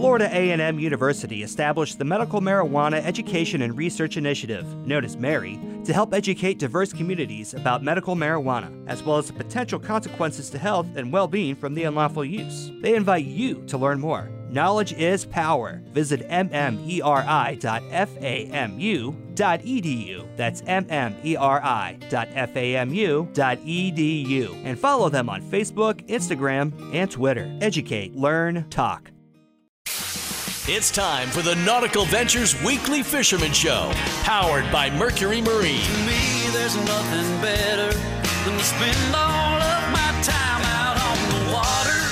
Florida A&M University established the Medical Marijuana Education and Research Initiative, known as MARY, to help educate diverse communities about medical marijuana, as well as the potential consequences to health and well-being from the unlawful use. They invite you to learn more. Knowledge is power. Visit mmeri.famu.edu. That's mmeri.famu.edu. And follow them on Facebook, Instagram, and Twitter. Educate, learn, talk. It's time for the Nautical Ventures Weekly Fisherman Show, powered by Mercury Marine. To me, there's nothing better than to spend all of my time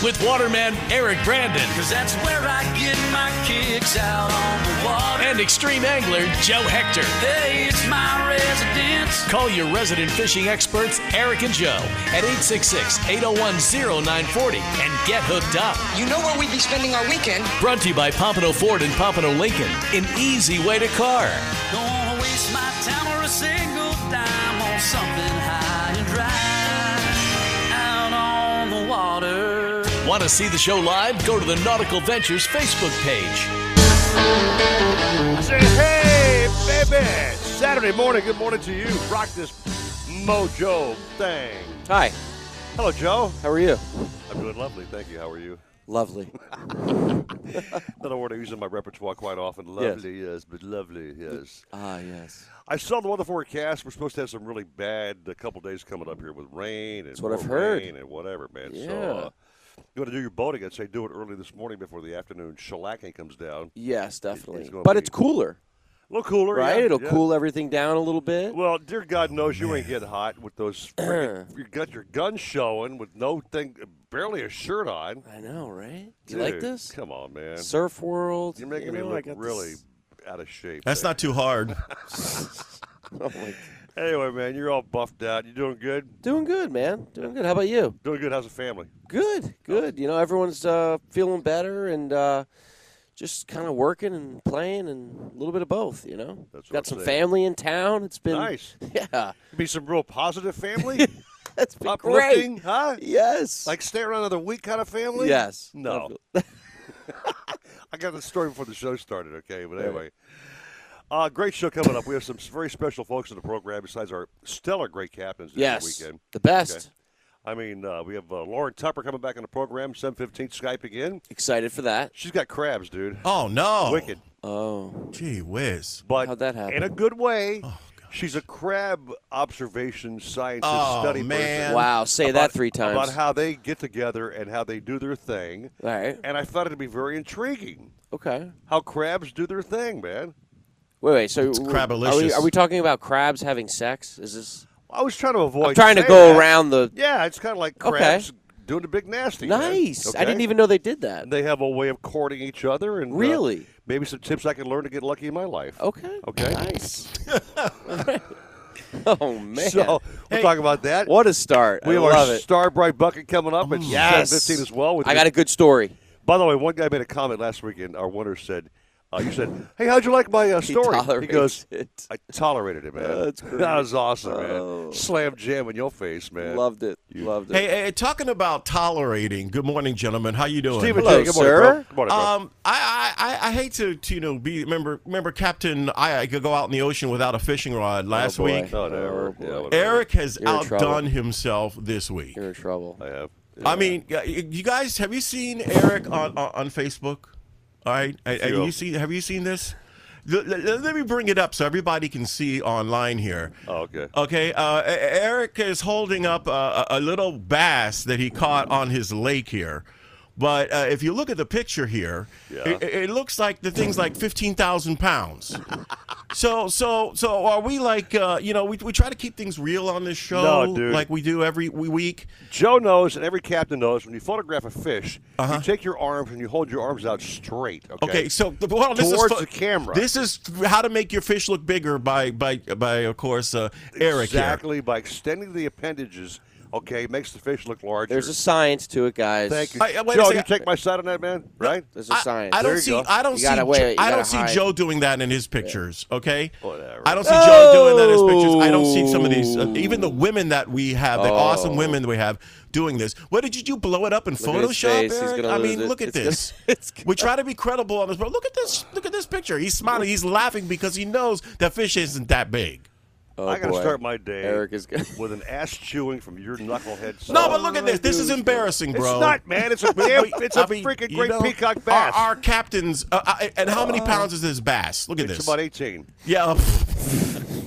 With waterman Eric Brandon Cause that's where I get my kicks out on the water. and extreme angler Joe Hector. hey, it's my residence. Call your resident fishing experts, Eric and Joe, at 866 801 0940 and get hooked up. You know where we'd be spending our weekend. Brought to you by Pompano Ford and Pompano Lincoln. An easy way to car. Don't wanna waste my time or a single dime on something high Want to see the show live? Go to the Nautical Ventures Facebook page. I say, hey, baby! Saturday morning, good morning to you. Rock this mojo thing. Hi, Hello, Joe. how are you? I'm doing lovely, thank you. How are you? Lovely. Another word I use in my repertoire quite often. Lovely, yes, but lovely, yes. Ah, yes. I saw the weather forecast. We're supposed to have some really bad a couple days coming up here with rain and That's what I've more heard. rain and whatever, man. So, Yeah. uh, you want to do your boating? I'd say do it early this morning before the afternoon shellacking comes down. Yes, definitely. gonna But be- it's cooler, A little cooler, right? yeah, It'll yeah. cool everything down a little bit. Well, dear God knows you ain't getting hot with those. friggin- you got your gun showing with no thing, barely a shirt on. I know, right? Do you like this? Come on, man. Surf World. You're making you me know, look really this- out of shape. That's there. not too hard. Oh, my- Anyway, man, you're all buffed out. You're doing good? Doing good, man. Doing good. How about you? Doing good. How's the family? Good, good. You know, everyone's uh, feeling better and uh, just kind of working and playing and a little bit of both. You know, That's what got I'm some saying. family in town. It's been Nice. Yeah, Be some real positive family, that's been uplifting, great. huh? Yes. Like stay around another week kind of family. yes. No. I got the story before the show started. Okay, but anyway. Uh, great show coming up. We have some very special folks in the program besides our stellar great captains this Yes. weekend. The best. I mean, uh, we have uh, Lauren Tupper coming back on the program, 715 Skype again. Excited for that. She's got crabs, dude. Oh no! Wicked. Oh, Gee whiz! But How'd that happen? in a good way. Oh, She's a crab observation scientist Oh, study man. person. wow. Say about- that three times. About how they get together and how they do their thing. All right. And I found it to be very intriguing Okay. how crabs do their thing, man. Wait, wait. So It's w- crabalicious. Are we, are we talking about crabs having sex? Is this? I was trying to avoid. I'm trying to go that. around the. Yeah, it's kind of like Okay. crabs doing the big nasty. man. Nice. I didn't even know they did that. And they have a way of courting each other, and uh, Really? maybe some tips I can learn to get lucky in my life. Okay. Okay. Nice. oh man. So we'll talk about that. what a start! We I have love our it. Star brite bucket coming up at Yes. 7:15 as well. With I got a good story. By the way, one guy made a comment last weekend. Our winner said, uh, "You said, hey, how'd you like my uh, He story?" tolerates goes, it. "I tolerated it, man. That's great. that was awesome, Oh. man. Slam jam in your face, man. Loved it. You, Loved it. Hey, hey, talking about tolerating. Good morning, gentlemen. How you doing? Stephen Hello, J. Good morning, sir. bro. Good morning, bro. Um, I, I, I- I hate to, to you know be remember remember Captain I, I could go out in the ocean without a fishing rod last Oh, boy. week. Whatever. Oh, boy. Yeah. Eric has You're outdone himself this week. You're in trouble. I have. I mean, uh, you guys, have you seen Eric on on, on Facebook? All right, you see? Have you seen this? L- l- let me bring it up so everybody can see online here. Oh, okay. Okay, uh, Eric is holding up a a little bass that he caught on his lake here. But uh, if you look at the picture here, Yeah. it, it looks like the thing's like fifteen thousand pounds. so, so, so are we like, uh, you know, we, we try to keep things real on this show, No, dude. like we do every week. Joe knows, and every captain knows, when you photograph a fish, Uh-huh. you take your arms and you hold your arms out straight. Okay. Okay, so the- well, this Towards is the camera. This is how to make your fish look bigger by by by of course uh, Eric here. exactly by extending the appendages Okay, makes the fish look larger. There's a science to it, guys. Thank you, I- I- wait a Joe. You second. take my side on that, man. Right? There's a science. I, I don't you see. go. I don't You see. gotta wait, I don't gotta see hide. Joe doing that in his pictures. Okay. Whatever. I don't see Joe doing that in his pictures. I don't see some of these. Uh, even the women that we have, the awesome women that we have, doing this. What did you do? Blow it up in at his Photoshop, face. Eric? I lose mean, it. look at It's this. gonna- we try to be credible on this, but look at this. Look at this picture. He's smiling. He's laughing because he knows that fish isn't that big. Oh, I got to start my day Eric is good. with an ass chewing from your knucklehead. son. No, but look at this. This is embarrassing, bro. It's not, man. It's a damn, it's a I mean, freaking great know, peacock bass. Our, our captains, uh, uh, and how many pounds is this bass? Look at it's this. It's about 18. Yeah, uh,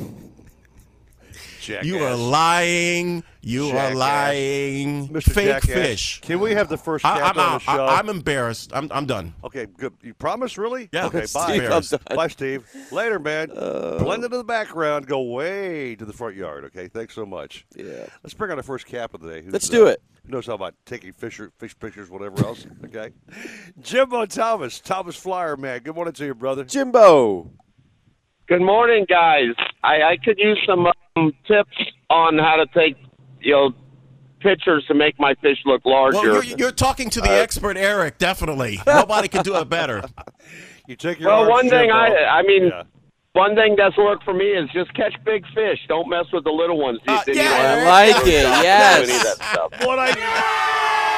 Jackass. you are lying. You Jackass. are lying. Mr. Fake Jackass. fish. Can we have the first I, cap I'm on the out. show? I, I'm embarrassed. I'm, I'm done. okay, good. You promise, really? Yeah. Okay, bye. Steve. Bye, Steve. Later, man. Blend into the background. Go way to the front yard. Okay, thanks so much. Yeah. Let's bring on the first cap of the day. who's, Let's do uh, it. Who knows how about taking fish, fish pictures, whatever else? Okay. Jimbo Thomas, Thomas Flyer, man. Good morning to you, brother. Jimbo. Good morning, guys. I, I could use some um, tips on how to take, you know, pictures to make my fish look larger. Well, you're, you're talking to the expert, Eric. Definitely. Nobody can do it better. You take your well, one thing I, I mean, Yeah. one thing that's worked for me is just catch big fish. Don't mess with the little ones. Uh, yeah, don't I like it. Yes. What I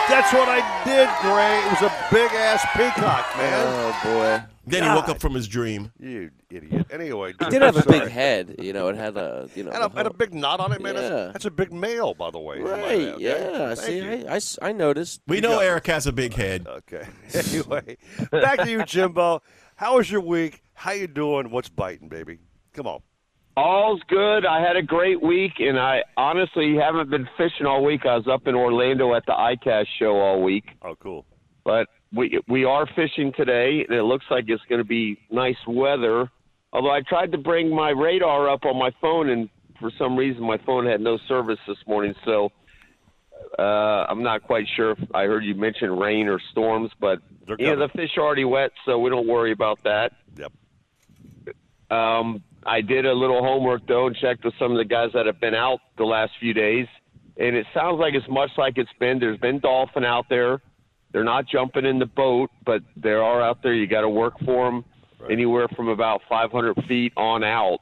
That's what I did, Gray. It was a big ass peacock, man. Oh boy. Then he woke up from his dream. You idiot. Anyway, It did have a sorry. big head. You know, it had a you know. And a, the and a big knot on it, man. Yeah. That's, that's a big male, by the way. you might Right. add, okay? Yeah. Thank See, you. I, I s- I noticed. We know Eric has a big head. Okay. Anyway, back to you, Jimbo. How was your week? How you doing? What's biting, baby? Come on. All's good. I had a great week, and I honestly haven't been fishing all week. I was up in Orlando at the ICAST show all week. Oh, cool. but we we are fishing today, and it looks like it's going to be nice weather. Although I tried to bring my radar up on my phone, and for some reason my phone had no service this morning, so uh, I'm not quite sure. if I heard you mention rain or storms, but yeah, the fish are already wet, so we don't worry about that. Yep. Um, I did a little homework though and checked with some of the guys that have been out the last few days, and it sounds like it's much like it's been. There's been dolphin out there. They're not jumping in the boat, but they are out there. You got to work for them anywhere from about 500 feet on out.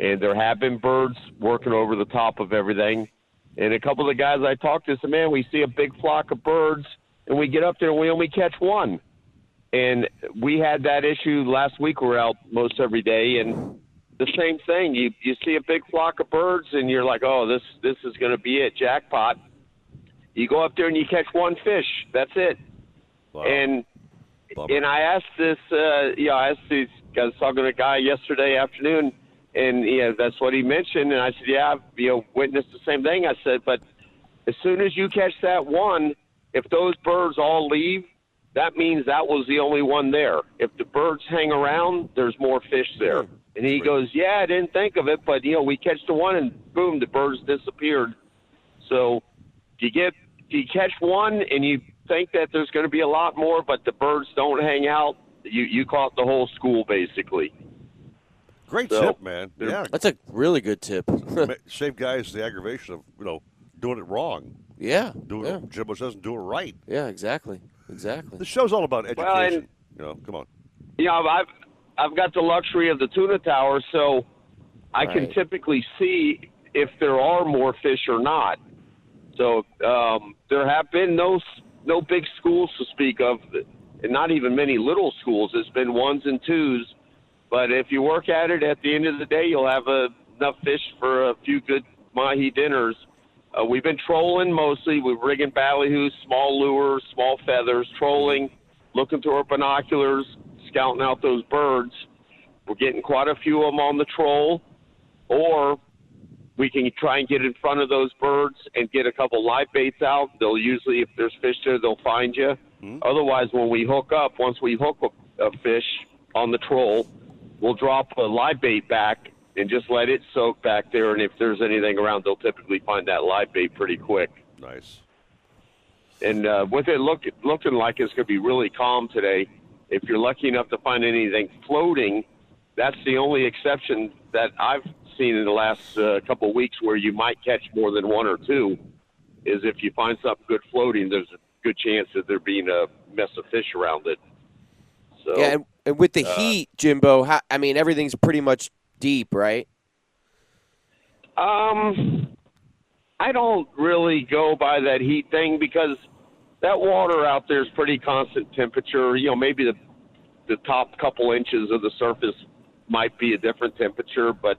And there have been birds working over the top of everything. And a couple of the guys I talked to said, "Man, we see a big flock of birds, and we get up there and we only catch one." And we had that issue last week. We were out most every day, and the same thing. You you see a big flock of birds, and you're like, "Oh, this this is going to be it, jackpot." You go up there and you catch one fish. That's it. Wow. And Bummer. and I asked this, uh, you know, I asked these guys talking to a guy yesterday afternoon, and yeah, that's what he mentioned. And I said, yeah, I've you know witnessed the same thing. I said, but as soon as you catch that one, if those birds all leave, that means that was the only one there. If the birds hang around, there's more fish there. And he goes, yeah, I didn't think of it, but you know, we catch the one, and boom, the birds disappeared. So do you get you catch one and you think that there's going to be a lot more, but the birds don't hang out. You you caught the whole school basically. Great So- tip, man. Yeah. That's a really good tip. Save guys the aggravation of you know doing it wrong. yeah. Doing Yeah. it, Jimbo doesn't do it right. Yeah. Exactly. Exactly. The show's all about education. Well, and- you know, come on. You know, I've I've got the luxury of the tuna tower, so I can Right. typically see if there are more fish or not. So um, there have been no s- no big schools to speak of, and not even many little schools. It's been ones and twos. But if you work at it, at the end of the day, you'll have uh enough fish for a few good mahi dinners. Uh, we've been trolling mostly. We're rigging ballyhoos, small lures, small feathers, trolling, looking through our binoculars, scouting out those birds. We're getting quite a few of them on the troll, or we can try and get in front of those birds and get a couple live baits out. They'll usually, if there's fish there, they'll find you. Otherwise, when we hook up, once we hook a, a fish on the troll, we'll drop a live bait back and just let it soak back there. And if there's anything around, they'll typically find that live bait pretty quick. Nice. And uh, with it look, looking like it's going to be really calm today, if you're lucky enough to find anything floating, that's the only exception that I've seen in the last uh, couple of weeks where you might catch more than one or two. is if you find something good floating, there's a good chance that there being a mess of fish around it. So Yeah, and, and with the uh, heat, Jimbo, how, I mean everything's pretty much deep, right? Um, I don't really go by that heat thing because that water out there is pretty constant temperature. You know, maybe the the top couple inches of the surface might be a different temperature, but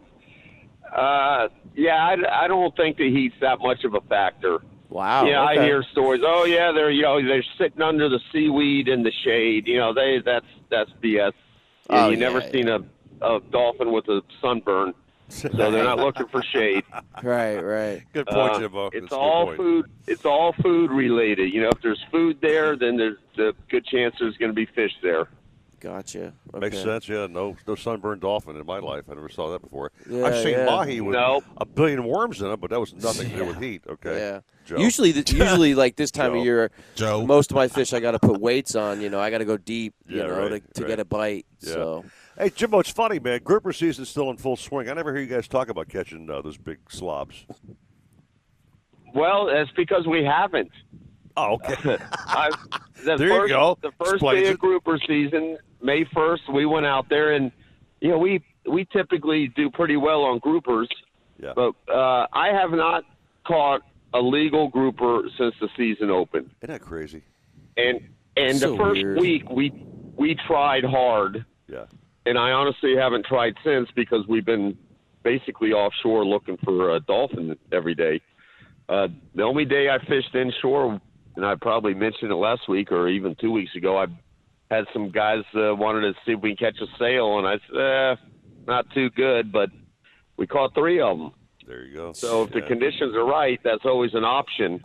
uh, yeah, I, I don't think the heat's that much of a factor. Wow. yeah, I okay. hear stories. Oh yeah, they're you know they're sitting under the seaweed in the shade. You know, they that's that's BS. You, Oh, you never yeah. seen a a dolphin with a sunburn, so they're not looking for shade. Right, right. Good point, Uh, Jimbo. It's That's all food. It's all food related. You know, if there's food there, then there's a good chance there's going to be fish there. Gotcha. Makes sense, yeah. No, no sunburned dolphin in my life. I never saw that before. Yeah, I've seen yeah. mahi with Nope. a billion worms in it, but that was nothing to do with heat. Okay. Yeah. Joe. Usually, th- usually like this time Joe. of year, Joe. most of my fish I got to put weights on. You know, I got to go deep. You Yeah, know, right, to, to right. get a bite. Yeah. So Hey, Jimbo, it's funny, man. Grouper season's still in full swing. I never hear you guys talk about catching uh, those big slobs. Well, that's because we haven't. Oh, okay. I, the There you first, go. The first Explains day of grouper season, May first, we went out there and you know we we typically do pretty well on groupers, yeah. but uh, I have not caught a legal grouper since the season opened. Isn't that crazy? And and So the first weird. week we we tried hard Yeah. and I honestly haven't tried since because we've been basically offshore looking for a dolphin every day. Uh, the only day I fished inshore, and I probably mentioned it last week or even two weeks ago, I had some guys uh, wanted to see if we can catch a sail, and I said, eh, not too good, but we caught three of them. There you go. So if the conditions are right, that's always an option.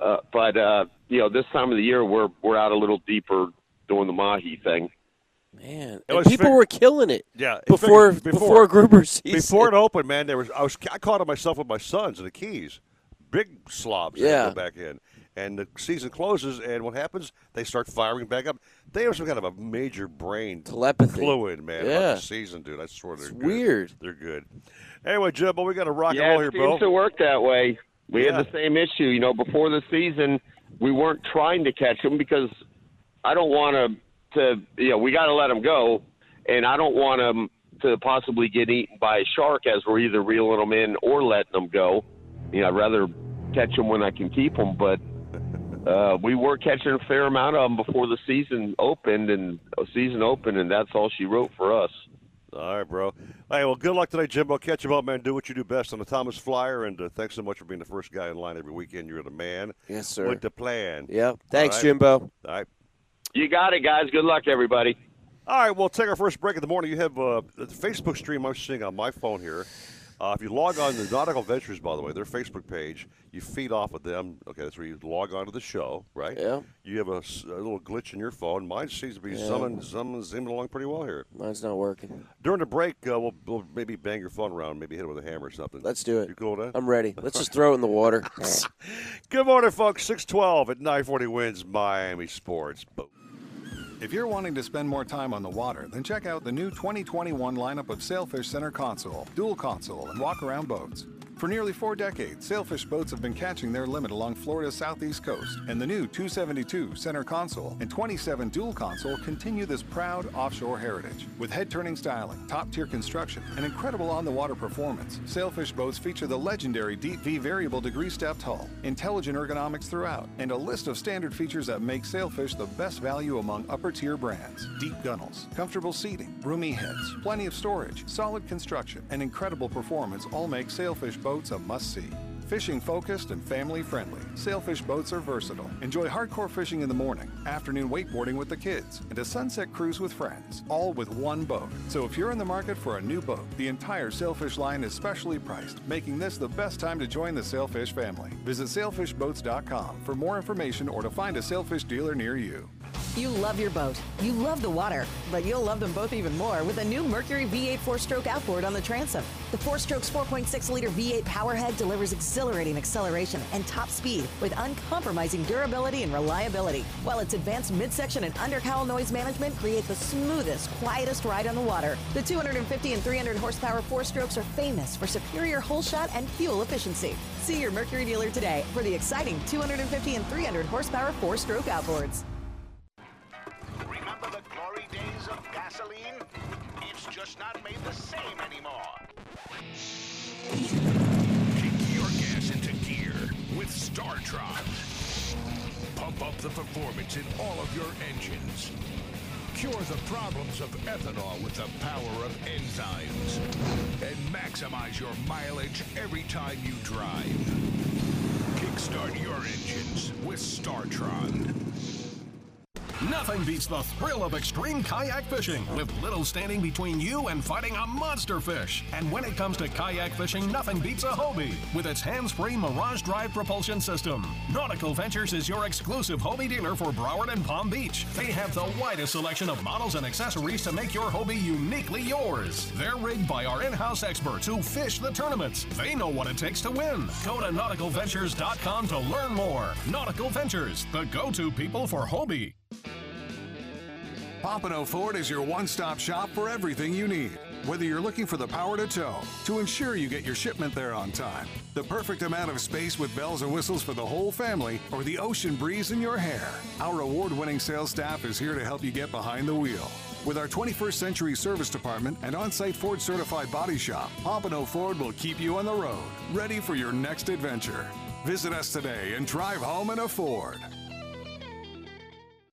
Uh, but uh, you know, this time of the year, we're we're out a little deeper doing the mahi thing. man, It and people fig- were killing it. Yeah, it Before figured- before, grouper season. Before it opened, man, there was I was I caught it myself with my sons in the Keys, big slobs. that Yeah. go back in, and the season closes, and what happens? They start firing back up. They have some kind of a major brain Telepathy. fluid, man. Yeah. About the season, dude. I swear they're It's good. weird. They're good. Anyway, Jimbo, we got to rock yeah, and roll it here, seems bro. to work that way. We Yeah. had the same issue, you know, before the season. We weren't trying to catch them because I don't want to. To you know, we got to let them go, and I don't want them to possibly get eaten by a shark as we're either reeling them in or letting them go. You know, I'd rather catch them when I can keep them, but. Uh, we were catching a fair amount of them before the season opened, and uh, season opened, and that's all she wrote for us. All right, bro. Hey, well, good luck today, Jimbo. Catch him up, man. Do what you do best on the Thomas Flyer, and uh, thanks so much for being the first guy in line every weekend. You're the man. Yes, sir. With the plan. Yep. Thanks, All right. Jimbo. All right. You got it, guys. Good luck, everybody. All right, we'll take our first break of the morning. You have uh, the Facebook stream I'm seeing on my phone here. Uh, if you log on to Nautical Ventures, by the way, their Facebook page, you feed off of them. Okay, that's where you log on to the show, right? Yeah. You have a, a little glitch in your phone. Mine seems to be Yeah. zooming, zooming, zooming along pretty well here. Mine's not working. During the break, uh, we'll, we'll maybe bang your phone around, maybe hit it with a hammer or something. Let's do it. You cool with that? I'm ready. Let's just throw it in the water. Good morning, folks. 612 at 940 wins Miami Sports. Boom. If you're wanting to spend more time on the water, then check out the new 2021 lineup of Sailfish Center console, dual console, and walk around boats. For nearly four decades, Sailfish boats have been catching their limit along Florida's southeast coast, and the new 272 center console and 27 dual console continue this proud offshore heritage. With head-turning styling, top-tier construction, and incredible on-the-water performance, Sailfish boats feature the legendary Deep V variable degree stepped hull, intelligent ergonomics throughout, and a list of standard features that make Sailfish the best value among upper-tier brands. Deep gunnels, comfortable seating, roomy heads, plenty of storage, solid construction, and incredible performance all make Sailfish boats a must-see. Fishing focused and family friendly, Sailfish boats are versatile. Enjoy hardcore fishing in the morning, afternoon wakeboarding with the kids, and a sunset cruise with friends, all with one boat. So if you're in the market for a new boat, the entire Sailfish line is specially priced, making this the best time to join the Sailfish family. Visit sailfishboats.com for more information or to find a Sailfish dealer near you. You love your boat. You love the water, but you'll love them both even more with a new Mercury V8 four-stroke outboard on the transom. The four-stroke's 4.6-liter V8 powerhead delivers acceleration and top speed with uncompromising durability and reliability, while its advanced midsection and undercowl noise management create the smoothest, quietest ride on the water. The 250 and 300 horsepower four-strokes are famous for superior hole shot and fuel efficiency. See your Mercury dealer today for the exciting 250 and 300 horsepower four-stroke outboards. Remember the glory days of gasoline? It's just not made the same anymore. StarTron. Pump up the performance in all of your engines. Cure the problems of ethanol with the power of enzymes. And maximize your mileage every time you drive. Kickstart your engines with StarTron. Nothing beats the thrill of extreme kayak fishing, with little standing between you and fighting a monster fish. And when it comes to kayak fishing, nothing beats a Hobie with its hands-free Mirage Drive propulsion system. Nautical Ventures is your exclusive Hobie dealer for Broward and Palm Beach. They have the widest selection of models and accessories to make your Hobie uniquely yours. They're rigged by our in-house experts who fish the tournaments. They know what it takes to win. Go to nauticalventures.com to learn more. Nautical Ventures, the go-to people for Hobie. Pompano Ford is your one stop shop for everything you need. Whether you're looking for the power to tow, to ensure you get your shipment there on time, the perfect amount of space with bells and whistles for the whole family, or the ocean breeze in your hair, our award winning sales staff is here to help you get behind the wheel. With our 21st century service department and on site Ford certified body shop, Pompano Ford will keep you on the road, ready for your next adventure. Visit us today and drive home in a Ford.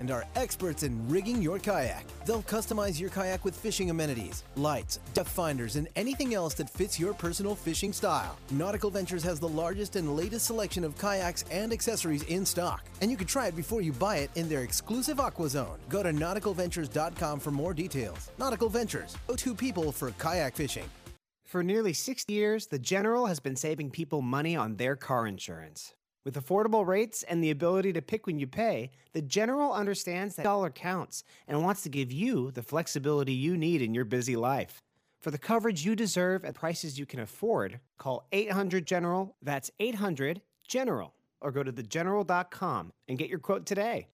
and are experts in rigging your kayak. They'll customize your kayak with fishing amenities, lights, depth finders, and anything else that fits your personal fishing style. Nautical Ventures has the largest and latest selection of kayaks and accessories in stock, and you can try it before you buy it in their exclusive Aqua Zone. Go to nauticalventures.com for more details. Nautical Ventures, go-to people for kayak fishing. For nearly 60 years, the General has been saving people money on their car insurance. With affordable rates and the ability to pick when you pay, the General understands that dollar counts and wants to give you the flexibility you need in your busy life. For the coverage you deserve at prices you can afford, call 800 General, that's 800 General, or go to thegeneral.com and get your quote today.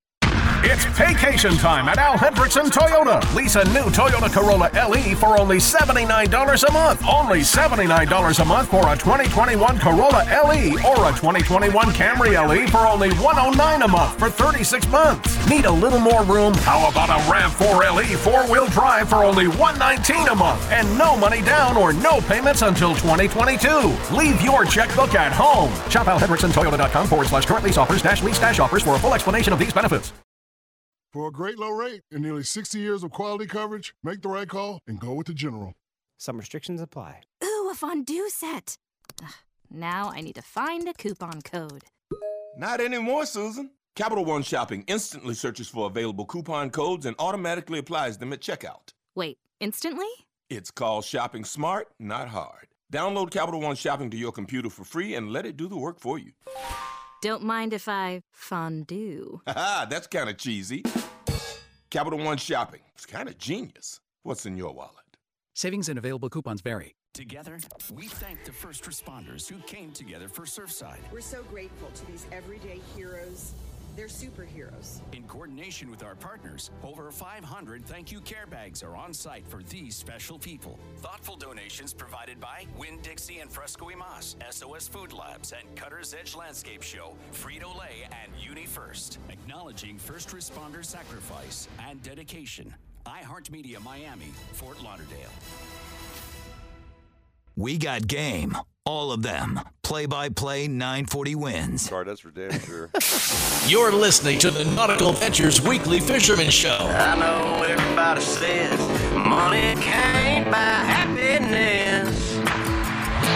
It's vacation time at Al Hendrickson Toyota. Lease a new Toyota Corolla LE for only $79 a month. Only $79 a month for a 2021 Corolla LE or a 2021 Camry LE for only 109 a month for 36 months. Need a little more room? How about a RAV4 LE four-wheel drive for only 119 a month and no money down or no payments until 2022. Leave your checkbook at home. Shop alhendricksontoyota.com forward slash current lease offers dash lease dash offers for a full explanation of these benefits. For a great low rate and nearly 60 years of quality coverage, make the right call and go with the General. Some restrictions apply. Ooh, a fondue set. Ugh, now I need to find a coupon code. Not anymore, Susan. Capital One Shopping instantly searches for available coupon codes and automatically applies them at checkout. Wait, instantly? It's called shopping smart, not hard. Download Capital One Shopping to your computer for free and let it do the work for you. Don't mind if I fondue. Haha, that's kind of cheesy. Capital One Shopping. It's kind of genius. What's in your wallet? Savings and available coupons vary. Together, we thank the first responders who came together for Surfside. We're so grateful to these everyday heroes. They're superheroes. In coordination with our partners, over 500 thank you care bags are on site for these special people. Thoughtful donations provided by Winn-Dixie and Fresco Mas, SOS Food Labs, and Cutter's Edge Landscape Show, Frito Lay, and UniFirst. Acknowledging first responder sacrifice and dedication. iHeartMedia Miami, Fort Lauderdale. We got game. All of them. Play by play 940 wins. Sorry, that's for damn sure. You're listening to the Nautical Ventures Weekly Fisherman Show. I know everybody says money can't buy happiness,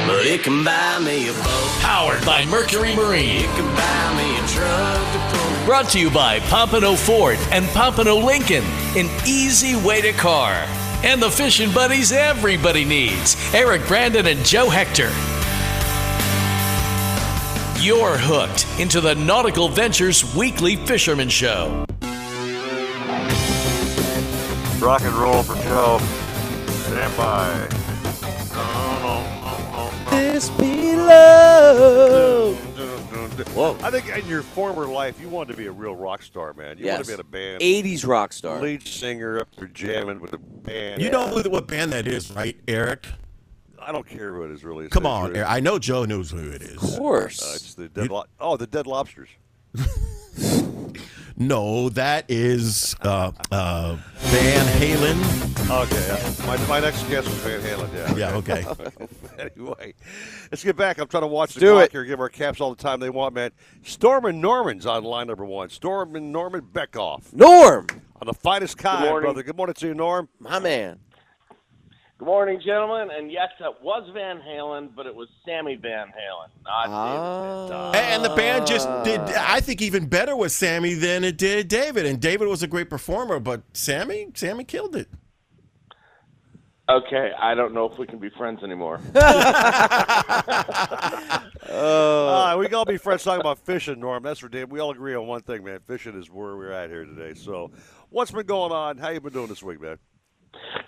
but it can buy me a boat. Powered by Mercury Marine. It can buy me a truck to pull. Brought to you by Pompano Ford and Pompano Lincoln. An easy way to car. And the fishing buddies everybody needs Eric Brandon and Joe Hector. You're hooked into the Nautical Ventures Weekly Fisherman Show. Rock and roll for Joe. Stand by. This be love. Whoa. I think in your former life, you wanted to be a real rock star, man. You wanted to be in a band. 80s rock star. Lead singer up there jamming with a band. You know what band that is, right, Eric? I don't care who it is, really. It's Come on. Eric. I know Joe knows who it is. Of course. Uh, it's the dead lo- oh, the Dead Lobsters. No, that is uh, uh, Van Halen. Okay, yeah. my, my next guest was Van Halen. Yeah. Yeah, okay. anyway, let's get back. I'm trying to watch the do clock it. here. Give our caps all the time they want, man. Storm and Norman's on line number one. Storm and Norman Beckoff Norm. on the finest kind, morning. brother. Good morning to you, Norm. My man. Good morning, gentlemen. And yes, it was Van Halen, but it was Sammy Van Halen, not Ah. David. And the band just did, I think, even better with Sammy than it did David. And David was a great performer, but Sammy, Sammy killed it. Okay, I don't know if we can be friends anymore. Uh, we can all be friends talking about fishing, Norm. That's for damn. We all agree on one thing, man. Fishing is where we're at here today. So, what's been going on? How you been doing this week, man?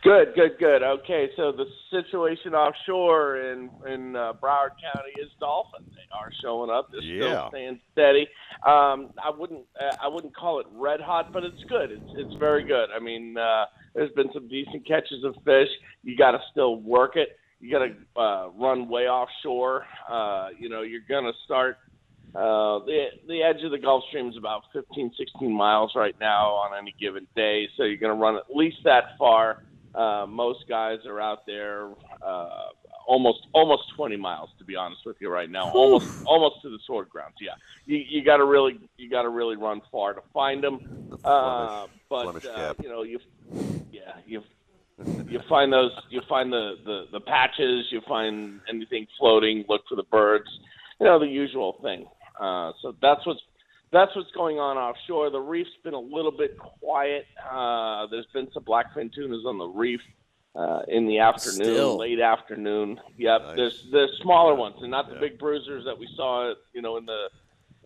Good, good, good. Okay, so the situation offshore in in uh, Broward County is dolphin. They are showing up. They're Yeah. still staying steady. Um, I wouldn't uh, I wouldn't call it red hot, but it's good. It's it's very good. I mean, uh, there's been some decent catches of fish. You got to still work it. You got to uh, run way offshore. Uh, you know, you're gonna start uh, the the edge of the Gulf Stream is about 15, 16 miles right now on any given day, so you're going to run at least that far. Uh, most guys are out there uh, almost almost 20 miles, to be honest with you, right now, almost almost to the sword grounds. Yeah, you, you got to really you got to really run far to find them. Uh, but Flemish uh, you know you yeah you you find those you find the, the the patches you find anything floating look for the birds you know the usual thing uh so that's what's that's what's going on offshore the reef's been a little bit quiet uh there's been some blackfin tunas on the reef uh in the afternoon Still. late afternoon yep there's there's smaller ones and not the big bruisers that we saw you know in the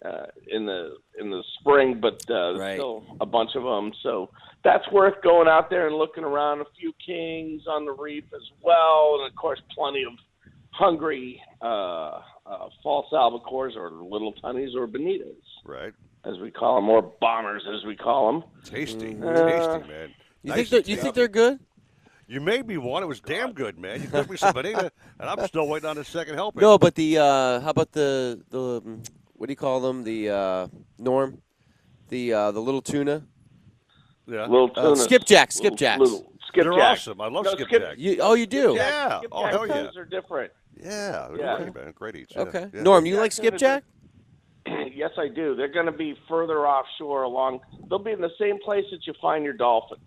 uh, in the in the spring, but uh, Right. still a bunch of them. So that's worth going out there and looking around. A few kings on the reef as well, and of course, plenty of hungry uh, uh, false albacores or little tunnies or bonitas, Right. as we call them, or bombers as we call them. Tasty, Uh, tasty, man. You Nice think they're, you think they're good? You made me one. It was damn good, man. You cooked me some bonita, and I'm still waiting on the second helping. No, but the uh, how about the the what do you call them? The uh, Norm, the uh, the little tuna. Yeah. Little Uh, tuna, skipjacks, little- skipjacks. little They're skipjack. awesome. I love No, skipjack. You, oh, you do. Yeah. Skipjack Oh, hell yeah. tunas are different. Yeah. Yeah. great, man. Great eats. Okay. yeah. Norm, you like Skipjack yes, I do. They're going to be further offshore along. They'll be in the same place that you find your dolphin.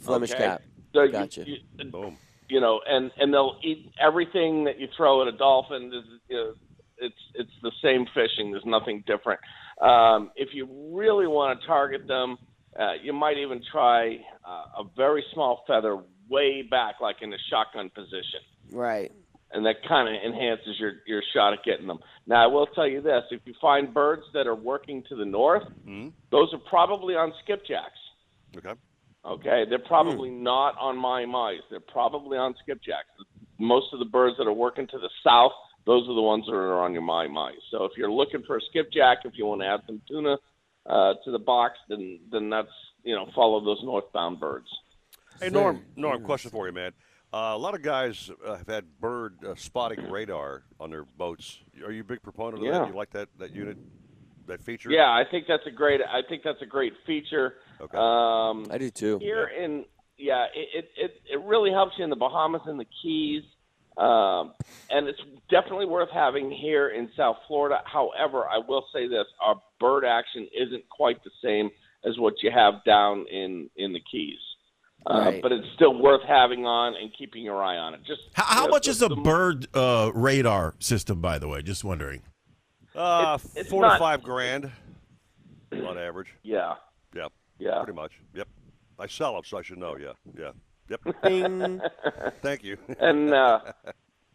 Flemish okay? cap. So you- Gotcha. You, Boom. you know, and and they'll eat everything that you throw at a dolphin. Is, you know, it's it's the same fishing. There's nothing different. Um, if you really want to target them, uh, you might even try uh, a very small feather way back, like in a shotgun position Right. And that kind of enhances your your shot at getting them. Now, I will tell you this: if you find birds that are working to the north, Mhm. those are probably on skipjacks. Okay. Okay, they're probably not on my mice. They're probably on skipjacks. Most of the birds that are working to the south, those are the ones that are on your my mice. So if you're looking for a skipjack, if you want to add some tuna uh, to the box, then then that's you know follow those northbound birds. Hey, Norm. Norm, question for you, man. Uh, a lot of guys uh, have had bird uh, spotting radar on their boats. Are you a big proponent of Yeah. that? You like that that unit, that feature? Yeah, I think that's a great. I think that's a great feature. Okay. Um, I do too. Here in yeah, it, it it it really helps you in the Bahamas and the Keys, um, and it's definitely worth having here in South Florida. However, I will say this: our bird action isn't quite the same as what you have down in in the Keys. Uh, Right. But it's still worth having on and keeping your eye on it. Just How, how you know, much is a bird uh, radar system, by the way? Just wondering. Uh, It's- it's four to not- five grand on average. Yeah, Yep. yeah. Pretty much. Yep. I sell them, so I should know. Yeah. Yeah. Yep. Bing. Thank you. and uh,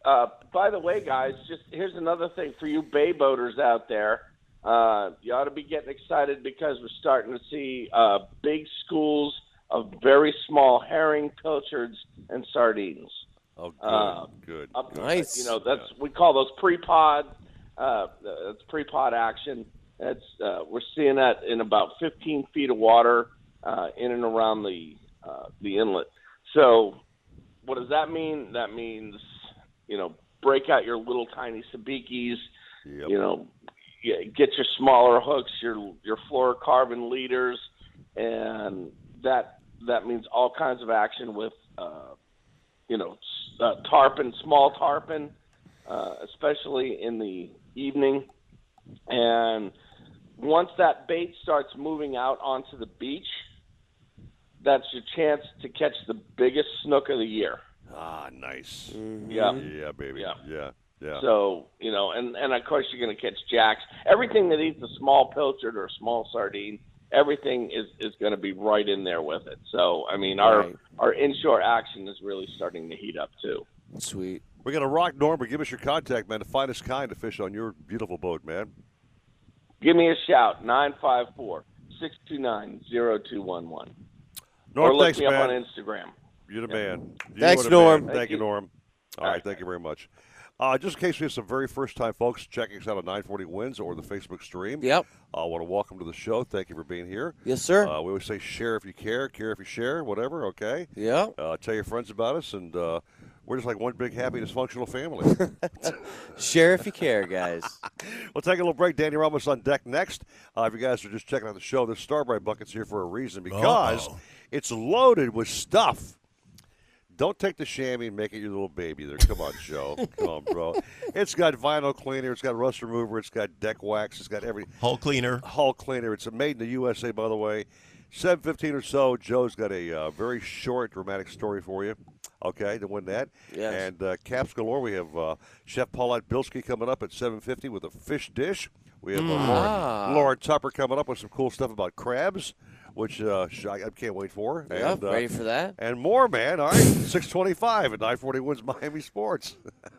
uh, by the way, guys, just here's another thing for you bay boaters out there. Uh, you ought to be getting excited because we're starting to see uh, big schools of very small herring, pilchards, and sardines. Oh, good. Uh, good. Up. Nice. You know, that's we call those pre-pod. Uh, that's pre-pod action. That's uh, we're seeing that in about 15 feet of water uh, in and around the uh, the inlet. So, what does that mean? That means you know, break out your little tiny sabikis. Yep. You know, get get your smaller hooks, your your fluorocarbon leaders, and that that means all kinds of action with uh, you know uh, tarpon, small tarpon, uh, especially in the evening. And once that bait starts moving out onto the beach, that's your chance to catch the biggest snook of the year. Ah, nice. Yeah. Yeah, baby. Yeah. Yeah. Yeah. So you know, and and of course you're going to catch jacks. Everything that eats a small pilchard or a small sardine, everything is is going to be right in there with it. So I mean, our Right. our inshore action is really starting to heat up too. Sweet. We're gonna rock Norm, but give us your contact, man. The finest kind to fish on your beautiful boat, man. Give me a shout 954 629 0211. Norm, Or look thanks, me up man. on Instagram. You're the man. You Thanks, are the man. Norm. Thank, Thank you, you. Norm. All right, thank you very much. Uh, just in case we have some very first time folks checking us out on 940 Wins or the Facebook stream. Yep. I want to welcome to the show. Thank you for being here. Yes, sir. Uh, we always say share if you care, care if you share, whatever, okay? Yeah. Uh, tell your friends about us, and uh, we're just like one big, happy, dysfunctional family. Share if you care, guys. We'll take a little break. Danny Ramos on deck next. Uh, if you guys are just checking out the show, the Star brite Bucket's here for a reason because Uh-oh. it's loaded with stuff. Don't take the chamois and make it your little baby there. Come on, Joe. Come on, bro. It's got vinyl cleaner. It's got rust remover. It's got deck wax. It's got every Hull cleaner. hull cleaner. It's a made in the USA, by the way. 715 or so. Joe's got a uh, very short, dramatic story for you. Okay, to win that. Yes. And uh, Caps Galore, we have uh, Chef Paulette Bilski coming up at 750 with a fish dish. We have uh, Lauren, Ah. Lauren Tupper coming up with some cool stuff about crabs, which uh, I, I can't wait for. Yeah, and, uh, ready for that? And more, man. All right, 625 at 940 wins Miami Sports.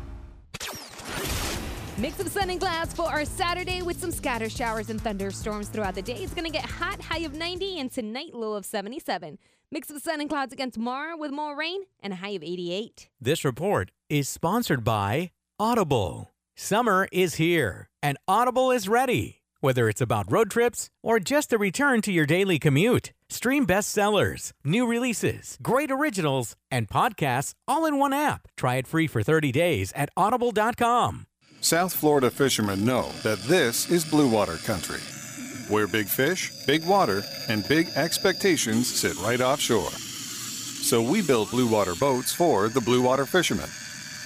Mix of sun and clouds for our Saturday with some scatter showers and thunderstorms throughout the day. It's going to get hot, high of 90, and tonight low of 77. Mix of sun and clouds again tomorrow with more rain and a high of 88. This report is sponsored by Audible. Summer is here, and Audible is ready. Whether it's about road trips or just a return to your daily commute, stream bestsellers, new releases, great originals, and podcasts all in one app. Try it free for 30 days at audible.com. South Florida fishermen know that this is blue water country, where big fish, big water, and big expectations sit right offshore. So we build blue water boats for the blue water fishermen,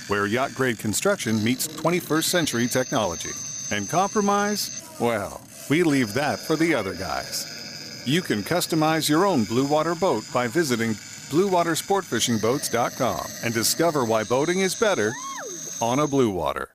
where yacht grade construction meets 21st century technology. And compromise? Well, we leave that for the other guys. You can customize your own blue water boat by visiting bluewatersportfishingboats.com and discover why boating is better on a blue water.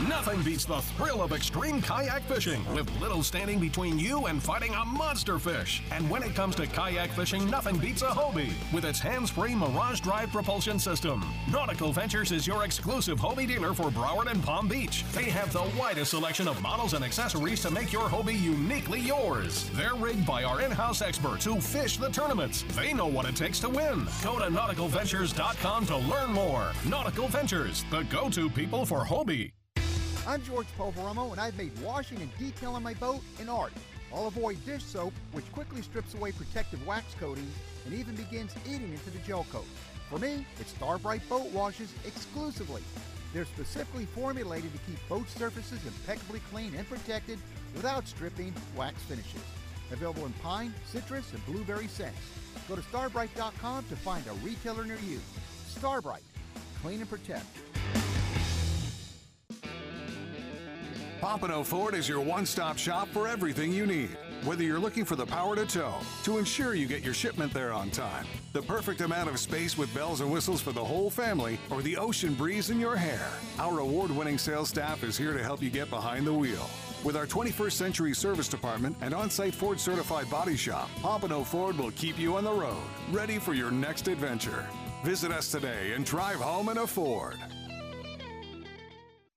Nothing beats the thrill of extreme kayak fishing with little standing between you and fighting a monster fish. And when it comes to kayak fishing, nothing beats a Hobie with its hands-free Mirage Drive propulsion system. Nautical Ventures is your exclusive Hobie dealer for Broward and Palm Beach. They have the widest selection of models and accessories to make your Hobie uniquely yours. They're rigged by our in-house experts who fish the tournaments. They know what it takes to win. Go to nauticalventures.com to learn more. Nautical Ventures, the go-to people for Hobie. I'm George Poveromo, and I've made washing and detailing my boat an art. I'll avoid dish soap, which quickly strips away protective wax coatings and even begins eating into the gel coat. For me, it's Star brite Boat Washes exclusively. They're specifically formulated to keep boat surfaces impeccably clean and protected without stripping wax finishes. Available in pine, citrus, and blueberry scents. Go to starbrite.com to find a retailer near you. Star brite, clean and protect. Pompano Ford is your one stop shop for everything you need. Whether you're looking for the power to tow, to ensure you get your shipment there on time, the perfect amount of space with bells and whistles for the whole family, or the ocean breeze in your hair, our award winning sales staff is here to help you get behind the wheel. With our 21st century service department and on site Ford certified body shop, Pompano Ford will keep you on the road, ready for your next adventure. Visit us today and drive home in a Ford.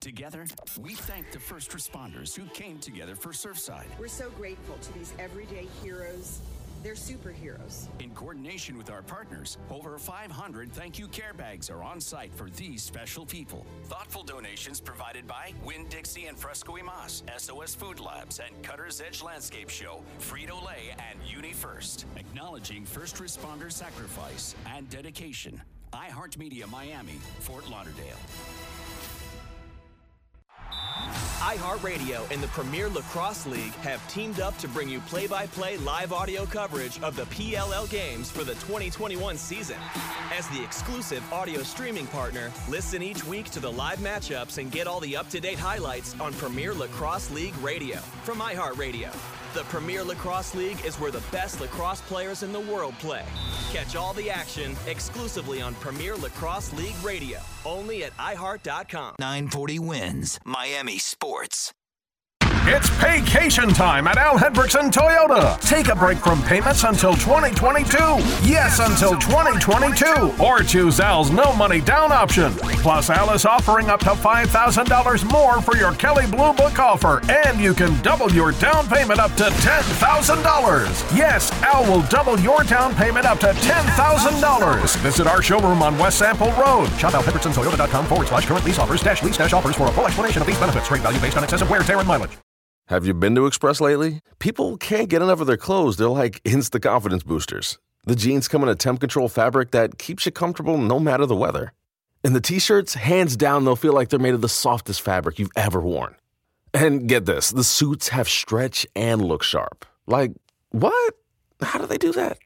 Together, we thank the first responders who came together for Surfside. We're so grateful to these everyday heroes. They're superheroes. In coordination with our partners, over 500 thank you care bags are on site for these special people. Thoughtful donations provided by Winn-Dixie and Fresco y Mas, SOS Food Labs, and Cutter's Edge Landscape Show, Frito Lay, and UniFirst. Acknowledging first responder sacrifice and dedication. iHeartMedia Miami, Fort Lauderdale. iHeartRadio and the Premier Lacrosse League have teamed up to bring you play by play live audio coverage of the PLL games for the 2021 season. As the exclusive audio streaming partner, listen each week to the live matchups and get all the up to date highlights on Premier Lacrosse League Radio from iHeartRadio. The Premier Lacrosse League is where the best lacrosse players in the world play. Catch all the action exclusively on Premier Lacrosse League Radio, only at iHeart.com. 940 wins Miami Sports. It's vacation time at Al Hendrickson Toyota. Take a break from payments until 2022. Yes, until 2022. Or choose Al's no money down option. Plus, Al is offering up to $5,000 more for your Kelley Blue Book offer, and you can double your down payment up to $10,000. Yes, Al will double your down payment up to $10,000. Visit our showroom on West Sample Road. Shop AlHendricksonToyota.com forward slash current lease offers dash lease dash offers for a full explanation of these benefits. Rate value based on excessive wear, tear, and mileage. Have you been to Express lately? People can't get enough of their clothes. They're like instant confidence boosters. The jeans come in a temp control fabric that keeps you comfortable no matter the weather. And the t shirts, hands down, they'll feel like they're made of the softest fabric you've ever worn. And get this the suits have stretch and look sharp. Like, what? How do they do that?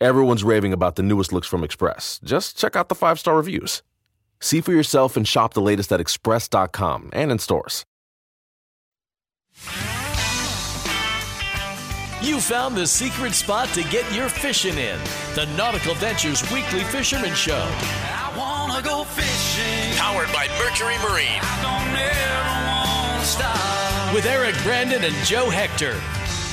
Everyone's raving about the newest looks from Express. Just check out the five star reviews. See for yourself and shop the latest at express.com and in stores. You found the secret spot to get your fishing in. The Nautical Ventures Weekly Fisherman Show. I wanna go fishing. Powered by Mercury Marine. Don't ever wanna stop. With Eric Brandon and Joe Hector.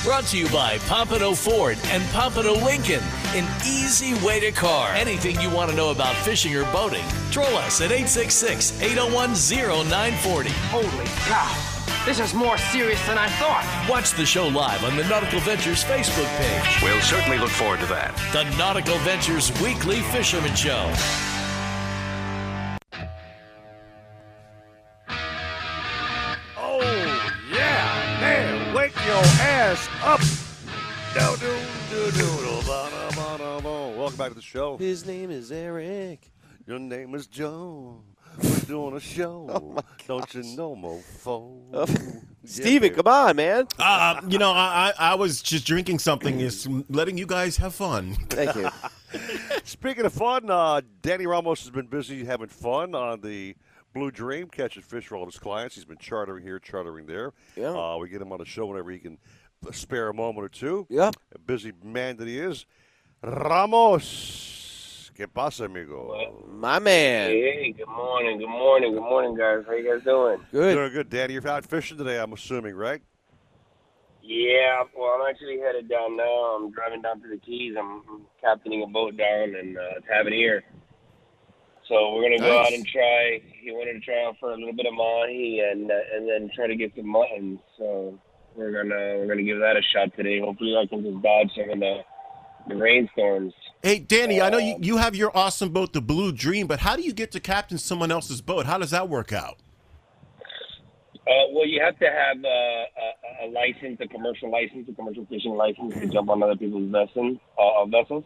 Brought to you by Pompano Ford and Pompano Lincoln. An easy way to car. Anything you want to know about fishing or boating, troll us at 866 801 0940. Holy cow! This is more serious than I thought. Watch the show live on the Nautical Ventures Facebook page. We'll certainly look forward to that. The Nautical Ventures Weekly Fisherman Show. Oh, yeah. Man, wake your ass up. Welcome back to the show. His name is Eric. Your name is Joe. We're doing a show. Don't you know, mofo? Steven, come on, man. Uh, you know, I, I I was just drinking something, is letting you guys have fun. Thank you. Speaking of fun, uh, Danny Ramos has been busy having fun on the Blue Dream, catching fish for all his clients. He's been chartering here, chartering there. Yeah. Uh, we get him on the show whenever he can spare a moment or two. Yeah. A busy man that he is. Ramos, Alex. ¿Qué pasa, amigo? My man. Hey, good morning, good morning, good morning, guys. How you guys doing? Good. Doing good, Danny. You're out fishing today, I'm assuming, right? Yeah, well, I'm actually headed down now. I'm driving down to the Keys. I'm, I'm captaining a boat down in uh, Tavernier. So we're gonna go Nice. out and try. He wanted to try out for a little bit of mahi and uh, and then try to get some mutton. So we're gonna we're gonna give that a shot today. Hopefully, I can just dodge some of the the rainstorms. Hey, Danny, I know you, you have your awesome boat, the Blue Dream, but how do you get to captain someone else's boat? How does that work out? Uh, well, you have to have uh, a, a license, a commercial license, a commercial fishing license to jump on other people's vessels. Uh, vessels.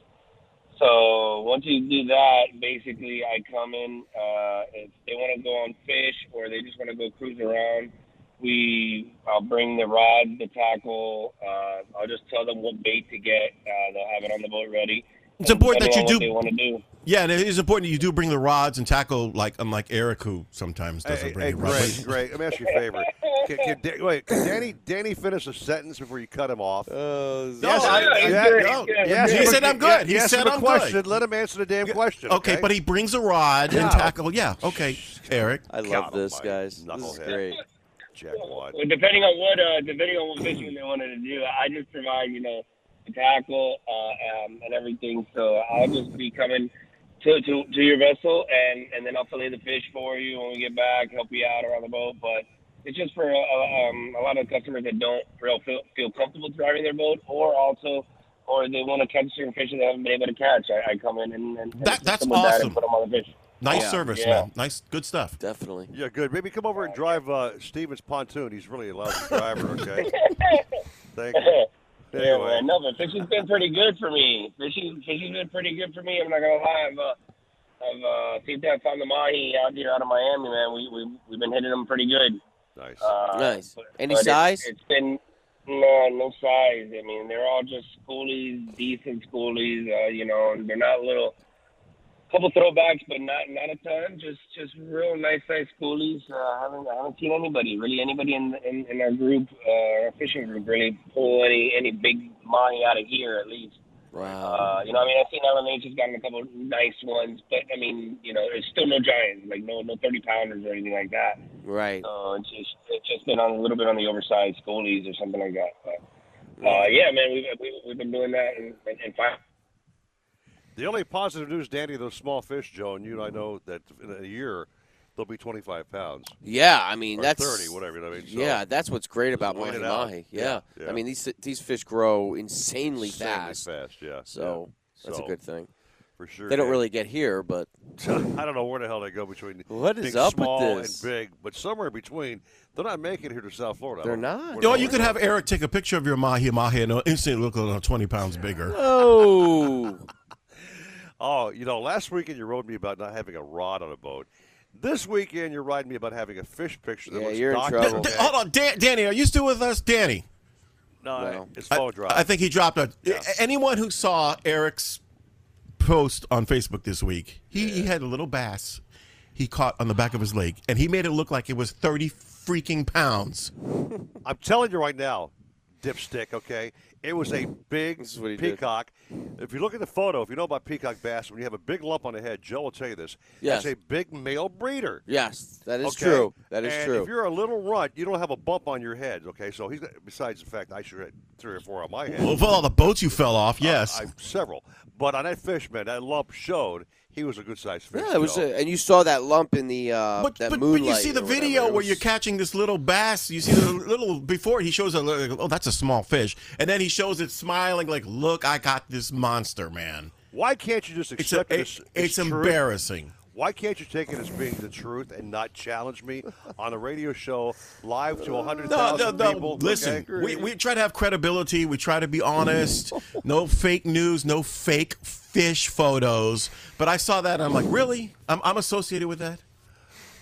So once you do that, basically, I come in. Uh, if they want to go on fish or they just want to go cruise around, we I'll bring the rod, the tackle. Uh, I'll just tell them what bait to get. Uh, they'll have it on the boat ready. It's important that you do- What they want to do. Yeah, and it is important that you do bring the rods and tackle, like unlike Eric, who sometimes doesn't Hey, bring hey, the rods. great, great. Let me ask you a favor. Can, can, Da- wait, can Danny, Danny finish a sentence before you cut him off? Uh, No, I- he's yeah, good, no. Yes, He but- said I'm good. He yes, said I'm question. good. Let him answer the damn question. Okay, but he brings a rod Yeah. and tackle. Yeah, okay, Eric. I love God this, almighty, guys. This is great. Jackwad. Well, depending on what uh, depending on what fishing they wanted to do, I just provide you know the tackle uh, um, and everything. So I'll just be coming to, to to your vessel and and then I'll fillet the fish for you when we get back, help you out around the boat. But it's just for uh, um, a lot of customers that don't real feel, feel comfortable driving their boat, or also. Or they want to catch certain fish that they haven't been able to catch. I, I come in and, and That- assist that's them with that awesome. and put them on the fish. Nice Yeah. service, Yeah. man. Nice, good stuff. Definitely. Yeah, good. Maybe come over and drive uh, Steven's pontoon. He's really a lousy driver, okay? Thank you. Yeah, Anyway. man. No, but fishing's been pretty good for me. Fishing, fishing's been pretty good for me. I'm not gonna lie. I've, uh, I've uh, seen that found the mahi out here out of Miami, man. We we we've been hitting them pretty good. Nice. Uh, Nice. but- Any but it's- size? it's been no no size. I mean, they're all just schoolies, decent schoolies. Uh, you know, and they're not little. Couple throwbacks, but not not a ton. Just just real nice size schoolies. Uh, I haven't I haven't seen anybody really anybody in in, in our group, uh, our fishing group, really pull any any big mahi out of here at least. Wow. Uh, you know, I mean, I've seen LMH has gotten a couple nice ones, but I mean, you know, it's still no giants, like no no thirty pounders or anything like that. Right. So it's just it's just been on a little bit on the oversized goalies or something like that. But uh, yeah, man, we've we've, we've been doing that and and, and fine. The only positive news, Danny, those small fish, Joe, and you and I know that in a year they'll be 25 pounds. Yeah, I mean Or that's 30, whatever. you know what I mean, so yeah, that's what's great about mahi mahi. Yeah, Yeah. yeah. I mean these these fish grow insanely, Insanely fast. fast, yeah, So yeah. that's So, a good thing. For sure. They don't Dan. really get here, but I don't know where the hell they go between What is being up with small this? and big, but somewhere in between, they're not making it here to South Florida. They're don't- not. where Or the you could have. Eric take a picture of your mahi mahi and it'll instantly look like 20 pounds bigger. Oh. Oh, you know, last weekend you rode me about not having a rod on a boat. This weekend you're riding me about having a fish picture that Yeah, looks you're in trouble. D- Hold on, Dan, Danny, are you still with us, Danny? No, Well, it's phone drop. I think he dropped a. Anyone who saw Eric's post on Facebook this week, he, he had a little bass he caught on the back of his leg, and he made it look like it was 30 freaking pounds. I'm telling you right now, dipstick. Okay, it was a big is what he did. peacock. If you look at the photo, if you know about peacock bass, when you have a big lump on the head, Joe will tell you this. Yes. That's a big male breeder. Yes, that is Okay? true. That is and true. If you're a little runt, you don't have a bump on your head. Okay, so he's got, besides the fact I should have three or four on my head. Well, for all the boats you fell off, uh, yes. I, several. But on that fish, man, that lump showed he was a good sized fish. yeah, it was, a, and you saw that lump in the uh, but, that but, but you see the video It where you're catching this little bass. You see the little before he shows a little, oh that's a small fish, and then he shows it smiling like, look, I got this monster, man. Why can't you just It's a- accept it as- it- as it's truth? embarrassing. Why can't you take it as being the truth and not challenge me on a radio show live to 100,000 No, no, no. people? Listen, okay? we, we try to have credibility. We try to be honest. no fake news. No fake fish photos. But I saw that. and I'm like, really? I'm, I'm associated with that.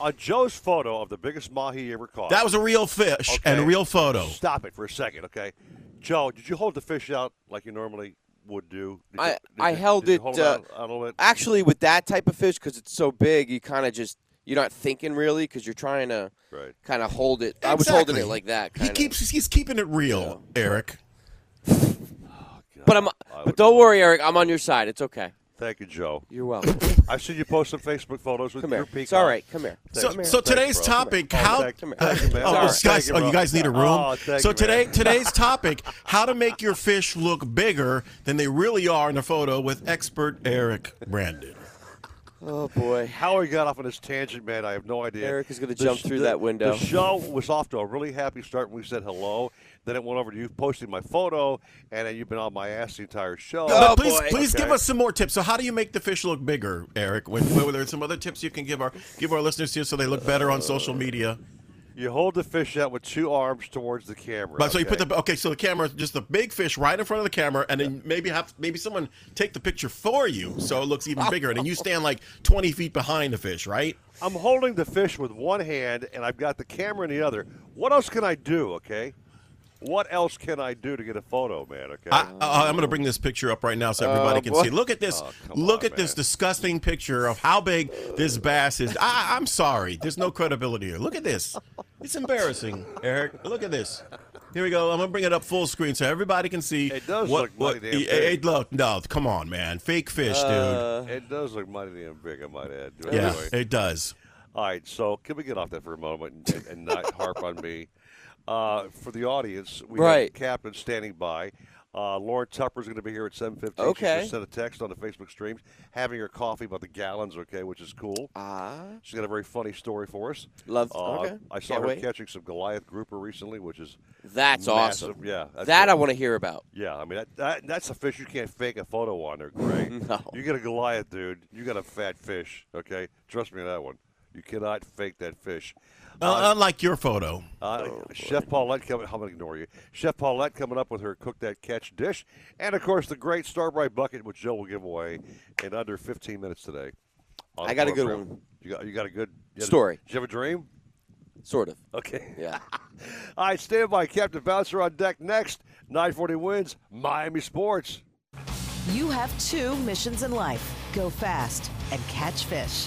a Joe's photo of the biggest mahi he ever caught. That was a real fish and a real photo. Stop it for a second, okay? Joe, did you hold the fish out like you normally would do? Did I, did I you- held it uh, out a little bit? actually with that type of fish because it's so big. You kind of just you're not thinking really because you're trying to Right. kind of hold it. I was holding it like that. He Kinda. keeps he's keeping it real, Eric. But I'm. But don't worry, Eric. I'm on your side. It's okay. Thank you, Joe. You're welcome. I've seen you post some Facebook photos with Come your here. peacock. It's all right. Come here. So, Thanks, so man. today's Thanks, bro. topic, Come how? Oh, thank you. You, man. oh, All right. guys, you, oh, you guys need a oh, room. Oh, thank so you, today, man. today's topic: how to make your fish look bigger than they really are in the photo with expert Eric Brandon. Oh boy. How we got off on this tangent, man, I have no idea. Eric is gonna jump sh- through the- that window. The show was off to a really happy start when we said hello. Then it went over to you posting my photo, and then you've been on my ass the entire show. but oh, please, please Okay. give us some more tips. So, how do you make the fish look bigger, Eric? When, were there some other tips you can give our give our listeners here so they look better on social media? You hold the fish out with two arms towards the camera. But so you okay? put the okay, so the camera, just the big fish right in front of the camera, and then maybe have maybe someone take the picture for you, so it looks even bigger, and then you stand like twenty feet behind the fish, right? I'm holding the fish with one hand, and I've got the camera in the other. What else can I do? Okay. What else can I do to get a photo, man? Okay. I, uh, uh, I'm going to bring this picture up right now so everybody Oh, can see. Look at this. Oh, Look on, at this disgusting picture of how big this bass is. I, I'm sorry. There's no credibility here. Look at this. It's embarrassing, Eric. Look at this. Here we go. I'm going to bring it up full screen so everybody can see. It does what, look what, mighty damn it- big. it look, no, come on, man. Fake fish, dude. it does look mighty damn big, I might add. But Yeah, anyway. it does. All right, so can we get off that for a moment and, and not harp on me? Uh, for the audience, we Right. have Captain standing by. Uh, Lauren is going to be here at 7.15. Okay. She just sent a text on the Facebook streams, having her coffee about the gallons, okay, which is cool. Ah. She's got a very funny story for us. Love- Uh, okay. I saw Can't her wait. catching some Goliath grouper recently, which is That's massive. awesome. Yeah. that's That I want to hear about. Yeah, I mean that, that that's a fish you can't fake a photo on. They're great. No. You get a Goliath, dude. You got a fat fish. Okay, trust me on that one. You cannot fake that fish. Uh, unlike your photo. Uh, Chef Paulette coming. I'm gonna ignore you. Chef Paulette coming up with her cook that catch dish, and of course the great Star brite bucket, which Joe will give away in under 15 minutes today. I got a good program. one. You got you got a good you had a- Story. Did you have a dream? Sort of. Okay. Yeah. All right, stand by. Captain Bouncer on deck next. 940 wins. Miami Sports. You have two missions in life go fast and catch fish.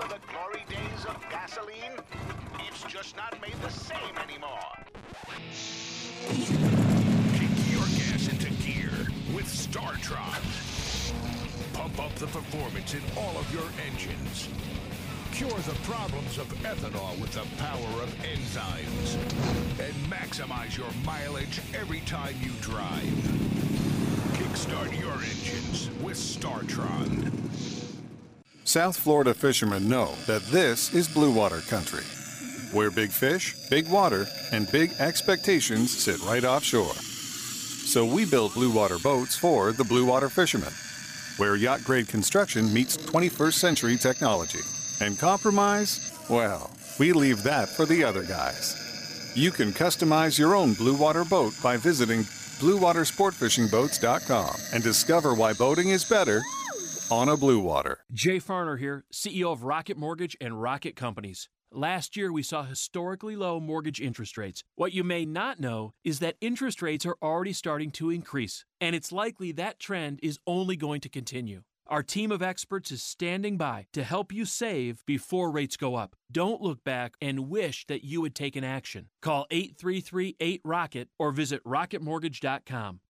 Remember the glory days of gasoline? It's just not made the same anymore. Kick your gas into gear with StarTron. Pump up the performance in all of your engines. Cure the problems of ethanol with the power of enzymes. And maximize your mileage every time you drive. Kickstart your engines with StarTron. South Florida fishermen know that this is blue water country, where big fish, big water, and big expectations sit right offshore. So we build blue water boats for the blue water fishermen, where yacht grade construction meets 21st century technology. And compromise? Well, we leave that for the other guys. You can customize your own blue water boat by visiting bluewatersportfishingboats.com and discover why boating is better on a blue water. Jay Farner here, CEO of Rocket Mortgage and Rocket Companies. Last year, we saw historically low mortgage interest rates. What you may not know is that interest rates are already starting to increase, and it's likely that trend is only going to continue. Our team of experts is standing by to help you save before rates go up. Don't look back and wish that you had taken action. Call 833 8Rocket or visit rocketmortgage.com.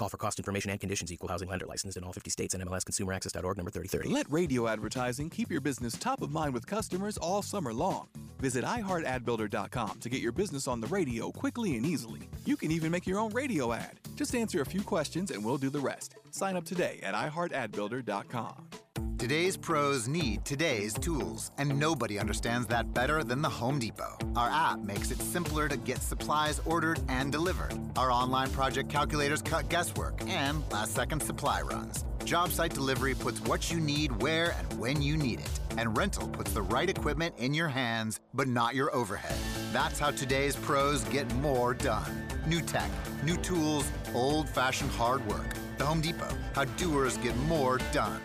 Call for cost information and conditions. Equal housing lender licensed in all 50 states and MLSConsumerAccess.org number 3030. Let radio advertising keep your business top of mind with customers all summer long. Visit iHeartAdBuilder.com to get your business on the radio quickly and easily. You can even make your own radio ad. Just answer a few questions and we'll do the rest. Sign up today at iHeartAdBuilder.com. Today's pros need today's tools, and nobody understands that better than the Home Depot. Our app makes it simpler to get supplies ordered and delivered. Our online project calculators cut guesswork and last second supply runs. Job site delivery puts what you need where and when you need it. And rental puts the right equipment in your hands, but not your overhead. That's how today's pros get more done. New tech, new tools, old fashioned hard work. The Home Depot, how doers get more done.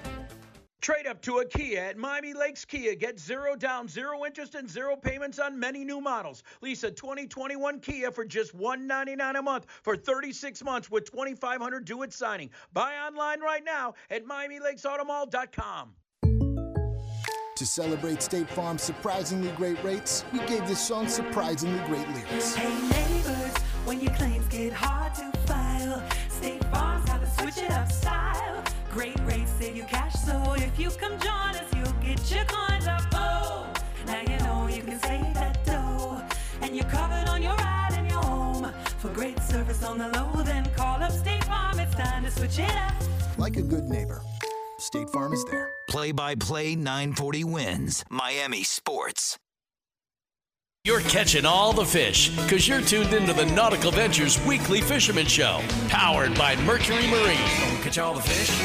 Trade up to a Kia at Miami Lakes Kia. Get zero down, zero interest, and zero payments on many new models. Lease a 2021 Kia for just 199 a month for 36 months with 2500 due at signing. Buy online right now at MiamiLakesAutomall.com. To celebrate State Farm's surprisingly great rates, we gave this song surprisingly great lyrics. Hey neighbors, when your claims get hard to file, State Farm's got switch it up style. Great rates save you cash, so if you come join us, you'll get your coins up. Oh, now you know you can save that dough, and you're covered on your ride and your home. For great service on the low, then call up State Farm. It's time to switch it up. Like a good neighbor, State Farm is there. Play by play 940 wins. Miami Sports. You're catching all the fish because you're tuned into the Nautical Ventures Weekly Fisherman Show, powered by Mercury Marine. Catch all the fish,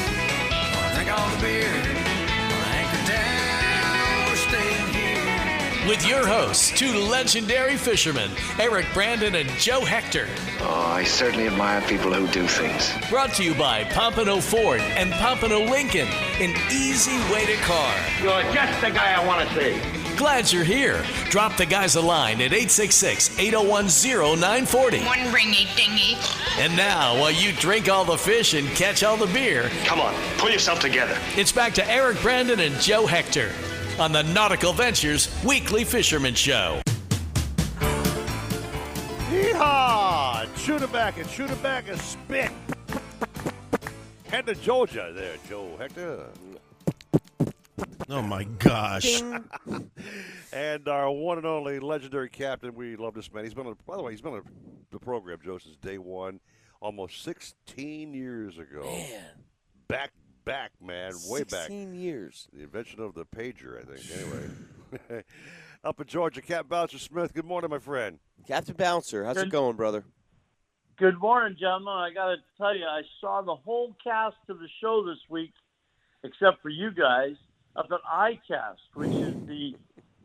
drink all the beer, anchor down, we're staying here. With your hosts, two legendary fishermen, Eric Brandon and Joe Hector. Oh, I certainly admire people who do things. Brought to you by Pompano Ford and Pompano Lincoln, an easy way to car. You're just the guy I want to see. Glad you're here. Drop the guys a line at 866 801 0940. One ringy dingy. And now, while you drink all the fish and catch all the beer, Come on, pull yourself together. it's back to Eric Brandon and Joe Hector on the Nautical Ventures Weekly Fisherman Show. Yeehaw! Shoot it back and shoot it back and spit. Head to Georgia there, Joe Hector. Oh my gosh. and our one and only legendary captain, we love this man. He's been, on, by the way, he's been on the program, Joe, since day one, almost 16 years ago. Man. Back, back, man, way back. 16 years. The invention of the pager, I think. Anyway, up in Georgia, Captain Bouncer Smith. Good morning, my friend. Captain Bouncer, how's it going, brother? Good morning, gentlemen. I got to tell you, I saw the whole cast of the show this week, except for you guys, up at iCast, which is the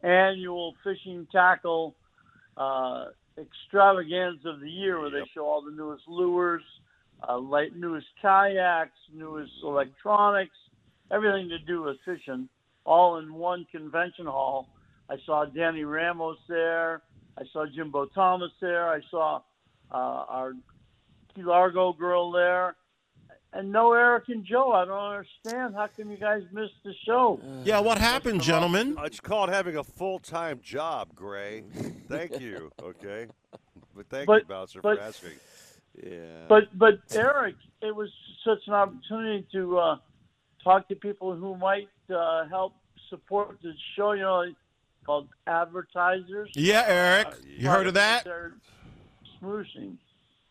annual fishing tackle uh, extravaganza of the year, where they show all the newest lures, uh, like newest kayaks, newest electronics, everything to do with fishing, all in one convention hall. I saw Danny Ramos there. I saw Jimbo Thomas there. I saw uh, our Key Largo girl there. And no Eric and Joe. I don't understand. How come you guys missed the show? Yeah, what happened, gentlemen? It's called having a full time job, Gray. Thank you. Okay. But thank you, Bouncer, but- for asking. Yeah. But but Eric, it was such an opportunity to uh, talk to people who might uh, help support the show. You know, called advertisers. Yeah, Eric. You heard of that? They're smooshing.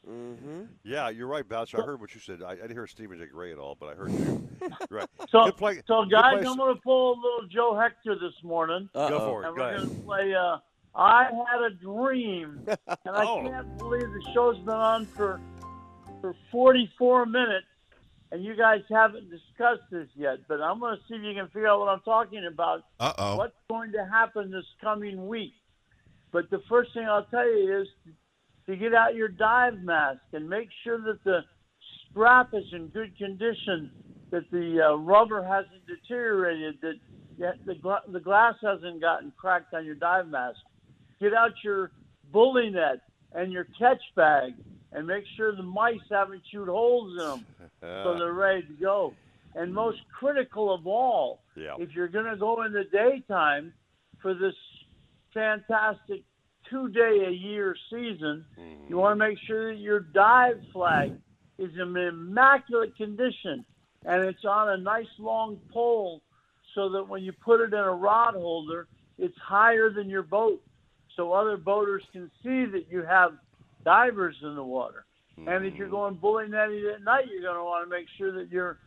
Mm-hmm. Yeah, you're right, Bouncer. I heard what you said. I, I didn't hear Stephen J. Gray at all, but I heard you. Right. So, play- so guys, I'm going to pull a little Joe Hector this morning. Go for it. And Go we're going to play uh, I Had a Dream. And I Oh. can't believe the show's been on for for 44 minutes, and you guys haven't discussed this yet. But I'm going to see if you can figure out what I'm talking about. Uh-oh. What's going to happen this coming week? But the first thing I'll tell you is to get out your dive mask and make sure that the strap is in good condition, that the uh, rubber hasn't deteriorated, that the, gla- the glass hasn't gotten cracked on your dive mask. Get out your bully net and your catch bag and make sure the mice haven't chewed holes in them so they're ready to go. And most critical of all, Yeah. if you're going to go in the daytime for this fantastic two day a year season, mm-hmm. you want to make sure that your dive flag is in immaculate condition and it's on a nice long pole so that when you put it in a rod holder, it's higher than your boat so other boaters can see that you have divers in the water. And if you're mm-hmm. going bully netting at night, you're going to want to make sure that your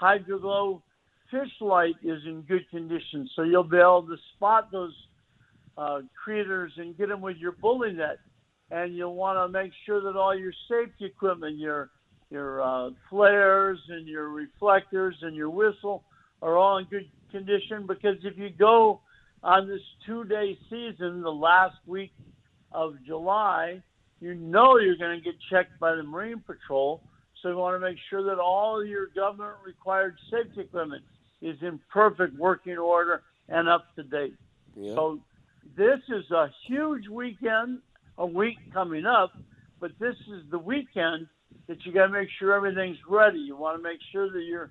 hydroglow fish light is in good condition so you'll be able to spot those uh, critters and get them with your bully net. And you'll want to make sure that all your safety equipment, your your uh, flares and your reflectors and your whistle are all in good condition because if you go on this two-day season, the last week of July, you know you're going to get checked by the Marine Patrol. So you want to make sure that all your government-required safety equipment, is in perfect working order and up to date. Yeah. So this is a huge weekend, a week coming up, but this is the weekend that you got to make sure everything's ready. You want to make sure that your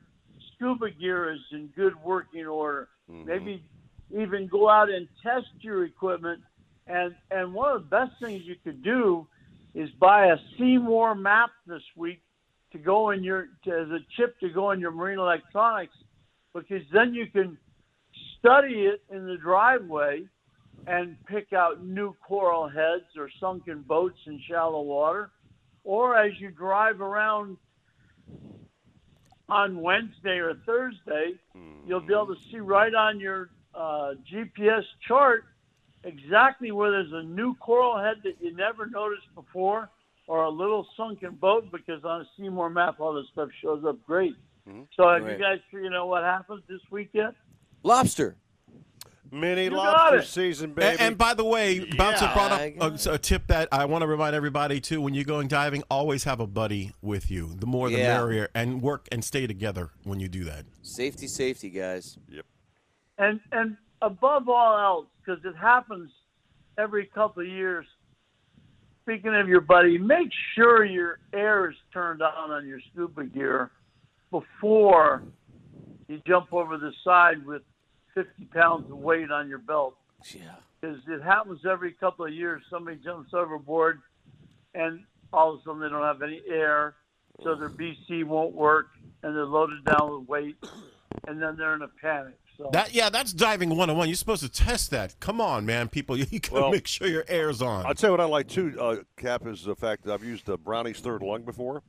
scuba gear is in good working order. Mm-hmm. Maybe even go out and test your equipment. And and one of the best things you could do is buy a Seymour map this week to go in your to, as a chip to go in your marine electronics, because then you can study it in the driveway and pick out new coral heads or sunken boats in shallow water, or as you drive around on Wednesday or Thursday, you'll be able to see right on your uh, GPS chart exactly where there's a new coral head that you never noticed before, or a little sunken boat, because on a Seymour map, all this stuff shows up great. So, have you guys figured out what happens this weekend? Lobster. Mini You got lobster it. season, And, baby. and by the way, Bouncer Yeah. brought up a, a tip that I want to remind everybody too. When you're going diving, always have a buddy with you. The more, the Yeah. merrier, and work and stay together when you do that. Safety, safety, guys. Yep. And and above all else, because it happens every couple of years. Speaking of your buddy, make sure your air is turned on on your scuba gear before you jump over the side with 50 pounds of weight on your belt. Yeah. Because it happens every couple of years. Somebody jumps overboard, and all of a sudden they don't have any air, so their BC won't work, and they're loaded down with weight, and then they're in a panic. So That yeah, that's diving 101. You're supposed to test that. Come on, man, people. You gotta Well, make sure your air's on. I'll tell you what I like too, uh, Cap, is the fact that I've used uh, Brownie's third lung before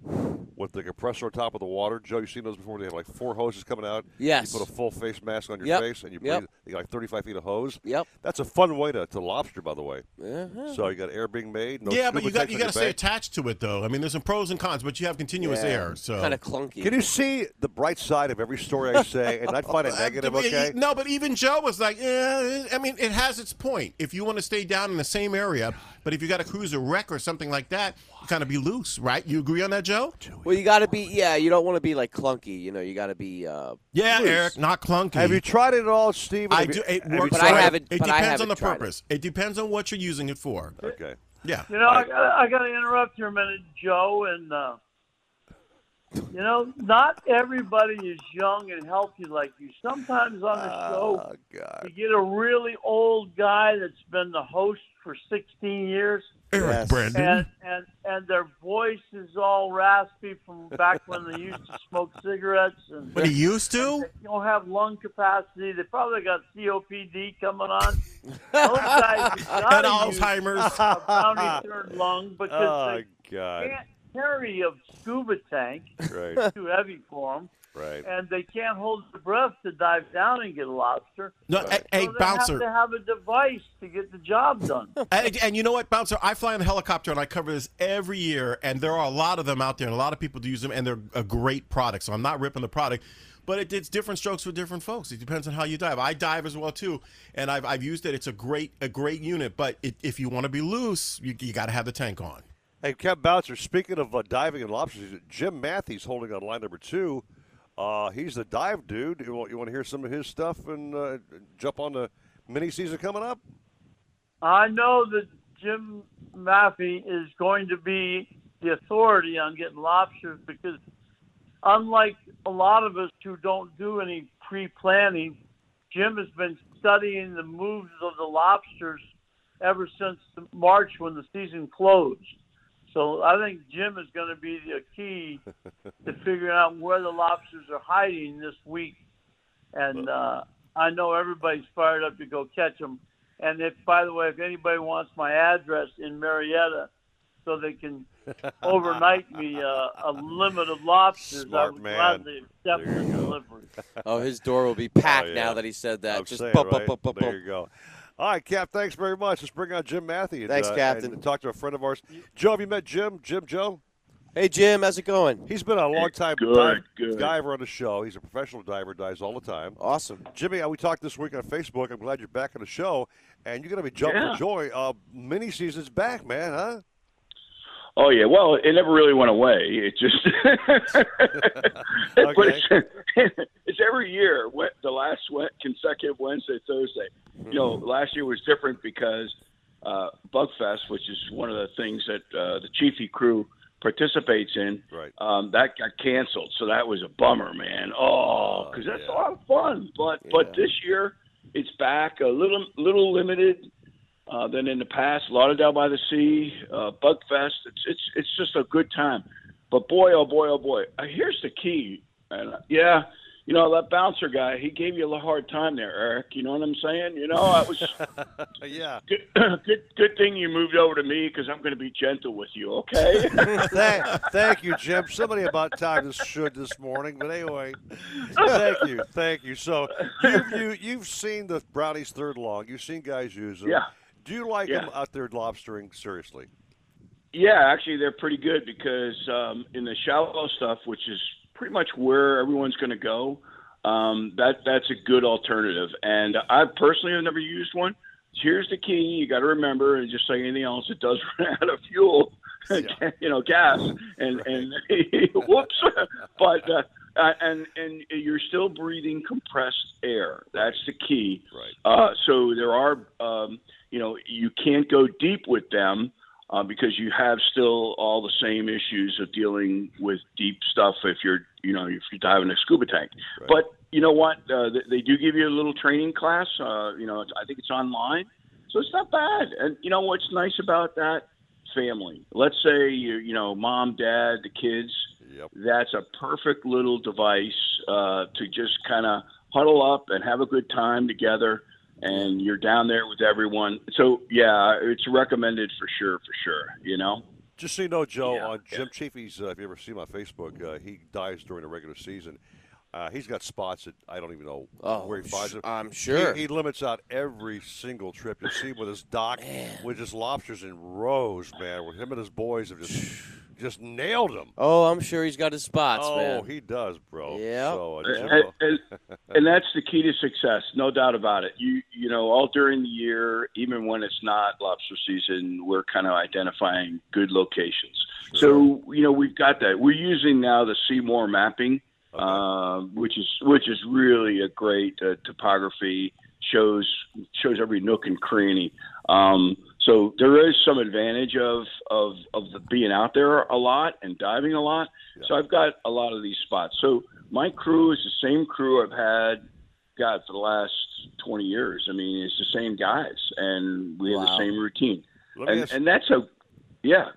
with the compressor on top of the water. Joe, you've seen those before? They have like four hoses coming out. Yes. You put a full face mask on your Yep. face and you Yep. breathe. You got like 35 feet of hose. Yep. That's a fun way to, to lobster, by the way. Uh-huh. So you got air being made. No yeah, but you got you got to your stay back. attached to it though. I mean, there's some pros and cons, but you have continuous Yeah, air. So Kind of clunky. Can you see the bright side of every story I say and not find a negative? But, Okay. No, but even Joe was like, eh, I mean, it has its point. If you want to stay down in the same area, but if you got to cruise a wreck or something like that, you kind of be loose, right? You agree on that, Joe? Well, you got to be. Yeah, you don't want to be like clunky. You know, you got to be. Uh, Yeah, loose. Eric, not clunky. Have you tried it at all, Steve? I do. It works. But I haven't- It but depends on haven't the tried it. purpose. It. depends on what you're using it for. Okay. Yeah. You know, I, gotta- I got to interrupt you a minute, Joe. And uh, you know, not everybody is young and healthy like you. Sometimes on the show, Oh, God. you get a really old guy that's been the host for 16 years, Eric Yes. Brandon. and and and their voice is all raspy from back when they used to smoke cigarettes and. but he used to. They don't have lung capacity. They probably got COPD coming on. Those guys gotta Alzheimer's. a brownie third lung because Oh, they God. can't carry a scuba tank. Right. Too heavy for them. Right. And they can't hold their breath to dive down and get a lobster. No, Right. hey, so they bouncer. have to have a device to get the job done. And, and you know what, Bouncer? I fly in a helicopter and I cover this every year, and there are a lot of them out there, and a lot of people do use them, and they're a great product. So I'm not ripping the product, but it, it's different strokes for different folks. It depends on how you dive. I dive as well too, and I've, I've used it. It's a great a great unit, but it, if you want to be loose, you, you got to have the tank on. Hey, Kev Bouncer, speaking of uh, diving and lobsters, Jim Matthews holding on line number two. Uh, he's the dive dude. You want, you want to hear some of his stuff and uh, jump on the mini season coming up? I know that Jim Maffey is going to be the authority on getting lobsters because, unlike a lot of us who don't do any pre-planning, Jim has been studying the moves of the lobsters ever since March when the season closed. So I think Jim is going to be the key to figuring out where the lobsters are hiding this week. And uh, I know everybody's fired up to go catch them. And if, by the way, if anybody wants my address in Marietta, so they can overnight me uh, a limit of lobsters, I would man. gladly accept There the delivery. Oh, his door will be packed Oh, now that he said that. I'm Just saying, bump, right? bump, bump, there you go. All right, Cap. Thanks very much. Let's bring on Jim Matthews. Thanks, uh, Captain. And talk to a friend of ours. Joe, have you met Jim? Jim, Joe. Hey, Jim, how's it going? He's been a long time Good, dive- good. diver on the show. He's a professional diver, dives all the time. Awesome. Jimmy, uh, we talked this week on Facebook. I'm glad you're back on the show, and you're going to be jumping Yeah. for joy. Uh, mini season's back, man, huh? Oh yeah, well, it never really went away. It just, but it's, it's every year, the last consecutive Wednesday, Thursday. You know, last year was different because uh, Bugfest, which is one of the things that uh, the Chiefy crew participates in, right. um, that got canceled. So that was a bummer, man. Oh, because that's a lot of fun. But but this year it's back a little little limited uh, than in the past. Lauderdale by the Sea, uh, Bugfest. It's it's it's just a good time. But boy, oh boy, oh boy. Uh, here's the key. And uh, yeah, you know that bouncer guy. He gave you a hard time there, Eric. You know what I'm saying? You know, I was yeah. good. Good, good thing you moved over to me because I'm going to be gentle with you. Okay. thank, thank you, Jim. Somebody about time this should this morning, but anyway, thank you, thank you. So you've you, you've seen the brownies third lung. You've seen guys use them. Yeah. Do you like Yeah. them out there lobstering? Seriously. Yeah, actually, they're pretty good because um, in the shallow stuff, which is pretty much where everyone's going to go, um, that that's a good alternative. And I personally have never used one. Here's the key: you got to remember, and just like anything else, it does run out of fuel, you know, gas, and and whoops. but uh, uh, and and you're still breathing compressed air. That's the key. Right. Uh, so there are, um, you know, you can't go deep with them uh, because you have still all the same issues of dealing with deep stuff if you're, you know, if you're diving a scuba tank. But you know what? Uh, they, they do give you a little training class. Uh, you know, I think it's online, so it's not bad. And you know what's nice about that? Family. Let's say you, you know, mom, dad, the kids. Yep. That's a perfect little device uh, to just kind of huddle up and have a good time together. And you're down there with everyone. So yeah, it's recommended for sure, for sure. You know. Just so you know, Joe, on Jim Chiefy's, uh, if you ever see my Facebook, uh, he dives during the regular season. Uh, he's got spots that I don't even know Oh, where he finds sh- them. I'm sure. He, he limits out every single trip. You see him with his dock, with his lobsters in rows, man. Where him and his boys have just just nailed him. Oh, I'm sure he's got his spots, oh, man. he does, bro. Yeah. So, uh, and, and, and that's the key to success, no doubt about it. You you know, all during the year, even when it's not lobster season, we're kind of identifying good locations. So you know, we've got that. We're using now the Seymour mapping, um, which is which is really a great uh, topography shows shows every nook and cranny. Um, so there is some advantage of of of the being out there a lot and diving a lot. So I've got a lot of these spots. So my crew is the same crew I've had, God, for the last twenty years. I mean, it's the same guys, and we have the same routine. And, and that's a yeah.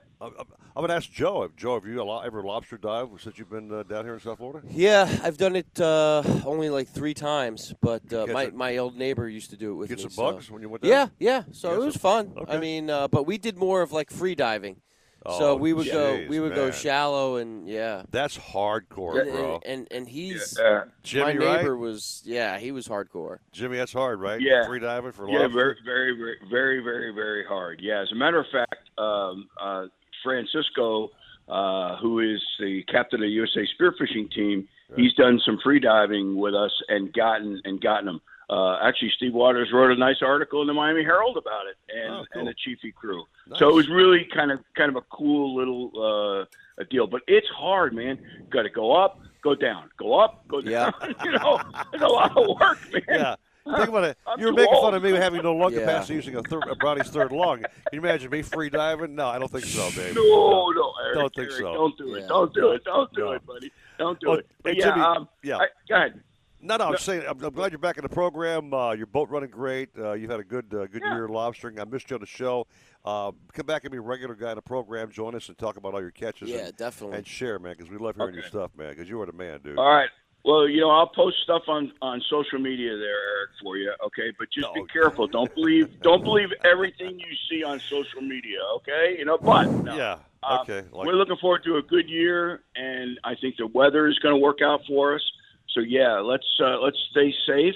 I'm, I'm- I'm gonna ask Joe. Joe, have you ever lobster dive since you've been uh, down here in South Florida? Yeah, I've done it uh, only like three times, but uh, my, some- my old neighbor used to do it with Get me. some so- bugs when you went Yeah, down? yeah. So it was some- fun. okay. I mean, uh, but we did more of like free diving. Oh, so we would go we would go shallow and yeah. That's hardcore, And, bro. and, and and he's Yeah. Jimmy, my right? neighbor was yeah he was hardcore. Jimmy, that's hard, right? Yeah. Free diving for yeah, lobster. very, very, very, very, very, very hard. Yeah, as a matter of fact, um, uh, Francisco, uh, who is the captain of the USA spearfishing team, he's done some free diving with us and gotten and gotten them. Uh, actually, Steve Waters wrote a nice article in the Miami Herald about it, and Oh, cool. and the Chiefy crew. Nice. So it was really kind of kind of a cool little uh, a deal. But it's hard, man. Got to go up, go down, go up, go down. you know, it's a lot of work, man. Yeah. Think about it. I'm You were making old. fun of me having no lung Yeah. capacity using a, third, a brownie's third lung. Can you imagine me free diving? No, I don't think so, baby. No, no, Eric, Don't think Eric, so. Don't do it. Yeah. Don't do it. Don't do No. it, buddy. Don't do Well, it. But hey, yeah, Jimmy, um, yeah. I, go ahead. No, no, I'm No. saying I'm, I'm glad you're back in the program. Uh, your boat running great. Uh, you've had a good uh, good Yeah. year lobstering. I missed you on the show. Uh, come back and be a regular guy in the program. Join us and talk about all your catches. Yeah, and, definitely. And share, man, because we love hearing your stuff, man. Because you are the man, dude. All right. Well, you know, I'll post stuff on on social media there, Eric, for you. Okay, but just be careful. Don't believe don't believe everything you see on social media. Okay, you know, but no. Yeah. Uh, Okay. Like, We're looking forward to a good year, and I think the weather is going to work out for us. So yeah, let's uh, let's stay safe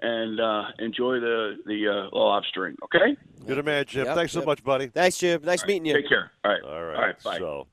and uh, enjoy the the uh, lobstering. Okay. you're the man, Jim. Yep, Thanks so much, buddy. Thanks, Jim. Nice meeting you. Take care. All right. All right. All right. Bye. So,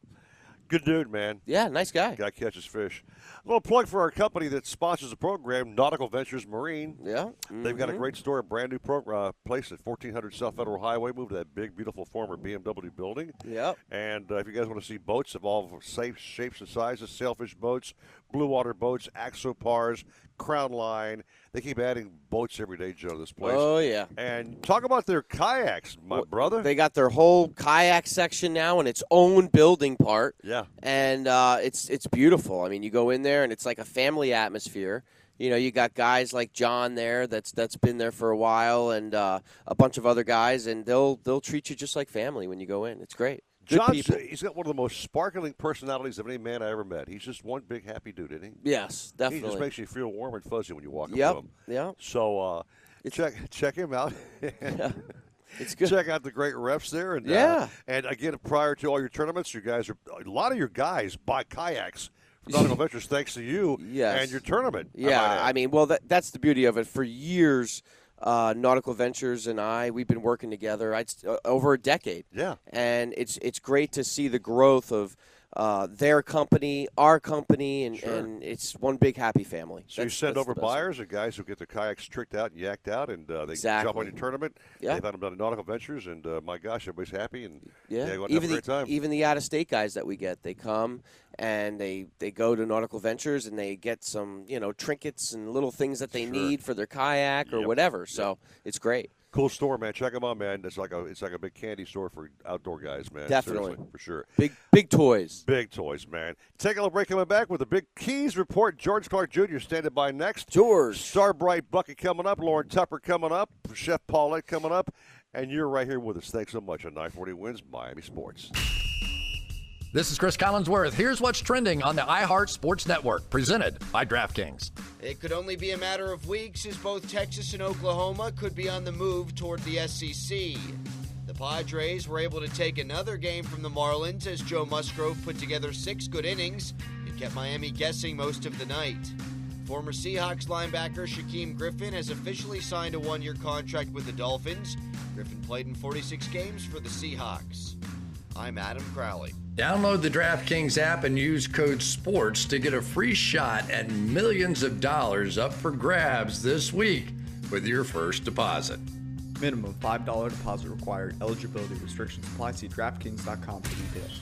good dude, man. Yeah, nice guy. Guy catches fish. A little plug for our company that sponsors the program, Nautical Ventures Marine. Yeah. They've got a Mhm. great store, a brand new pro- uh, place at 1400 South Federal Highway. Moved to that big, beautiful former BMW building. Yeah. And uh, if you guys want to see boats of all safe shapes and sizes, sailfish boats, blue water boats, Axopars, Crownline, they keep adding boats every day, Joe, to this place. Oh, yeah. And talk about their kayaks, my brother. They got their whole kayak section now in its own building part. Yeah. And uh, it's it's beautiful. I mean, you go in there and it's like a family atmosphere. You know, you got guys like John there that's that's been there for a while, and uh, a bunch of other guys, and they'll they'll treat you just like family when you go in. It's great. Good John's, people. he's got one of the most sparkling personalities of any man I ever met. He's just one big happy dude, isn't he? Yes, definitely. He just makes you feel warm and fuzzy when you walk Yep, up to him. yeah. So uh, check check him out. it's good. Check out the great reps there, and uh, Yeah. and again, prior to all your tournaments, you guys are a lot of your guys buy kayaks from Nautical Ventures thanks to you Yes. and your tournament. Yeah, add. I mean, well, that, that's the beauty of it. For years, uh, Nautical Ventures and I, we've been working together. I'd, uh, over a decade. Yeah. and it's it's great to see the growth of uh, their company, our company, and, Sure. and it's one big happy family. So you send over buyers or guys who get their kayaks tricked out and yacked out, and uh, they jump on your tournament. Yeah. They've had them done Nautical Ventures, and uh, my gosh, everybody's happy, and Yeah, they go out and have even the time. even the out of state guys that we get, they come and they they go to Nautical Ventures and they get some you know trinkets and little things that they Sure. need for their kayak or Yep. whatever. So it's great. Cool store, man. Check them out, man. It's like a it's like a big candy store for outdoor guys, man. Definitely. Seriously, for sure. Big big toys. Big toys, man. Take a little break. Coming back with the big keys report. George Clark Jr. standing by next. George. Star brite Bucket coming up. Lauren Tupper coming up. Chef Paulette coming up. And you're right here with us. Thanks so much on 940 Wins Miami Sports. This is Cris Collinsworth. Here's what's trending on the iHeart Sports Network, presented by DraftKings. It could only be a matter of weeks as both Texas and Oklahoma could be on the move toward the SEC. The Padres were able to take another game from the Marlins as Joe Musgrove put together six good innings and kept Miami guessing most of the night. Former Seahawks linebacker Shaquem Griffin has officially signed a one year contract with the Dolphins. Griffin played in 46 games for the Seahawks. I'm Adam Crowley. Download the DraftKings app and use code SPORTS to get a free shot at millions of dollars up for grabs this week with your first deposit. Minimum $5 deposit required. Eligibility restrictions apply. See DraftKings.com for details.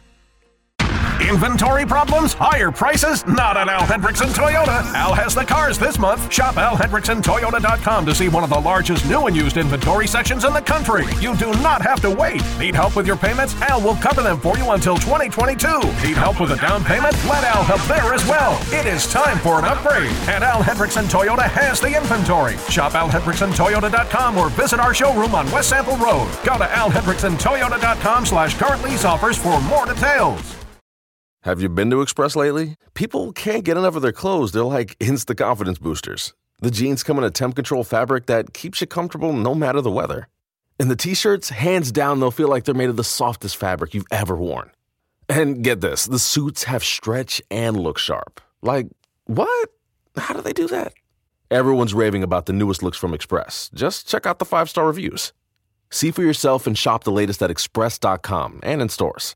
Inventory problems? Higher prices? Not at Al Hendrickson Toyota. Al has the cars this month. Shop alhendricksontoyota.com to see one of the largest new and used inventory sections in the country. You do not have to wait. Need help with your payments? Al will cover them for you until 2022. Need help with a down payment? Let Al help there as well. It is time for an upgrade, and Al Hendrickson Toyota has the inventory. Shop alhendricksontoyota.com or visit our showroom on West Sample Road. Go to alhendricksontoyota.com slash current lease offers for more details. Have you been to Express lately? People can't get enough of their clothes. They're like instant confidence boosters. The jeans come in a temp control fabric that keeps you comfortable no matter the weather. And the t shirts, hands down, they'll feel like they're made of the softest fabric you've ever worn. And get this the suits have stretch and look sharp. Like, what? How do they do that? Everyone's raving about the newest looks from Express. Just check out the five star reviews. See for yourself and shop the latest at express.com and in stores.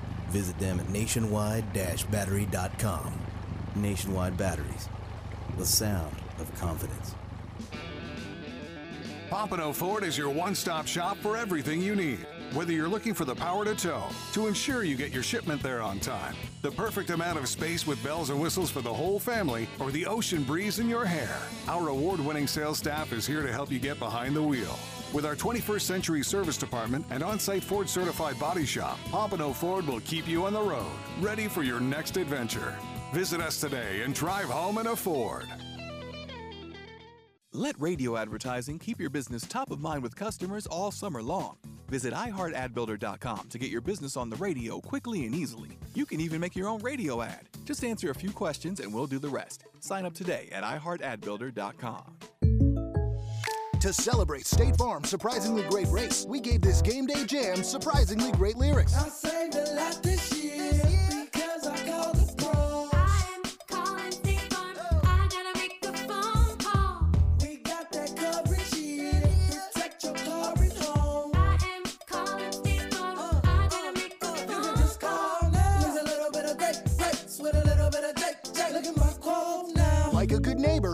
Visit them at nationwide-battery.com. Nationwide Batteries, the sound of confidence. Pompano Ford is your one stop shop for everything you need. Whether you're looking for the power to tow, to ensure you get your shipment there on time, the perfect amount of space with bells and whistles for the whole family, or the ocean breeze in your hair, our award winning sales staff is here to help you get behind the wheel. With our 21st century service department and on site Ford certified body shop, Pompano Ford will keep you on the road, ready for your next adventure. Visit us today and drive home in a Ford. Let radio advertising keep your business top of mind with customers all summer long. Visit iHeartAdBuilder.com to get your business on the radio quickly and easily. You can even make your own radio ad. Just answer a few questions and we'll do the rest. Sign up today at iHeartAdBuilder.com. To celebrate State Farm's surprisingly great race, we gave this game day jam surprisingly great lyrics. I saved a lot this year because I called the pros. I am calling State Farm. I gotta make a phone call. We got that coverage here. Protect your car at home. I am calling State Farm. Uh, I uh, gotta make a phone You can just call now. There's a little bit of great rates with a little bit of Jake. Jake, look at my quote now. Like a good neighbor,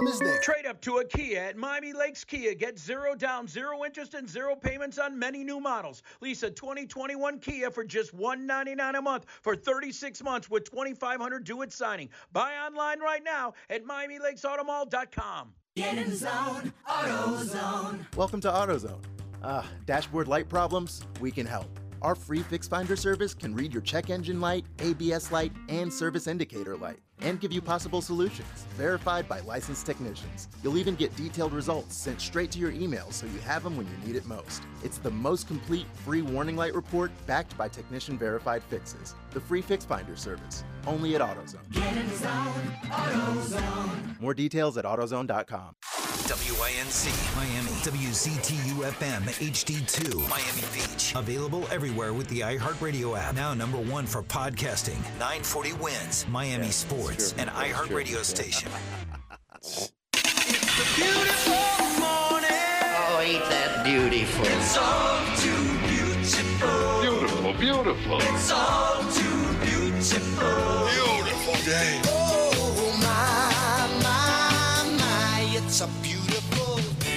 State is there. Trade up to a Kia at Miami Lakes Kia. Get zero down, zero interest, and zero payments on many new models. Lease a 2021 Kia for just 199 a month for 36 months with 2500 due at signing. Buy online right now at MiamiLakesAutomall.com. Get in the zone, AutoZone. Welcome to AutoZone. Uh, dashboard light problems? We can help. Our free Fix Finder service can read your check engine light, ABS light, and service indicator light, and give you possible solutions, verified by licensed technicians. You'll even get detailed results sent straight to your email so you have them when you need it most. It's the most complete free warning light report backed by technician verified fixes. The free Fix Finder service, only at AutoZone. Get in the zone, AutoZone. More details at AutoZone.com. WINZ Miami, WCTU FM HD2 Miami Beach. Available everywhere with the iHeartRadio app. Now number one for podcasting. 940 wins Miami Sports and iHeartRadio station. Oh, ain't that beautiful? It's all too beautiful. Beautiful, beautiful. It's all too beautiful. Beautiful day.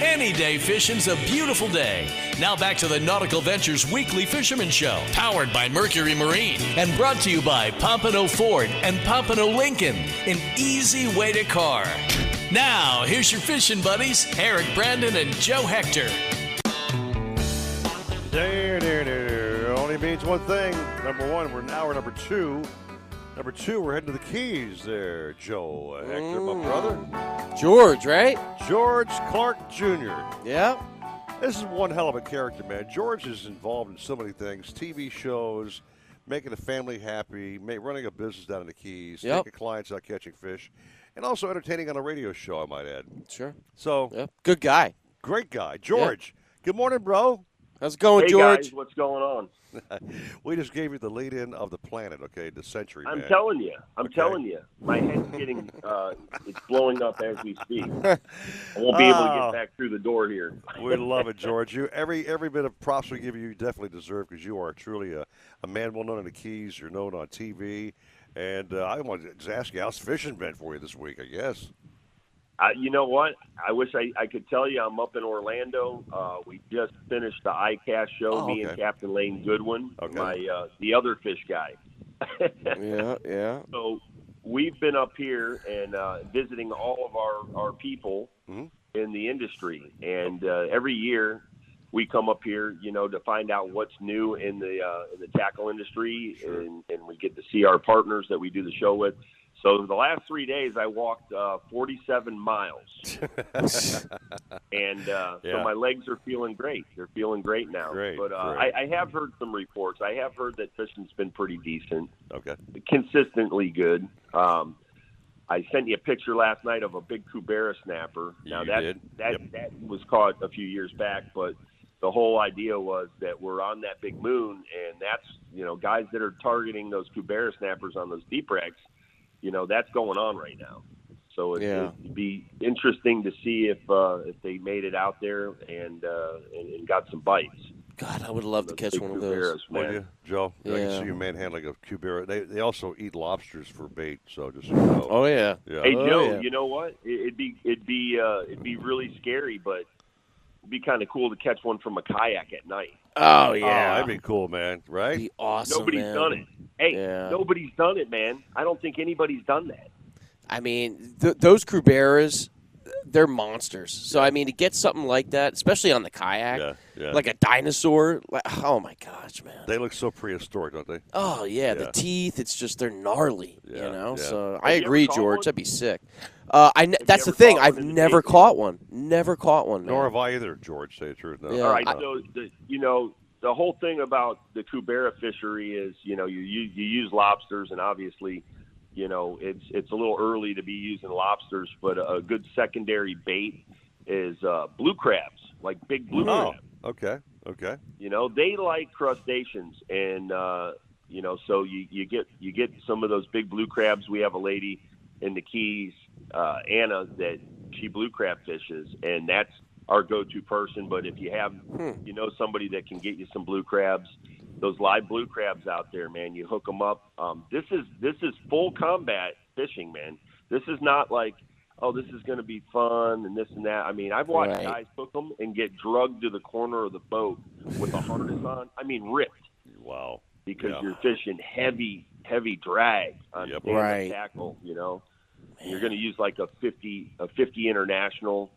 Any day fishing's a beautiful day. Now back to the Nautical Ventures Weekly Fisherman Show, powered by Mercury Marine and brought to you by Pompano Ford and Pompano Lincoln, an easy way to car. Now, here's your fishing buddies, Eric Brandon and Joe Hector. There, there, there. Only means one thing. Number one, we're hour number two. Number two, we're heading to the Keys there, Joe Hector, my mm. brother. George, right? George Clark Jr. Yeah. This is one hell of a character, man. George is involved in so many things TV shows, making a family happy, running a business down in the Keys, Yep. taking clients out catching fish, and also entertaining on a radio show, I might add. Sure. So, good guy. Great guy. George, good morning, bro. How's it going, hey George? guys, what's going on? we just gave you the lead in of the planet, okay? The century, I'm man. telling you, I'm Okay. telling you, my head's getting, uh, it's blowing up as we speak. I won't be able to get back through the door here. We love it, George. You every every bit of props we give you, you definitely deserve because you are truly a, a man well known in the Keys. You're known on TV, and uh, I want to just ask you how's fishing been for you this week? I guess. Uh, you know what? I wish I, I could tell you I'm up in Orlando. Uh, we just finished the ICAST show, Oh, me and. Captain Lane Goodwin, my uh, the other fish guy. yeah, yeah. So we've been up here and uh, visiting all of our, our people in the industry, and uh, every year we come up here, you know, to find out what's new in the uh, in the tackle industry, and, and we get to see our partners that we do the show with. So the last three days, I walked uh, 47 miles, and uh, Yeah. so my legs are feeling great. They're feeling great now. Great, but uh, great. I, I have heard some reports. I have heard that fishing's been pretty decent Okay. consistently good. Um, I sent you a picture last night of a big Cubera snapper. Now You that did. that that was caught a few years back, but the whole idea was that we're on that big moon, and that's you know guys that are targeting those Cubera snappers on those deep wrecks. You know that's going on right now. So it, Yeah. it'd be interesting to see if uh, if they made it out there and uh, and, and got some bites. God, I would love to catch one of Cuberas, those. man. Would you, Joe? I can see you manhandling a cubera. They they also eat lobsters for bait. So just so you know. Oh yeah. Yeah. Hey Oh, Joe, yeah. you know what? It- It'd be it'd be uh, it'd be really scary, but it'd be kind of cool to catch one from a kayak at night. Oh Oh, that'd be cool, man. Right? Be awesome. Nobody's man. done it. Hey, Yeah. nobody's done it, man. I don't think anybody's done that. I mean, th- those Cuberas, they're monsters. So I mean, to get something like that, especially on the kayak, Yeah, yeah. like a dinosaur, like, oh my gosh, man. They look so prehistoric, don't they? Oh yeah, the teeth. It's just they're gnarly, you know. yeah. So Have I agree, George. one? That'd be sick. Uh, I ne- that's the thing. I've one the never caught one. Never caught one. Nor have I either, George. Say the truth. No. Yeah. All right, No. so the, you know the whole thing about the Cubera fishery is you know you you, you use lobsters and obviously you know it's it's a little early to be using lobsters, but a, good secondary bait is uh, blue crabs, like big blue Oh, crabs. okay, okay. You know they like crustaceans, and uh, you know so you you get you get some of those big blue crabs. We have a lady in the Keys, uh, Anna, that she blue crab fishes, and that's our go-to person. But if you have, you know, somebody that can get you some blue crabs, those live blue crabs out there, man, you hook them up. Um, this is this is full combat fishing, man. This is not like, oh, this is going to be fun and this and that. I mean, I've watched Right. guys hook them and get drugged to the corner of the boat with a harness on. I mean, ripped Wow. because Yeah. you're fishing heavy, heavy drag on Yep. Right. tackle. You know, and you're going to use like a 50, a 50 international,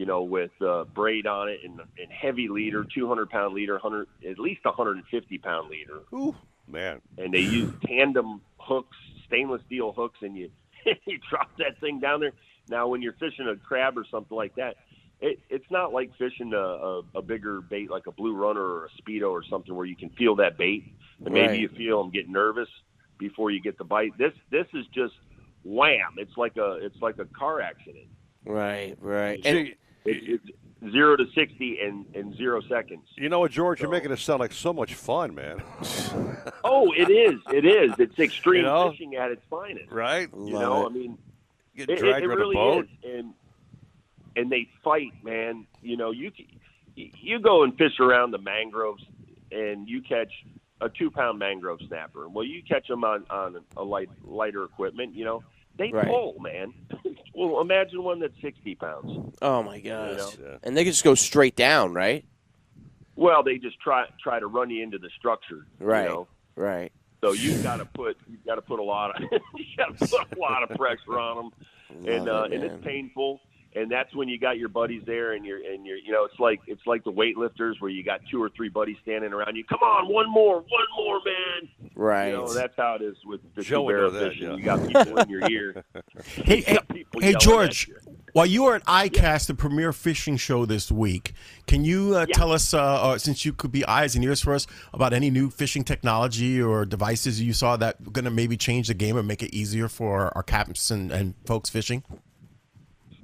you know, with uh, braid on it and, and heavy leader, 200 pound leader, 100, at least 150 pound leader. Ooh, man. And they use tandem hooks, stainless steel hooks, and you you drop that thing down there. Now, when you're fishing a crab or something like that, it, it's not like fishing a, a, a bigger bait like a blue runner or a speedo or something where you can feel that bait and maybe Right. you feel them get nervous before you get the bite. This this is just wham! It's like a it's like a car accident. Right, right. And it, it's zero to sixty in in zero seconds. You know what, George? You're making it sound like so much fun, man. Oh, it is. It is. It's extreme You know? fishing at its finest. Right? You know, I mean, Get it, it, it really a boat. is. And and they fight, man. You know, you you go and fish around the mangroves, and you catch a two pound mangrove snapper. Well, you catch them on on a light lighter equipment. You know, they Right. pull, man. well, imagine one that's sixty pounds. oh my gosh. know? And they can just go straight down, right? Well, they just try try to run you into the structure. Right. You know? Right. So you've got to put you've got to put a lot of you got to put a lot of pressure on them, and uh, it, and it's painful. And that's when you got your buddies there, and you're and you're you know it's like it's like the weightlifters where you got two or three buddies standing around you. Come on, one more, one more, man. Right. You know that's how it is with the Joe would Cubera fishing. yeah. You got people in your ear. Hey, You hey, hey George. While you were at ICAST, the premier fishing show this week, can you uh, tell us, uh, uh, since you could be eyes and ears for us, about any new fishing technology or devices you saw that going to maybe change the game and make it easier for our captains and, and folks fishing?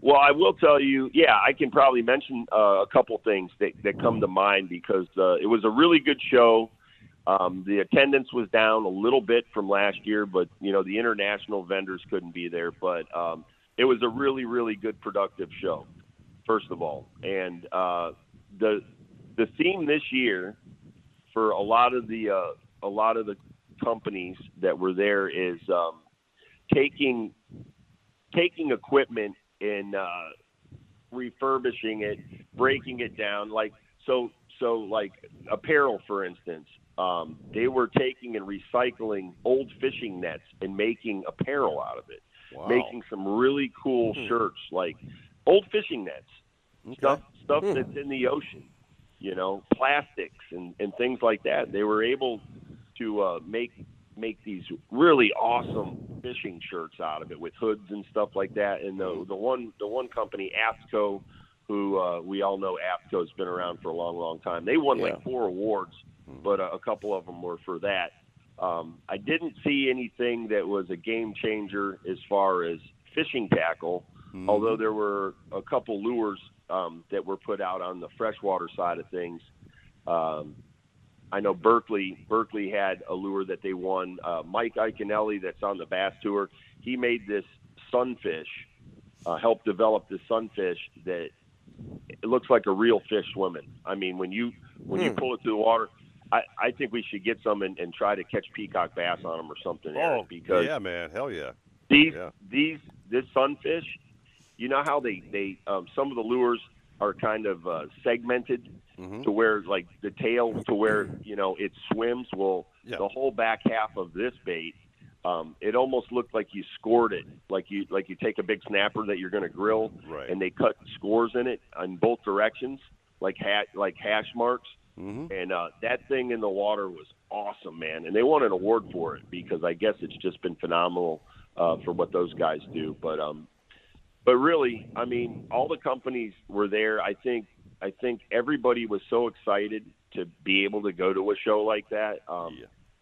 Well, I will tell you, yeah, I can probably mention uh, a couple things that, that come to mind because uh, it was a really good show. Um, the attendance was down a little bit from last year, but you know the international vendors couldn't be there. But um, it was a really, really good, productive show. First of all, and uh, the the theme this year for a lot of the uh, a lot of the companies that were there is um, taking taking equipment and uh, refurbishing it, breaking it down. Like so, so like apparel, for instance, um, they were taking and recycling old fishing nets and making apparel out of it, Wow. making some really cool Hmm. shirts, like old fishing nets, stuff stuff Hmm. that's in the ocean, you know, plastics and and things like that. They were able to uh, make make these really awesome fishing shirts out of it with hoods and stuff like that. And the the one the one company AFTCO, who uh, we all know AFTCO's been around for a long long time. They won like four awards, but uh, a couple of them were for that. Um, I didn't see anything that was a game changer as far as fishing tackle, although there were a couple lures um, that were put out on the freshwater side of things. Um, I know Berkley. Berkley had a lure that they won. Uh, Mike Iaconelli, that's on the Bass Tour, he made this sunfish, uh, helped develop this sunfish that it looks like a real fish swimming. I mean, when you when you Hmm. pull it through the water, I, I think we should get some and, and try to catch peacock bass on them or something. Oh, because yeah, man. Hell yeah. these Yeah. these this sunfish, you know how they they um, some of the lures are kind of uh, segmented Mm-hmm. to where like the tail to where you know it swims. Well, the whole back half of this bait, um, it almost looked like you scored it, like you like you take a big snapper that you're going to grill, Right. and they cut scores in it in both directions, like hat like hash marks. Mm-hmm. And uh, that thing in the water was awesome, man. And they won an award for it because I guess it's just been phenomenal uh, for what those guys do. But um, but really, I mean, all the companies were there. I think I think everybody was so excited to be able to go to a show like that. Um,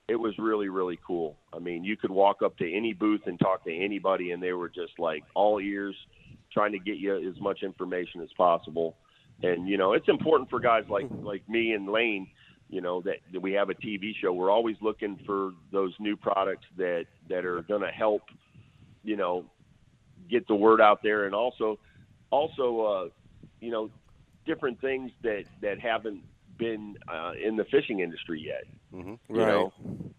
It was really really cool. I mean, you could walk up to any booth and talk to anybody, and they were just like all ears, trying to get you as much information as possible. And you know, it's important for guys like like me and Lane. You know that, that we have a TV show. We're always looking for those new products that that are going to help. You know, get the word out there, and also also uh, you know different things that that haven't been uh, in the fishing industry yet. Mm-hmm. You know,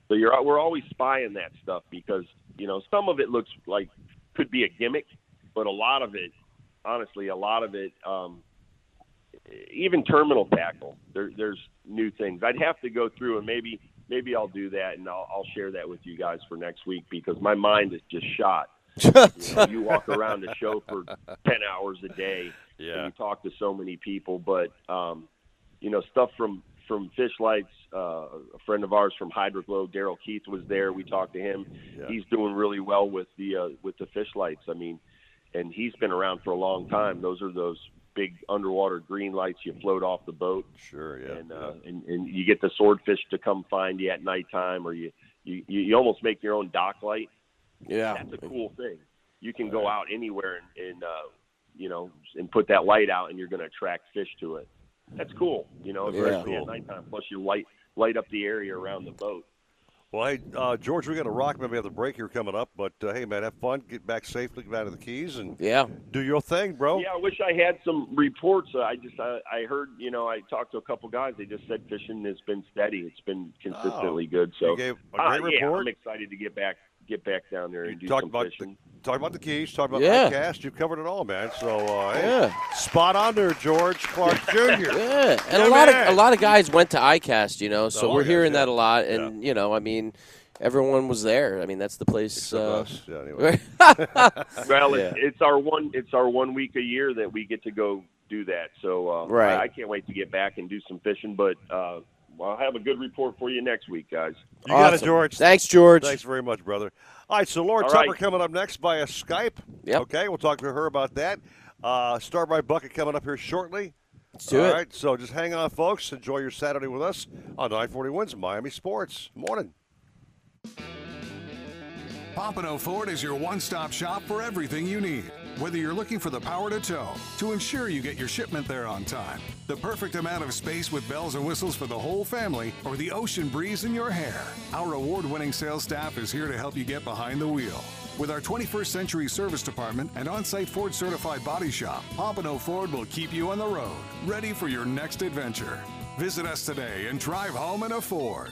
so you're we're always spying that stuff because you know some of it looks like could be a gimmick, but a lot of it, honestly, a lot of it, um, even terminal tackle, there, there's new things. I'd have to go through and maybe maybe I'll do that and I'll, I'll share that with you guys for next week because my mind is just shot. you, know, you walk around the show for ten hours a day, Yeah. and you talk to so many people. But um, you know, stuff from from Fish Lights. Uh, a friend of ours from Hydroglow, Daryl Keith, was there. We talked to him. Yeah. He's doing really well with the uh, with the Fish Lights. I mean, and he's been around for a long time. Those are those big underwater green lights you float off the boat. Sure, yeah. And uh, and, and you get the swordfish to come find you at nighttime, or you you you almost make your own dock light. Yeah, that's a cool thing. You can go out anywhere and, and uh, you know and put that light out, and you're going to attract fish to it. That's cool, you know, Yeah. especially Cool. at nighttime. Plus, you light light up the area around the boat. Well, hey, uh, George, we got to rock. Maybe we have the break here coming up. But uh, hey, man, have fun. Get back safely. Get out of the Keys and yeah, do your thing, bro. Yeah, I wish I had some reports. Uh, I just I, I heard, you know, I talked to a couple guys. They just said fishing has been steady. It's been consistently Oh. good. So You gave a uh, great yeah, report. I'm excited to get back get back down there and do Talk some about fishing. the, talk about the Keys. Talk about Yeah. ICAST. You've covered it all, man. So uh, hey, Yeah. spot on there, George Clark Jr. Yeah, and Yeah, a lot man. of a lot of guys went to ICAST, you know, so Oh, we're yes, hearing yeah. that a lot, and you know, I mean, everyone was there. I mean, that's the place. Uh, us. Yeah, anyway. well, Yeah. it's, it's our one it's our one week a year that we get to go do that. So uh, Right. I, I can't wait to get back and do some fishing. But uh, well, I'll have a good report for you next week, guys. You got it, George. Thanks, George. Thanks very much, brother. All right, so Lauren All Tupper right. coming up next via Skype. Yep. Okay, we'll talk to her about that. Uh, Star brite Bucket coming up here shortly. Let's do All it. right, so just hang on, folks. Enjoy your Saturday with us on 940 Wins Miami Sports. Morning. Pompano Ford is your one stop shop for everything you need. Whether you're looking for the power to tow, to ensure you get your shipment there on time, the perfect amount of space with bells and whistles for the whole family, or the ocean breeze in your hair, our award winning sales staff is here to help you get behind the wheel. With our 21st century service department and on site Ford certified body shop, Pompano Ford will keep you on the road, ready for your next adventure. Visit us today and drive home in a Ford.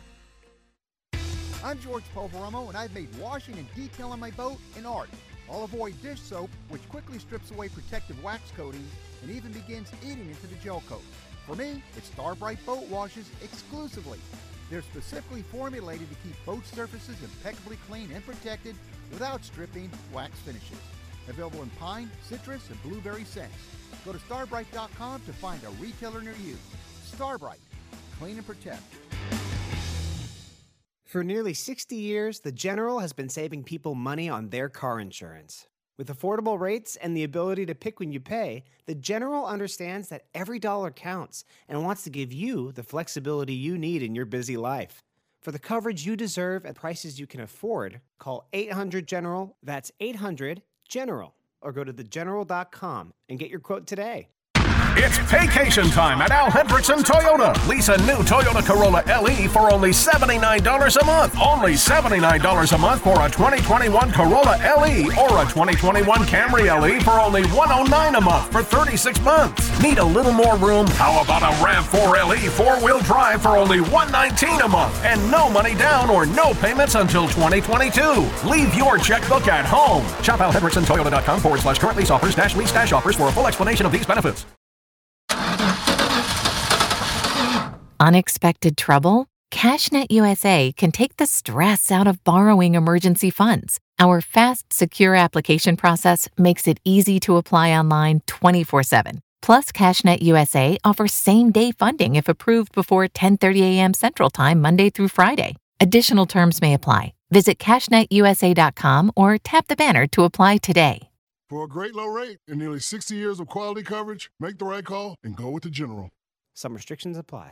I'm George Poveromo, and I've made washing and detailing my boat an art. I'll avoid dish soap, which quickly strips away protective wax coating and even begins eating into the gel coat. For me, it's Star brite Boat Washes exclusively. They're specifically formulated to keep boat surfaces impeccably clean and protected without stripping wax finishes. Available in pine, citrus, and blueberry scents. Go to starbrite.com to find a retailer near you. Star brite, clean and protect. For nearly 60 years, the General has been saving people money on their car insurance. With affordable rates and the ability to pick when you pay, the General understands that every dollar counts and wants to give you the flexibility you need in your busy life. For the coverage you deserve at prices you can afford, call 800 General, that's 800 General, or go to thegeneral.com and get your quote today. It's vacation time at Al Hendrickson Toyota. Lease a new Toyota Corolla LE for only $79 a month. Only $79 a month for a 2021 Corolla LE or a 2021 Camry LE for only $109 a month for 36 months. Need a little more room? How about a RAV4 LE four-wheel drive for only $119 a month and no money down or no payments until 2022. Leave your checkbook at home. Shop AlHendricksonToyota.com forward slash current lease offers dash lease dash offers for a full explanation of these benefits. Unexpected trouble? CashNet USA can take the stress out of borrowing emergency funds. Our fast, secure application process makes it easy to apply online 24 7. Plus, CashNet USA offers same day funding if approved before 10:30 a.m. Central Time Monday through Friday. Additional terms may apply. Visit cashnetusa.com or tap the banner to apply today. For a great low rate and nearly 60 years of quality coverage, make the right call and go with the General. Some restrictions apply.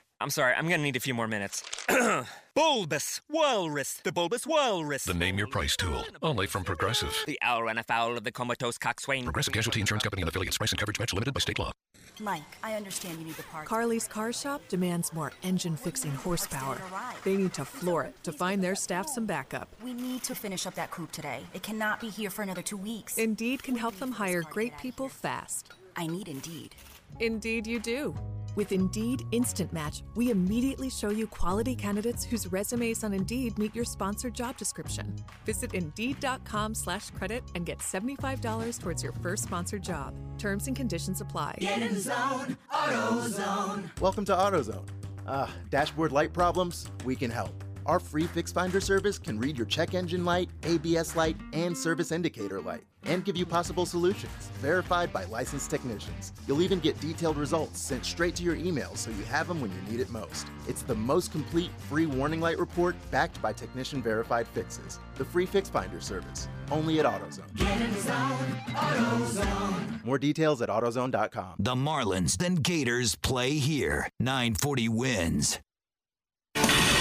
I'm sorry, I'm gonna need a few more minutes. bulbous Walrus, the Bulbous Walrus. The Name Your Price tool, only from Progressive. The owl ran afoul of the comatose coxswain. Progressive Casualty Insurance Company and affiliates. Price and coverage match limited by state law. Mike, I understand you need the parts. Carly's Car Shop demands more engine fixing horsepower. They need to floor it to find their staff some backup. We need to finish up that coupe today. It cannot be here for another two weeks. Indeed can help them hire great people fast. I need Indeed. Indeed, you do. With Indeed Instant Match, we immediately show you quality candidates whose resumes on Indeed meet your sponsored job description. Visit Indeed.com slash credit and get $75 towards your first sponsored job. Terms and conditions apply. Get in the zone, AutoZone. Welcome to AutoZone. Uh, dashboard light problems? We can help. Our free Fix Finder service can read your check engine light, ABS light, and service indicator light, and give you possible solutions, verified by licensed technicians. You'll even get detailed results sent straight to your email so you have them when you need it most. It's the most complete free warning light report backed by technician verified fixes. The free Fix Finder service, only at AutoZone. Get in the zone, AutoZone. More details at AutoZone.com. The Marlins, then Gators play here. 940 wins.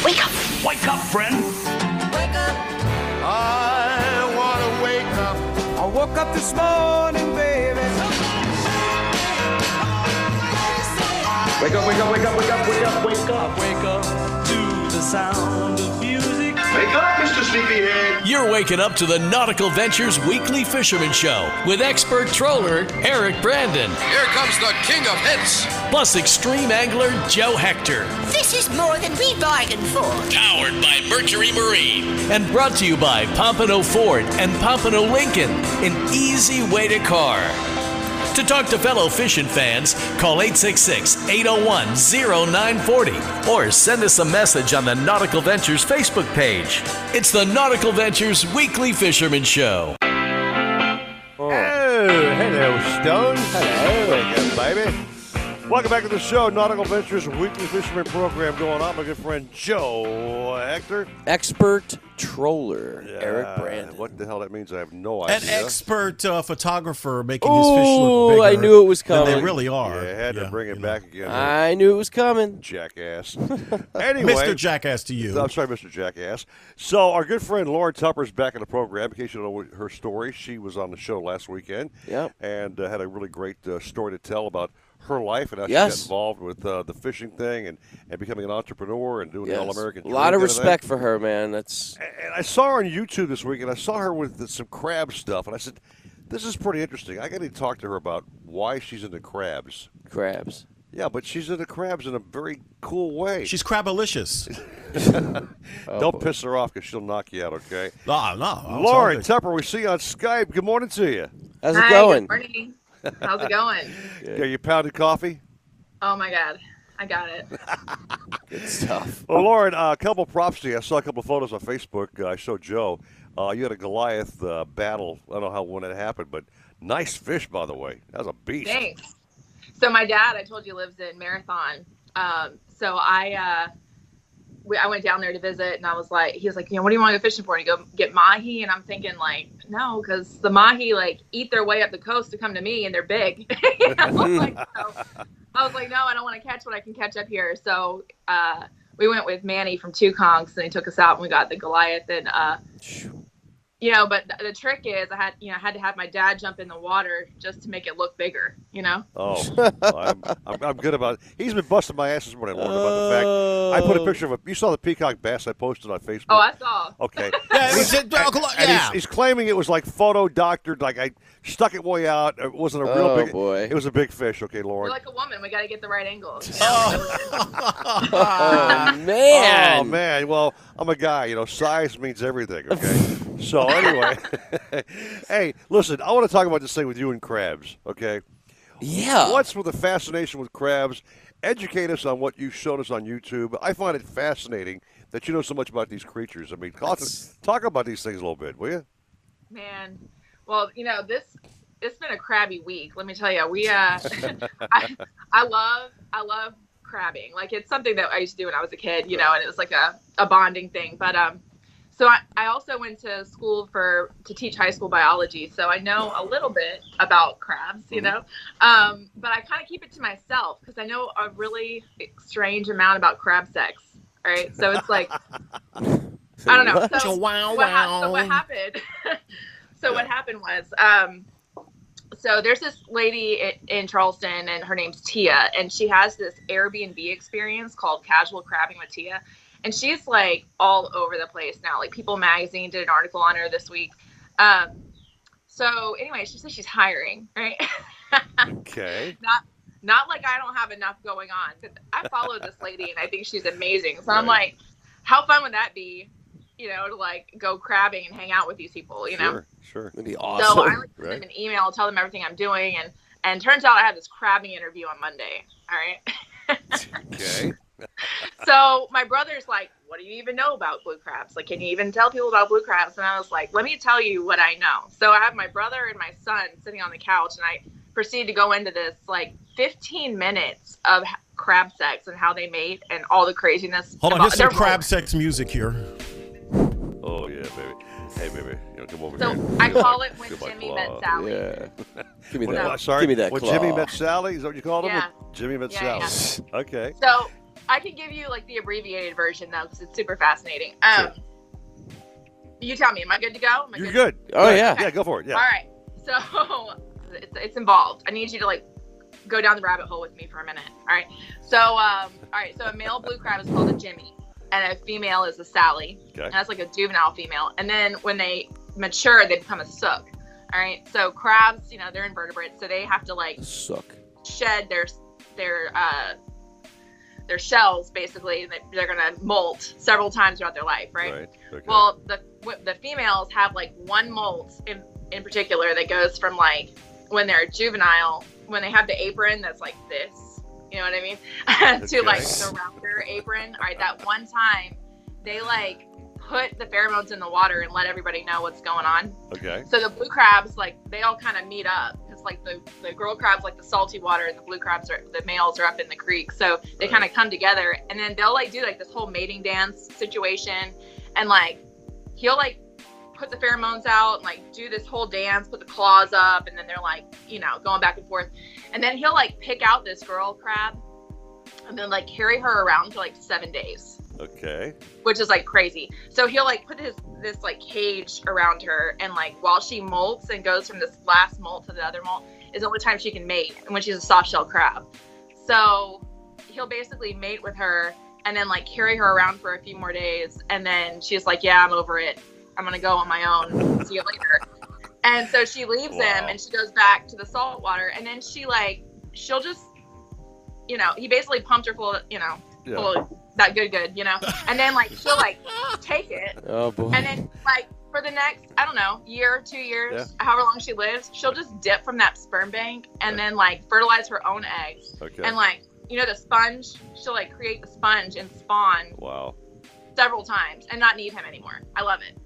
Wake up! Wake up, friend! Wake up! I woke up this morning, baby. Wake up, wake up, wake up, wake up, wake up, wake up. Wake up to the sound of music. Wake up, Mr. Sleepyhead. You're waking up to the Nautical Ventures Weekly Fisherman Show with expert troller Eric Brandon. Here comes the king of hits. Plus extreme angler Joe Hector. This is more than we bargained for. Powered by Mercury Marine. And brought to you by Pompano Ford and Pompano Lincoln. An easy way to car. To talk to fellow fishing fans, call 866 801 0940 or send us a message on the Nautical Ventures Facebook page. It's the Nautical Ventures Weekly Fisherman Show. Oh, hello, Stone. Hello, baby. Welcome back to the show, Nautical Ventures weekly fisherman program going on. My good friend Joe Hector. Expert troller, Eric Uh, Brandon. What the hell that means, I have no idea. An expert uh, photographer making his fish look bigger. I knew it was coming. they really are. Yeah, had to bring it back again. I knew it was coming. Jackass. anyway, Mr. Jackass to you. I'm sorry, Mr. Jackass. So our good friend Lauren Tupper's back in the program. In case you don't know her story, she was on the show last weekend. Yep. And uh, had a really great uh, story to tell about her life and how she got involved with uh, the fishing thing and, and becoming an entrepreneur and doing the All American. A lot of respect for her, man. That's And I saw her on YouTube this week, and I saw her with some crab stuff, and I said, "This is pretty interesting. I got to talk to her about why she's into crabs." crabs. Yeah, but she's into crabs in a very cool way. She's crabalicious. Don't piss her off because she'll knock you out. Okay. No, no. Lauren Tupper, we see you on Skype. Good morning to you. How's Hi, it going? Good morning. How's it going? Got your pounded coffee? Oh my god, I got it. Good stuff. Well, Lauren, uh, a couple props to you. I saw a couple of photos on Facebook. Uh, I showed Joe. Uh, you had a Goliath uh, battle. I don't know how when it happened, but nice fish, by the way. That was a beast. Thanks. So my dad, I told you, lives in Marathon. Um, so I, uh, we, I went down there to visit, and I was like, he was like, you know, what do you want to go fishing for? And you go get mahi, and I'm thinking like, no, because the mahi like eat their way up the coast to come to me, and they're big. You know? like, so, I was like, no, I don't want to catch what I can catch up here. So uh, we went with Manny from Two Conks, and he took us out, and we got the Goliath, and uh, you know, but the, the trick is I had, you know, I had to have my dad jump in the water just to make it look bigger, you know. Oh, I'm, I'm, I'm good about it. He's been busting my ass this morning, Lauren, about the fact. I put a picture of a. You saw the peacock bass I posted on Facebook. Oh, I saw. Okay. Yeah, He's- was- and yeah. he's, he's claiming it was like photo doctored, like I stuck it way out. It wasn't a real Oh, big. boy. It was a big fish. Okay, You're like a woman. We got to get the right angle. you know? Oh man. Oh man, well, I'm a guy. You know, size means everything. Okay. So anyway, hey, listen, I want to talk about this thing with you and crabs. Okay. Yeah. What's with the fascination with crabs? Educate us on what you showed us on YouTube. I find it fascinating that you know so much about these creatures. I mean, talk, talk about these things a little bit, will you? Man, well, you know this. It's been a crabby week. Let me tell you. We, uh, I, I love, I love crabbing. Like it's something that I used to do when I was a kid, you know, and it was like a, a bonding thing. But um, so I, I also went to school for to teach high school biology, so I know a little bit about crabs, you know. Um, but I kind of keep it to myself because I know a really strange amount about crab sex. All right, so it's like I don't know. So, Wow, what, ha- so what happened? so what happened was, um, so there's this lady in, in Charleston, and her name's Tia, and she has this Airbnb experience called Casual Crabbing with Tia, and she's like all over the place now. Like People Magazine did an article on her this week. Um, so anyway, she says she's hiring, right? Okay. not not like I don't have enough going on. 'cause I follow this lady and I think she's amazing. So I'm like, how fun would that be? You know, to like go crabbing and hang out with these people. You know. Sure. Sure. That'd be awesome. So. I like send Right. them an email, tell them everything I'm doing, and and turns out I have this crabbing interview on Monday. All right. Okay. So my brother's like, "What do you even know about blue crabs? Like, can you even tell people about blue crabs?" And I was like, "Let me tell you what I know." So I have my brother and my son sitting on the couch, and I proceed to go into this like 15 minutes of crab sex and how they mate and all the craziness. Hold on, about- here's some crab sex music here. Oh yeah, baby. Hey, baby, you know, come over So here. I call like- it when Jimmy claw. met Sally. Yeah. Give me When- that. uh, sorry. Give me that When claw. Jimmy met Sally, is that what you called him? Yeah. Jimmy met Yeah, Sally. Okay. So I can give you like the abbreviated version though, because it's super fascinating. Um, you tell me, am I good to go? Am I You're to- good. Oh, Go ahead. yeah. Yeah, go for it. Yeah. All right. So it's, it's involved. I need you to like go down the rabbit hole with me for a minute. All right. So um, all right. So a male blue crab is called a Jimmy, and a female is a Sally. Okay. And that's like a juvenile female. And then when they mature, they become a sook. All right. So crabs, you know, they're invertebrates, so they have to like Suck. shed their their uh, their shells basically. and They're gonna molt several times throughout their life, right? Right. Okay. Well, the the females have like one molt in in particular that goes from like when they're juvenile, when they have the apron that's like this, you know what I mean, to like the rounder apron. All right, that one time they like put the pheromones in the water and let everybody know what's going on. okay. So the blue crabs, like they all kind of meet up crabs, like the, the girl crabs, like the salty water, and the blue crabs are the males are up in the creek. So they kind of come together, and then they'll like do like this whole mating dance situation, and like he'll like put the pheromones out and like do this whole dance, put the claws up, and then they're like you know going back and forth, and then he'll like pick out this girl crab, and then like carry her around for like seven days Okay. which is like crazy. So he'll like put his this like cage around her, and like while she molts and goes from this last molt to the other molt is the only time she can mate, and when she's a soft shell crab. So he'll basically mate with her and then like carry her around for a few more days, and then she's like, "Yeah, I'm over it. I'm gonna go on my own. See you later." And so she leaves him, and she goes back to the salt water, and then she like she'll just, you know, he basically pumped her full, you know, Yeah. full of that good, good, you know, and then like she'll like take it, Oh boy. and then like for the next I don't know year, two years, Yeah. however long she lives, she'll just dip from that sperm bank and then like fertilize her own eggs, Okay. and like you know the sponge, she'll like create the sponge and spawn Wow. several times and not need him anymore. I love it.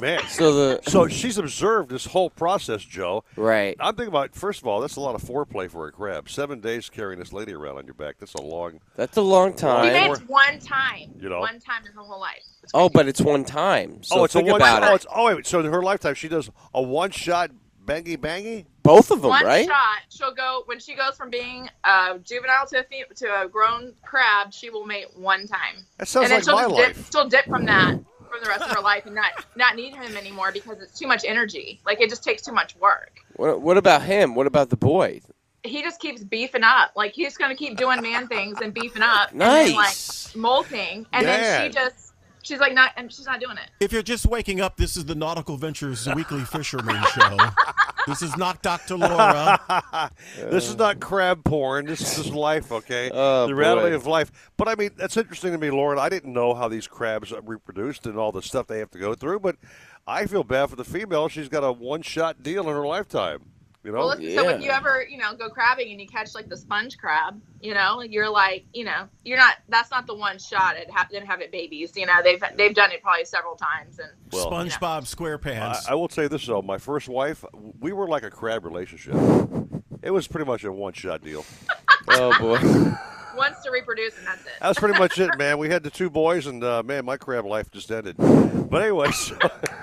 Man. So the so she's observed this whole process, Joe. Right. I'm thinking about first of all, that's a lot of foreplay for a crab. Seven days carrying this lady around on your back. That's a long. That's a long He time. mates one time, You know. one time in her whole life. Oh, but it's one time. So oh, it's think a one. about oh, it. it's, oh, wait. So in her lifetime, she does a one-shot bangy bangy. Both of them, one right? shot, she'll go when she goes from being a juvenile to a fe- to a grown crab. She will mate one time. That sounds and then like she'll my life. Dip, she'll dip from that for the rest of her life and not not need him anymore because it's too much energy. Like it just takes too much work. What, what about him? What about the boy? He just keeps beefing up. Like he's gonna keep doing man things and beefing up. And Nice. then, like molting, and then she just she's like not and she's not doing it. If you're just waking up, this is the Nautical Ventures Weekly Fisherman Show. this is not Dr. Laura. this is not crab porn. This is just life, okay? Oh, the reality boy. of life. But I mean, that's interesting to me, Lauren. I didn't know how these crabs reproduced and all the stuff they have to go through. But I feel bad for the female. She's got a one-shot deal in her lifetime. You know? Well, listen, so when you ever, you know, go crabbing and you catch like the sponge crab, you know, you're like, you know, you're not. That's not the one shot at ha- didn't have it babies. You know, they've they've done it probably several times. And Well, SpongeBob SquarePants. I, I will say this though, my first wife, we were like a crab relationship. It was pretty much a one-shot deal. oh boy. wants to reproduce, and that's it. That was pretty much it, man. We had the two boys, and uh, man, my crab life just ended. But anyway, so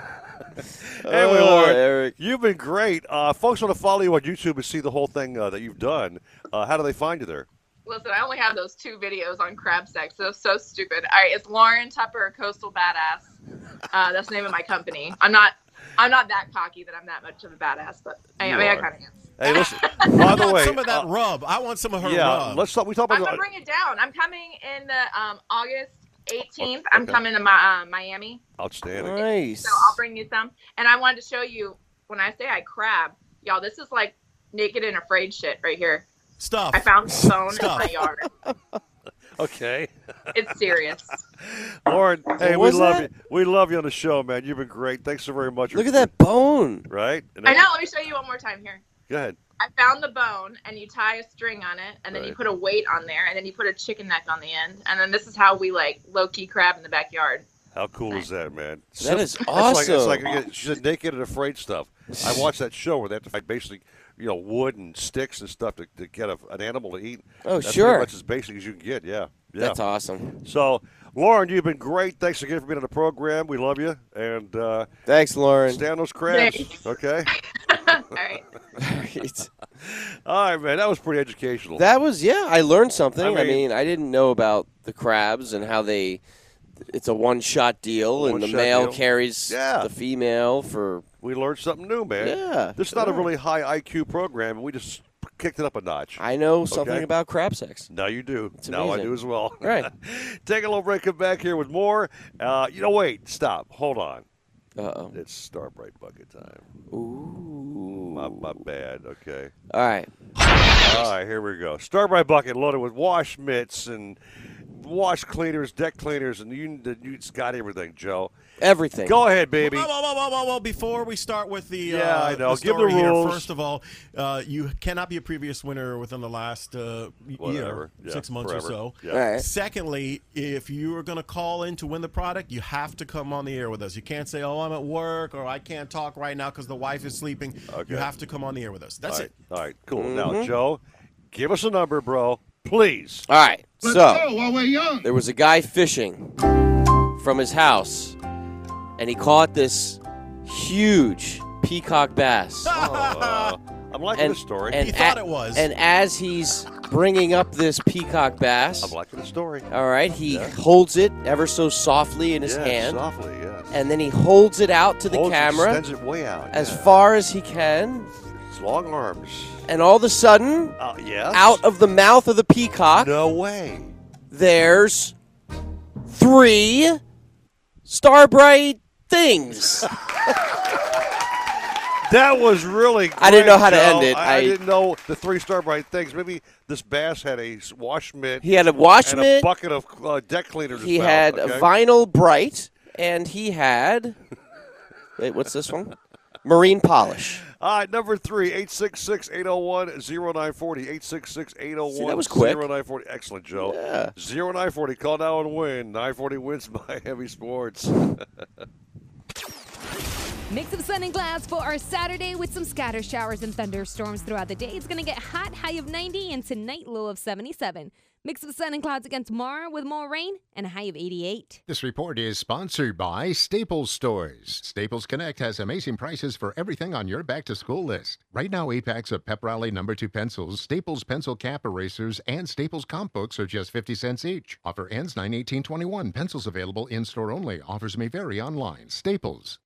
anyway, Oh, Lauren, Eric. you've been great. Uh, folks want to follow you on YouTube and see the whole thing uh, that you've done. Uh, how do they find you there? Listen, I only have those two videos on crab sex. So so stupid. All right, it's Lauren Tupper, Coastal Badass. Uh, that's the name of my company. I'm not. I'm not that cocky that I'm that much of a badass, but I, I mean, I kind of am. Hey, listen. I by the want way, some of that uh, rub. I want some of her yeah, rub. let's talk. We talk about. I'm about gonna bring it down. I'm coming in the um, August 18th. I'm Okay. coming to my, uh, Miami, outstanding. Nice. so I'll bring you some. And I wanted to show you when I say I crab, y'all. This is like naked and afraid shit right here. Stuff. I found the bone in my yard. Okay, It's serious. Lauren. Hey, we love that? you. We love you on the show, man. You've been great. Thanks so very much. Look at that bone. Right? And I know. Let me show you one more time here. Go ahead. I found the bone, and you tie a string on it, and then you put a weight on there, and then you put a chicken neck on the end, and then this is how we like low key crab in the backyard. How cool is that, man? That is It's like, it's like again, she's naked and afraid stuff. I watched that show where they have to fight basically, you know, wood and sticks and stuff to, to get a, an animal to eat. Oh, That's sure. Pretty much as basic as you can get. Yeah. Yeah. That's awesome. So, Lauren, you've been great. Thanks again for being on the program. We love you. And uh, Thanks, Lauren. stay on those crabs. Thanks. Okay. All right. All right, man. That was pretty educational. That was yeah. I learned something. I I mean, mean- I, didn't know about the crabs and how they. It's a one-shot deal, and the male deal. carries Yeah. the female for. we learned something new, man. Yeah, This is not a really high IQ program. And we just kicked it up a notch. I know something Okay. about crab sex. Now you do. It's now I do as well. Right. Take a little break. Come back here with more. Uh, you know, wait. Stop. Hold on. Uh oh. It's Star brite bucket time. Ooh. My, my bad. Okay. All right. All right. Here we go. Star brite bucket loaded with wash mitts and wash cleaners, deck cleaners, and you, you it's got everything, Joe. Everything. Go ahead, baby. Well, well, well, well, well, well, before we start with the Yeah, uh, I know. the Give the story here, rules. first of all, uh, you cannot be a previous winner within the last uh, Whatever. year, Yeah, six months forever. or so. Yeah. All right. Secondly, if you are going to call in to win the product, you have to come on the air with us. You can't say, "Oh, I'm at work" or "I can't talk right now because the wife is sleeping." You have to come on the air with us. That's All right. it. All right, cool. Now, Mhm. Joe, give us a number, bro, please. All right. Let's so go while we're young. there was a guy fishing from his house, and he caught this huge peacock bass. Uh, I'm liking and, the story. And He thought a- it was. And as he's bringing up this peacock bass, I'm liking the story. all right, he Yeah. holds it ever so softly in his Yes, hand, softly, yes. and then he holds it out to the Holds it, camera extends it way out, as yeah. far as he can, It's long arms. And all of a sudden, Uh, yes. out of the mouth of the peacock, No way. there's three Star brite things. That was really. I didn't know great, how to end it. I, I didn't know the three Star brite things. Maybe this bass had a wash mitt. He had a wash and a mitt. bucket of uh, deck cleaner. he mouth, had okay? a vinyl bright, and he had. Wait, what's this one? Marine polish. All right, number three, 866 801 0940. 866 801 See, that was quick. 0940. Excellent, Joe. Yeah. 0940. Call now and win. 940 WINZ by Heavy Sports. Mix of sun and clouds for our Saturday with some scatter showers and thunderstorms throughout the day. It's going to get hot, high of 90, and tonight low of 77. Mix of sun and clouds again tomorrow with more rain and a high of 88. This report is sponsored by Staples Stores. Staples Connect has amazing prices for everything on your back to school list. Right now, eight packs of Pep Rally number two pencils, Staples pencil cap erasers, and Staples comp books are just 50 cents each. Offer ends 9 18 21. Pencils available in store only. Offers may vary online. Staples.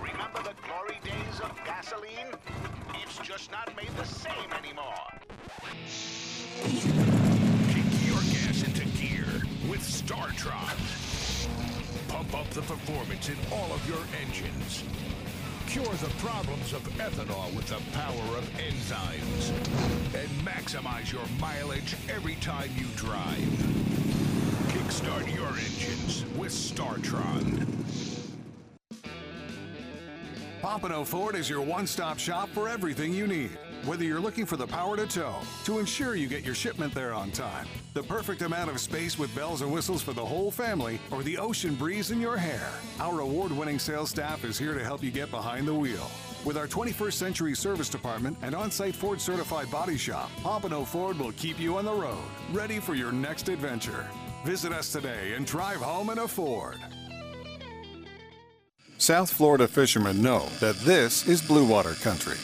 Remember the glory days of gasoline? It's just not made the same anymore. Kick your gas into gear with StarTron. Pump up the performance in all of your engines. Cure the problems of ethanol with the power of enzymes. And maximize your mileage every time you drive. Kickstart your engines with StarTron. Pompano Ford is your one-stop shop for everything you need. Whether you're looking for the power to tow, to ensure you get your shipment there on time, the perfect amount of space with bells and whistles for the whole family, or the ocean breeze in your hair, our award-winning sales staff is here to help you get behind the wheel. With our 21st century service department and on-site Ford certified body shop, Pompano Ford will keep you on the road, ready for your next adventure. Visit us today and drive home in a Ford. South Florida fishermen know that this is blue water country,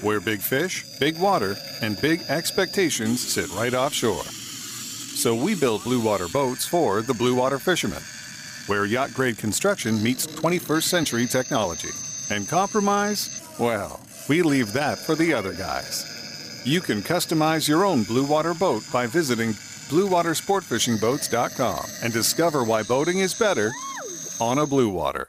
where big fish, big water, and big expectations sit right offshore. So we build blue water boats for the blue water fishermen, where yacht grade construction meets 21st century technology. And compromise? Well, we leave that for the other guys. You can customize your own blue water boat by visiting bluewatersportfishingboats.com and discover why boating is better on a blue water.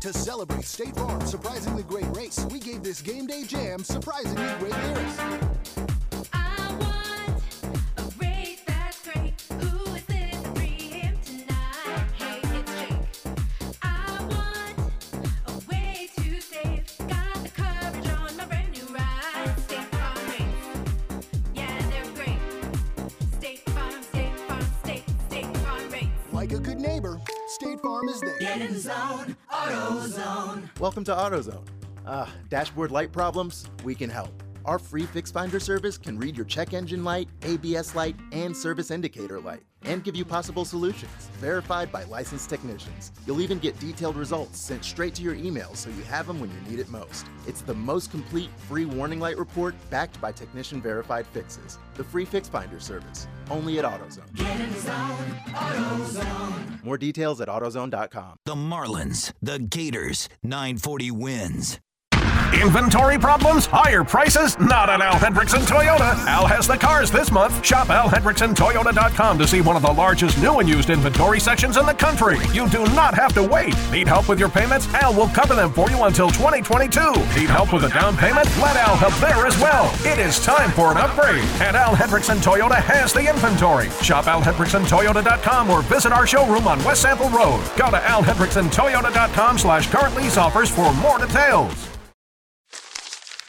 To celebrate State Farm's surprisingly great race, we gave this game day jam surprisingly great lyrics. State Farm is there. Get in zone, AutoZone. Welcome to AutoZone. Ah, dashboard light problems? We can help. Our free Fix Finder service can read your check engine light, ABS light, and service indicator light, and give you possible solutions, verified by licensed technicians. You'll even get detailed results sent straight to your email so you have them when you need it most. It's the most complete free warning light report backed by technician verified fixes. The free Fix Finder service, only at AutoZone. Zone, AutoZone. More details at AutoZone.com. The Marlins, the Gators, 940 WINZ. Inventory problems? Higher prices? Not at Al Hendrickson Toyota. Al has the cars this month. Shop alhendricksontoyota.com to see one of the largest new and used inventory sections in the country. You do not have to wait. Need help with your payments? Al will cover them for you until 2022. Need help with a down payment? Let Al help there as well. It is time for an upgrade, and Al Hendrickson Toyota has the inventory. Shop alhendricksontoyota.com or visit our showroom on West Sample Road. Go to alhendricksontoyota.com slash current lease offers for more details.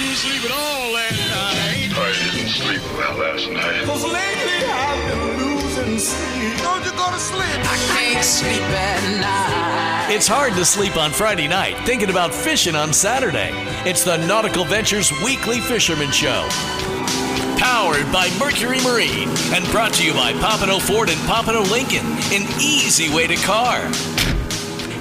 Couldn't sleep at all last night. I didn't sleep well last night. Cause lately I've been losing sleep. Don't you go to sleep? I can't sleep at night. It's hard to sleep on Friday night thinking about fishing on Saturday. It's the Nautical Ventures Weekly Fisherman Show. Powered by Mercury Marine and brought to you by Pompano Ford and Pompano Lincoln, an easy way to car.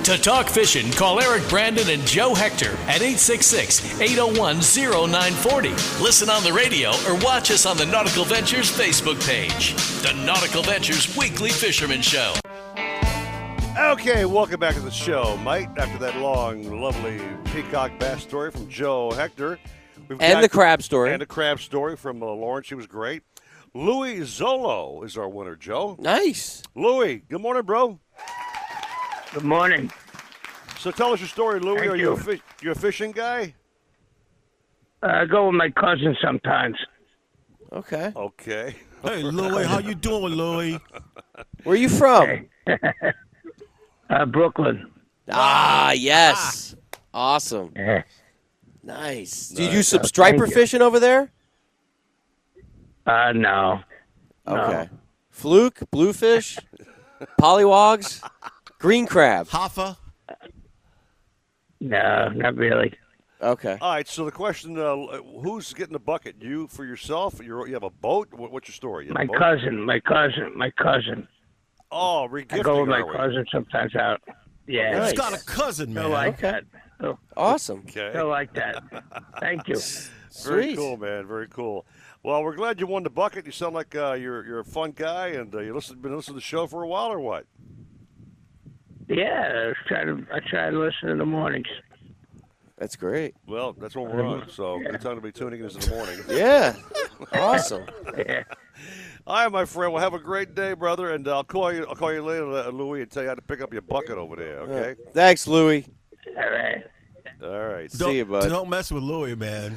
To talk fishing, call Eric Brandon and Joe Hector at 866 801 0940. Listen on the radio or watch us on the Nautical Ventures Facebook page. The Nautical Ventures Weekly Fisherman Show. Okay, welcome back to the show, Mike. After that long, lovely peacock bass story from Joe Hector. We've And the crab story. And the crab story from uh, Lauren. She was great. Louis Zolo is our winner, Joe. Nice. Louis, good morning, bro. Good morning. So tell us your story, Louis. Thank Are you a, you. fi- you a fishing guy? I go with my cousin sometimes. Okay. Okay. Hey, Louis, how you doing, Louis? Where you from? uh, Brooklyn. Ah, yes. Awesome. Nice. Do you do some Uh, striper thank you. fishing over there? Uh, no. Okay. Fluke, bluefish, pollywogs, green crab. Hoffa. No, not really. Okay. All right. So the question: uh, Who's getting the bucket? You for yourself? You're, you have a boat? What, what's your story? You My cousin, my cousin, my cousin. Oh, I go with my we? cousin sometimes out. Yeah. He's got a cousin, man. Still like that. Still, Awesome. Okay. still like that. Thank you. Very Sweet. cool, man. Very cool. Well, we're glad you won the bucket. You sound like uh, you're you're a fun guy, and uh, you listen been listening to the show for a while, or what? Yeah, I was trying to. I try to listen in the mornings. That's great. Well, that's what we're on. So good time to be tuning in in the morning. Yeah. Awesome. Yeah. All right, my friend. Well, have a great day, brother, and I'll call you. I'll call you later, uh, Louis, and tell you how to pick up your bucket over there. Okay. Thanks, Louis. All right. All right. Don't, See you, bud. Don't mess with Louis, man.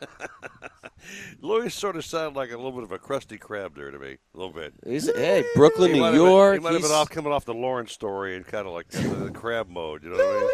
Louis sort of sounded like a little bit of a crusty crab there to me, a little bit. He's, hey, Brooklyn, He New have been- York. he might have been off coming off the Lawrence story and kind of like the crab mode. You know what Uh, I mean?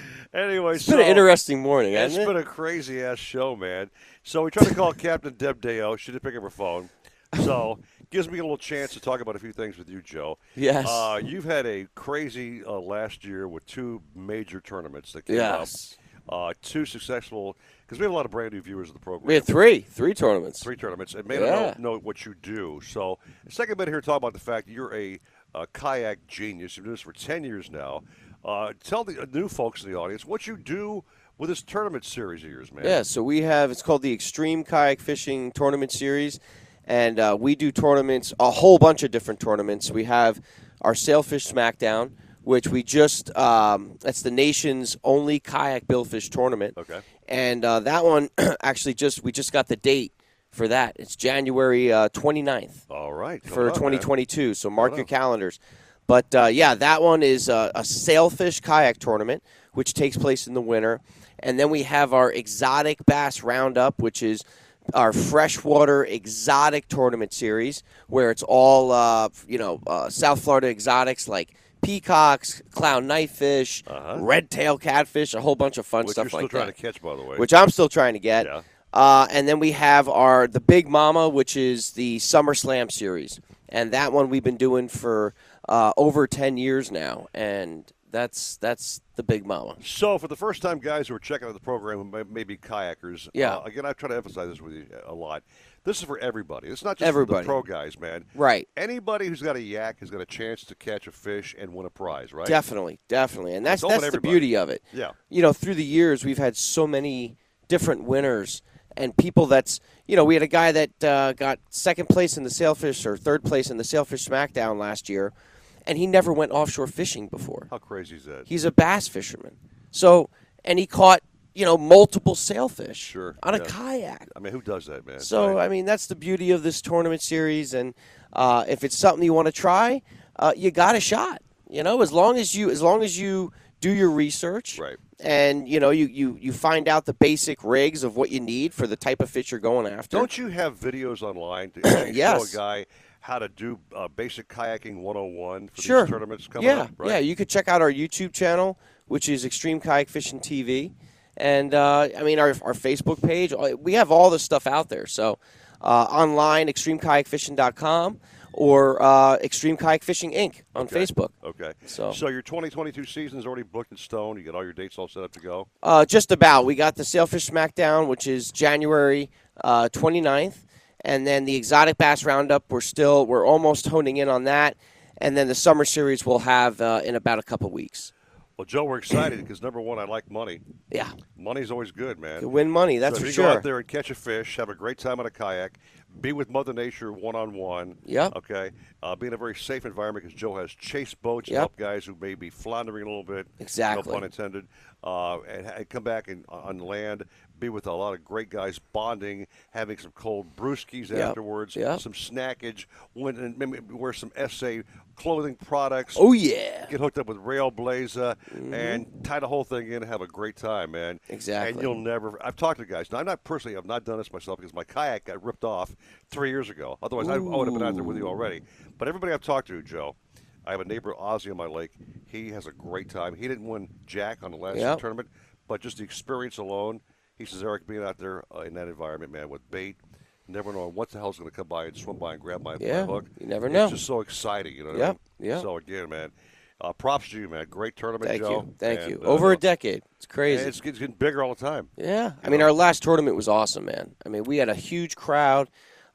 Anyway, it's been an interesting morning, It's hasn't been it? a crazy ass show, man. So we tried to call Captain Deb Deo. She didn't pick up her phone. So gives me a little chance to talk about a few things with you, Joe. Yes. Uh, you've had a crazy uh, last year with two major tournaments that came Yes. up. Uh, two successful because we have a lot of brand new viewers of the program. We had three, three tournaments. Three tournaments, and may Yeah. not know, know what you do. So, second bit here, talk about the fact that you're a, uh kayak genius. You've been doing this for ten years now. Uh, tell the uh, new folks in the audience what you do with this tournament series of yours, man. Yeah, so we have it's called the Extreme Kayak Fishing Tournament Series, and uh, we do tournaments, a whole bunch of different tournaments. We have our Sailfish Smackdown, which we just um, that's the nation's only kayak billfish tournament. Okay. And uh, that one actually just we just got the date for that. It's January uh, 29th All right. for Coming up, man. 2022. So mark your calendars. But uh, yeah, that one is uh, a sailfish kayak tournament, which takes place in the winter. And then we have our exotic bass roundup, which is our freshwater exotic tournament series, where it's all uh, you know uh, South Florida exotics like peacocks, clown knifefish, red tail catfish, a whole bunch of fun Uh-huh. Which stuff you're still trying to catch, by the way. Which I'm still trying to get. Yeah. Uh, and then we have our the Big Mama, which is the Summer Slam series, and that one we've been doing for uh, over ten years now, and that's that's the Big Mama. So, for the first time, guys who are checking out the program, who may, may be kayakers, Yeah. uh, again, I try to emphasize this with you a lot. This is for everybody. It's not just Everybody. for the pro guys, man. Right. Anybody who's got a yak has got a chance to catch a fish and win a prize, right? Definitely, definitely, and that's that's the beauty of it. Yeah. You know, through the years, we've had so many different winners and people that's you know we had a guy that uh, got second place in the sailfish or third place in the sailfish smackdown last year and he never went offshore fishing before How crazy is that? he's a bass fisherman so and he caught you know multiple sailfish Sure. on a kayak I mean, who does that, man? so Right. I mean, that's the beauty of this tournament series, and uh, if it's something you want to try, uh, you got a shot. You know, as long as you as long as you do your research, right. and you know you, you you find out the basic rigs of what you need for the type of fish you're going after. Don't you have videos online to Yes. show a guy how to do uh, basic kayaking 101 for sure. these tournaments coming yeah, up? Right? yeah. You could check out our YouTube channel, which is Extreme Kayak Fishing TV, and uh, I mean our our Facebook page. Uh, We have all this stuff out there. So uh, online, extremekayakfishing.com or uh, Extreme Kayak Fishing Inc. on Okay. Facebook. Okay. So- so your 2022 season is already booked in stone. You got all your dates all set up to go. Uh, just about. We got the Sailfish Smackdown, which is January uh, 29th, and then the Exotic Bass Roundup. We're still we're almost honing in on that, and then the Summer Series we'll have uh, in about a couple weeks. Well, Joe, we're excited because number one, I like money. Yeah. Money's always good, man. To win money, that's so for you go out there and catch a fish, have a great time on a kayak, be with Mother Nature one on one. Yeah. Okay. Uh, be in a very safe environment because Joe has chase boats Yep. help guys who may be floundering a little bit. Exactly. No pun intended. Uh, and, and come back and on land, be with a lot of great guys bonding, having some cold brewskis Yep. afterwards, Yep. some snackage, win- and maybe wear some SA clothing products. Oh, yeah. Get hooked up with Railblaza and tie the whole thing in and have a great time, man. Mm-hmm. Exactly. And you'll never. I've talked to guys. Now, I'm not personally. I've not done this myself because my kayak got ripped off three years ago. Otherwise, I, I would have been out there with you already. But everybody I've talked to, Joe. I have a neighbor, Ozzy, on my lake. He has a great time. He didn't win Jack on the last Yep. tournament, but just the experience alone. He says, Eric, being out there uh, in that environment, man, with bait, never knowing what the hell's going to come by and swim by and grab my, my hook. you never know. it's just so exciting, you know. Yeah, Yep, I mean? yep. So again, man, uh, props to you, man. Great tournament, Thank Joe. you, thank And, you. uh, Over a decade, it's crazy. it's, it's getting bigger all the time. Yeah, I mean, our last tournament was awesome, man. I mean, we had a huge crowd,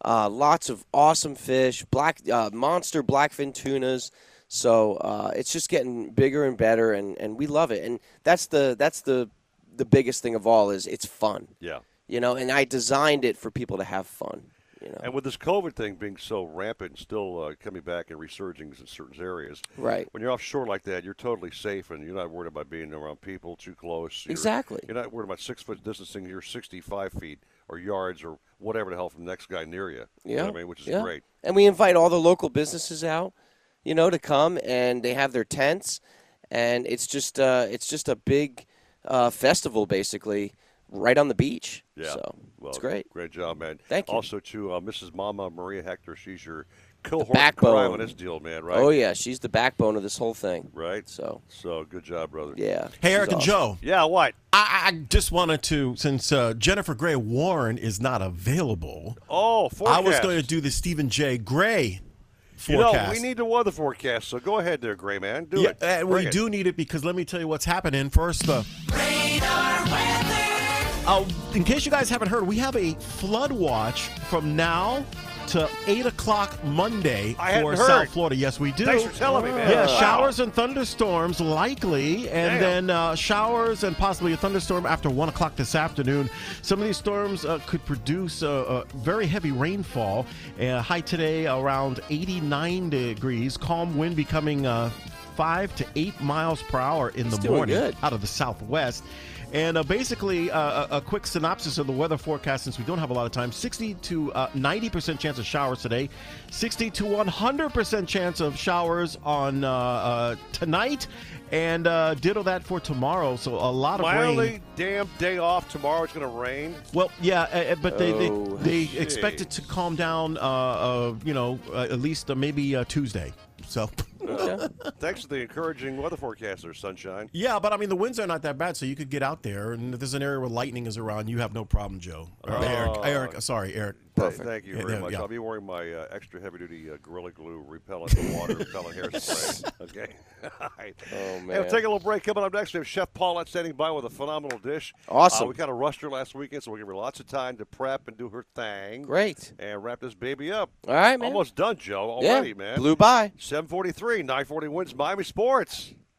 uh, lots of awesome fish, black uh, monster blackfin tunas. So uh, it's just getting bigger and better, and, and we love it. And that's the that's the the biggest thing of all is it's fun. Yeah. You know, and I designed it for people to have fun. You know. And with this COVID thing being so rampant and still uh, coming back and resurging in certain areas, Right. When you're offshore like that, you're totally safe and you're not worried about being around people too close. You're- Exactly. You're not worried about six foot distancing. You're 65 feet or yards or whatever the hell from the next guy near you. You know Yeah, what I mean, which is yeah. great. And we invite all the local businesses out, you know, to come and they have their tents, and it's just uh, it's just a big uh, festival basically right on the beach. Yeah. So well, it's great. Great job, man. Thank you. Also to uh, Mrs. Mama Maria Hector. She's your cohort backbone. prime on this deal, man. Right? Oh yeah, she's the backbone of this whole thing. Right. So So good job, brother. Yeah. Hey, Eric she's and. Joe. Yeah, what? I, I just wanted to, since uh, Jennifer Gray Warren is not available. Oh, forecast. I was going to do the Stephen J. Gray You know, we need the weather forecast, so go ahead there, Gray Man. Do yeah, it. and Bring we it. do need it because let me tell you what's happening. First, the radar weather. Uh, in case you guys haven't heard, we have a flood watch from now to 8 o'clock Monday I for hadn't heard. South Florida. Yes, we do. Thanks for telling me, man. Yeah, Wow. showers and thunderstorms likely, and Damn. then uh, showers and possibly a thunderstorm after 1 o'clock this afternoon. Some of these storms uh, could produce uh, uh, very heavy rainfall. Uh, high today around 89 degrees. Calm wind becoming uh, 5 to 8 miles per hour in He's the morning good. out of the southwest. And uh, basically, uh, a, a quick synopsis of the weather forecast since we don't have a lot of time 60 to uh, 90% chance of showers today, 60 to 100% chance of showers on uh, uh, tonight, and uh, ditto that for tomorrow. So a lot of My rain. damn day off tomorrow. It's going to rain. Well, yeah, uh, uh, but they Oh, they, they expect it to calm down. Uh, uh, you know, uh, at least uh, maybe uh, Tuesday. So. Uh, thanks to the encouraging weather forecast there, Sunshine. Yeah, but I mean the winds are not that bad, so you could get out there. And if there's an area where lightning is around, you have no problem, Joe. Or Oh. Eric, Eric, sorry, Eric. Th- Thank you very yeah, much. yeah. I'll be wearing my uh, extra heavy duty uh, Gorilla Glue repellent water repellent hairspray. Okay. All right. Oh, Hey, man. we'll take a little break. Coming up next, we have Chef Paulette standing by with a phenomenal dish. Awesome. Uh, we kind of rushed her last weekend, so we're giving her lots of time to prep and do her thing. Great. And wrap this baby up. All right, man. Almost done, Joe. Yeah, Already, man. blew by. 743, 940 WINZ Miami Sports.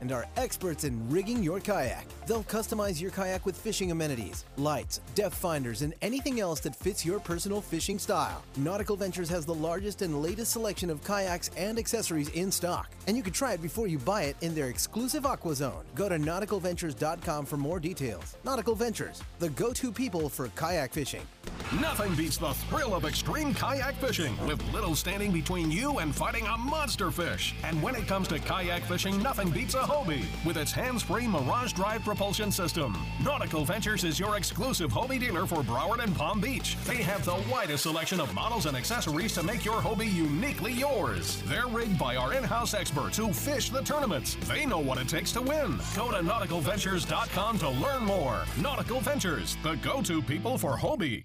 and are experts in rigging your kayak. They'll customize your kayak with fishing amenities, lights, depth finders, and anything else that fits your personal fishing style. Nautical Ventures has the largest and latest selection of kayaks and accessories in stock, and you can try it before you buy it in their exclusive Aqua Zone. Go to nauticalventures.com for more details. Nautical Ventures, the go-to people for kayak fishing. Nothing beats the thrill of extreme kayak fishing, with little standing between you and fighting a monster fish. And when it comes to kayak fishing, nothing beats a Hobie with its hands-free Mirage Drive propulsion system. Nautical Ventures is your exclusive Hobie dealer for Broward and Palm Beach. They have the widest selection of models and accessories to make your Hobie uniquely yours. They're rigged by our in-house experts who fish the tournaments. They know what it takes to win. Go to nauticalventures.com to learn more. Nautical Ventures, the go-to people for Hobie.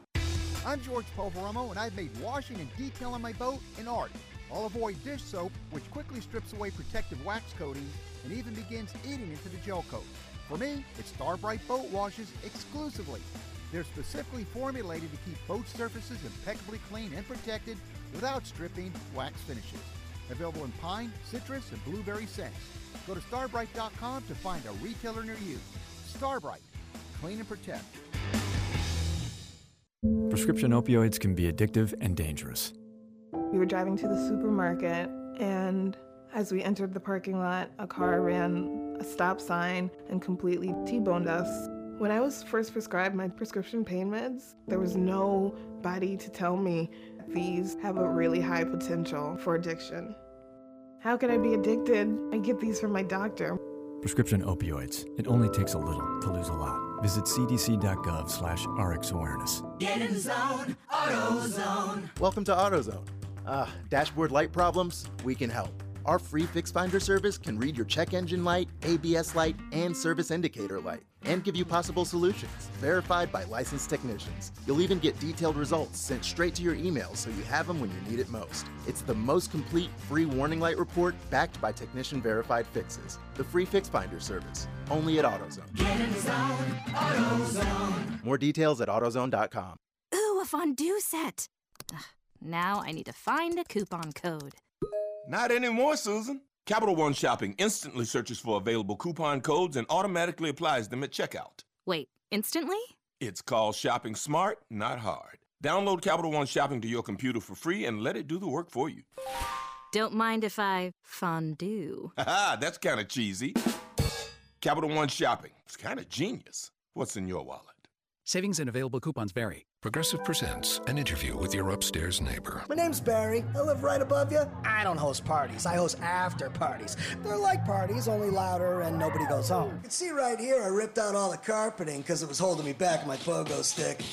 I'm George Poveromo, and I've made washing and detailing my boat an art. I'll avoid dish soap, which quickly strips away protective wax coatings and even begins eating into the gel coat. For me, it's Star brite Boat Washes exclusively. They're specifically formulated to keep boat surfaces impeccably clean and protected without stripping wax finishes. Available in pine, citrus, and blueberry scents. Go to starbrite.com to find a retailer near you. Star brite, clean and protect. Prescription opioids can be addictive and dangerous. We were driving to the supermarket, and as we entered the parking lot, a car ran a stop sign and completely T boned us. When I was first prescribed my prescription pain meds, there was nobody to tell me these have a really high potential for addiction. How could I be addicted? I get these from my doctor. Prescription opioids. It only takes a little to lose a lot. Visit cdc.gov slash rxawareness. Get in the zone, AutoZone. Welcome to AutoZone. Uh, dashboard light problems? We can help. Our free Fix Finder service can read your check engine light, ABS light, and service indicator light, and give you possible solutions, verified by licensed technicians. You'll even get detailed results sent straight to your email so you have them when you need it most. It's the most complete free warning light report backed by technician verified fixes. The free Fix Finder service, only at AutoZone. Get in the zone, AutoZone. More details at AutoZone.com. Ooh, a fondue set. Ugh, now I need to find a coupon code. Not anymore, Susan. Capital One Shopping instantly searches for available coupon codes and automatically applies them at checkout. Wait, instantly? It's called shopping smart, not hard. Download Capital One Shopping to your computer for free and let it do the work for you. Don't mind if I fondue. Haha, that's kind of cheesy. Capital One Shopping. It's kind of genius. What's in your wallet? Savings and available coupons vary. Progressive presents an interview with your upstairs neighbor. My name's Barry. I live right above you. I don't host parties. I host after parties. They're like parties, only louder and nobody goes home. You can see right here, I ripped out all the carpeting because it was holding me back with my pogo stick.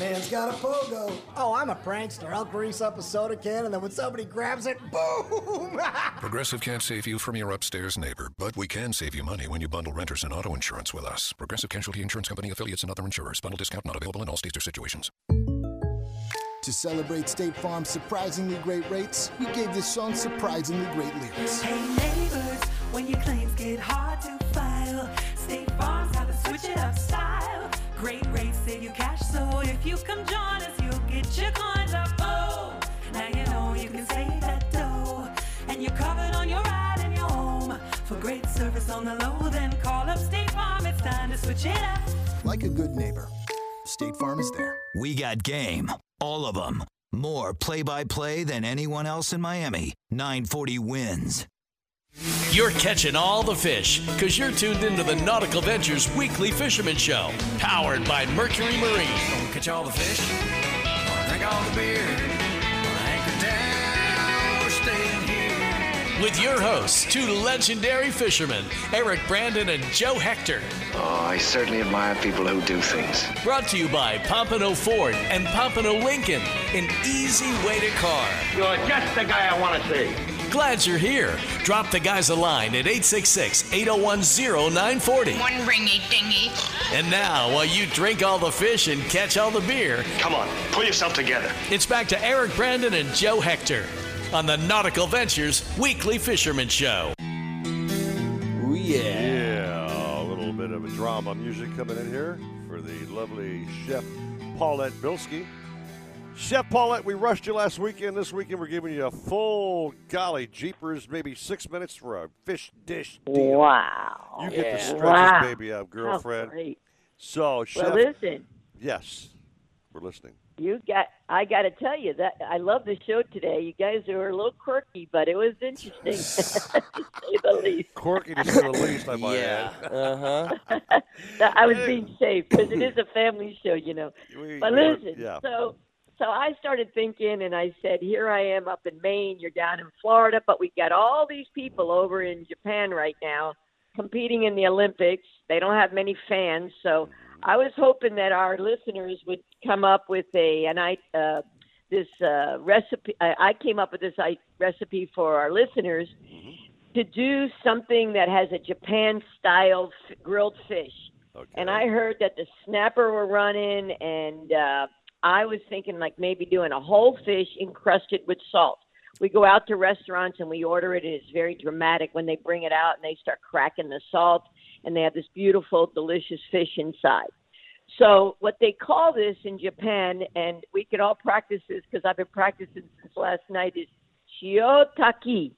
Man's got a pogo. Oh, I'm a prankster. I'll grease up a soda can and then when somebody grabs it, boom! Progressive can't save you from your upstairs neighbor, but we can save you money when you bundle renters and auto insurance with us. Progressive Casualty Insurance Company affiliates and other insurers. Bundle discount not available in all states or situations. To celebrate State Farm's surprisingly great rates, we gave this song surprisingly great lyrics. Hey neighbors, when your claims get hard to file, State Farm's got a switch it up style. Great rates save you cash, so if you come join us, you'll get your coins up. Oh, now you know you can save that dough, and you're covered on your ride and your home. For great service on the low, then call up State Farm. It's time to switch it up. Like a good neighbor, State Farm is there. We got game. All of them. More play by play than anyone else in Miami. 940 WINZ. You're catching all the fish because you're tuned into the Nautical Ventures Weekly Fisherman Show, powered by Mercury Marine. Gonna catch all the fish, drink all the beer, With your hosts, two legendary fishermen, Eric Brandon and Joe Hector. Oh, I certainly admire people who do things. Brought to you by Pompano Ford and Pompano Lincoln, an easy way to car. You're just the guy I want to see. Glad you're here. Drop the guys a line at 866 801 0940. One ringy dingy. And now, while you drink all the fish and catch all the beer, Come on, pull yourself together. it's back to Eric Brandon and Joe Hector on the Nautical Ventures Weekly Fisherman Show. Ooh, yeah. Yeah, a little bit of a drama music coming in here for the lovely chef Paulette Bilski. Chef Paulette, we rushed you last weekend. This weekend, we're giving you a full golly jeepers, maybe six minutes for a fish dish deal. Wow. You get Yeah. to stretch Wow. this baby out, girlfriend. Great. So, chef. Well, listen, Yes, we're listening. You got. I got to tell you that I love the show today. You guys were a little quirky, but it was interesting, to say the least. Quirky to say the least, I might Yeah. add. Uh huh. I was being safe because it is a family show, you know. We- But listen, yeah. so so I started thinking, and I said, here I am up in Maine. You're down in Florida, but we got all these people over in Japan right now competing in the Olympics. They don't have many fans, so I was hoping that our listeners would come up with a and I uh, this uh, recipe. I, I came up with this I, recipe for our listeners to do something that has a Japan style f- grilled fish. And I heard that the snapper were running, and uh, I was thinking like maybe doing a whole fish encrusted with salt. We go out to restaurants and we order it, and it's very dramatic when they bring it out and they start cracking the salt, and they have this beautiful, delicious fish inside. So what they call this in Japan, and we can all practice this because I've been practicing since last night, is shiotaki.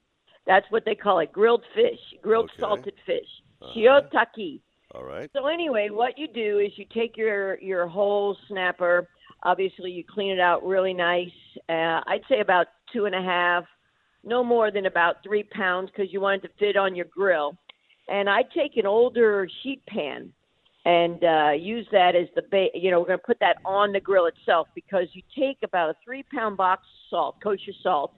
That's what they call it, grilled fish, grilled Okay. salted fish. Uh-huh. Shiotaki. All right. So anyway, what you do is you take your your whole snapper. Obviously, you clean it out really nice. Uh, I'd say about two and a half, no more than about three pounds, because you want it to fit on your grill. And I take an older sheet pan and uh, use that as the base. You know, we're going to put that on the grill itself because you take about a three pound box of salt, kosher salt,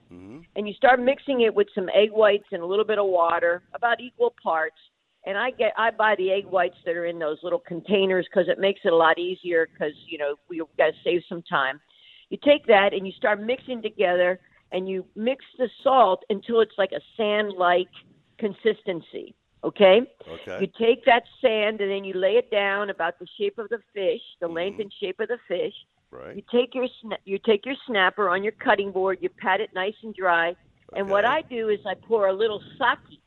and you start mixing it with some egg whites and a little bit of water, about equal parts. And I get I buy the egg whites that are in those little containers because it makes it a lot easier because you know we got to save some time. You take that and you start mixing together, and you mix the salt until it's like a sand-like consistency. Okay. Okay. You take that sand and then you lay it down about the shape of the fish, the mm-hmm. length and shape of the fish. Right. You take your sna- you take your snapper on your cutting board, you pat it nice and dry, and what I do is I pour a little sake.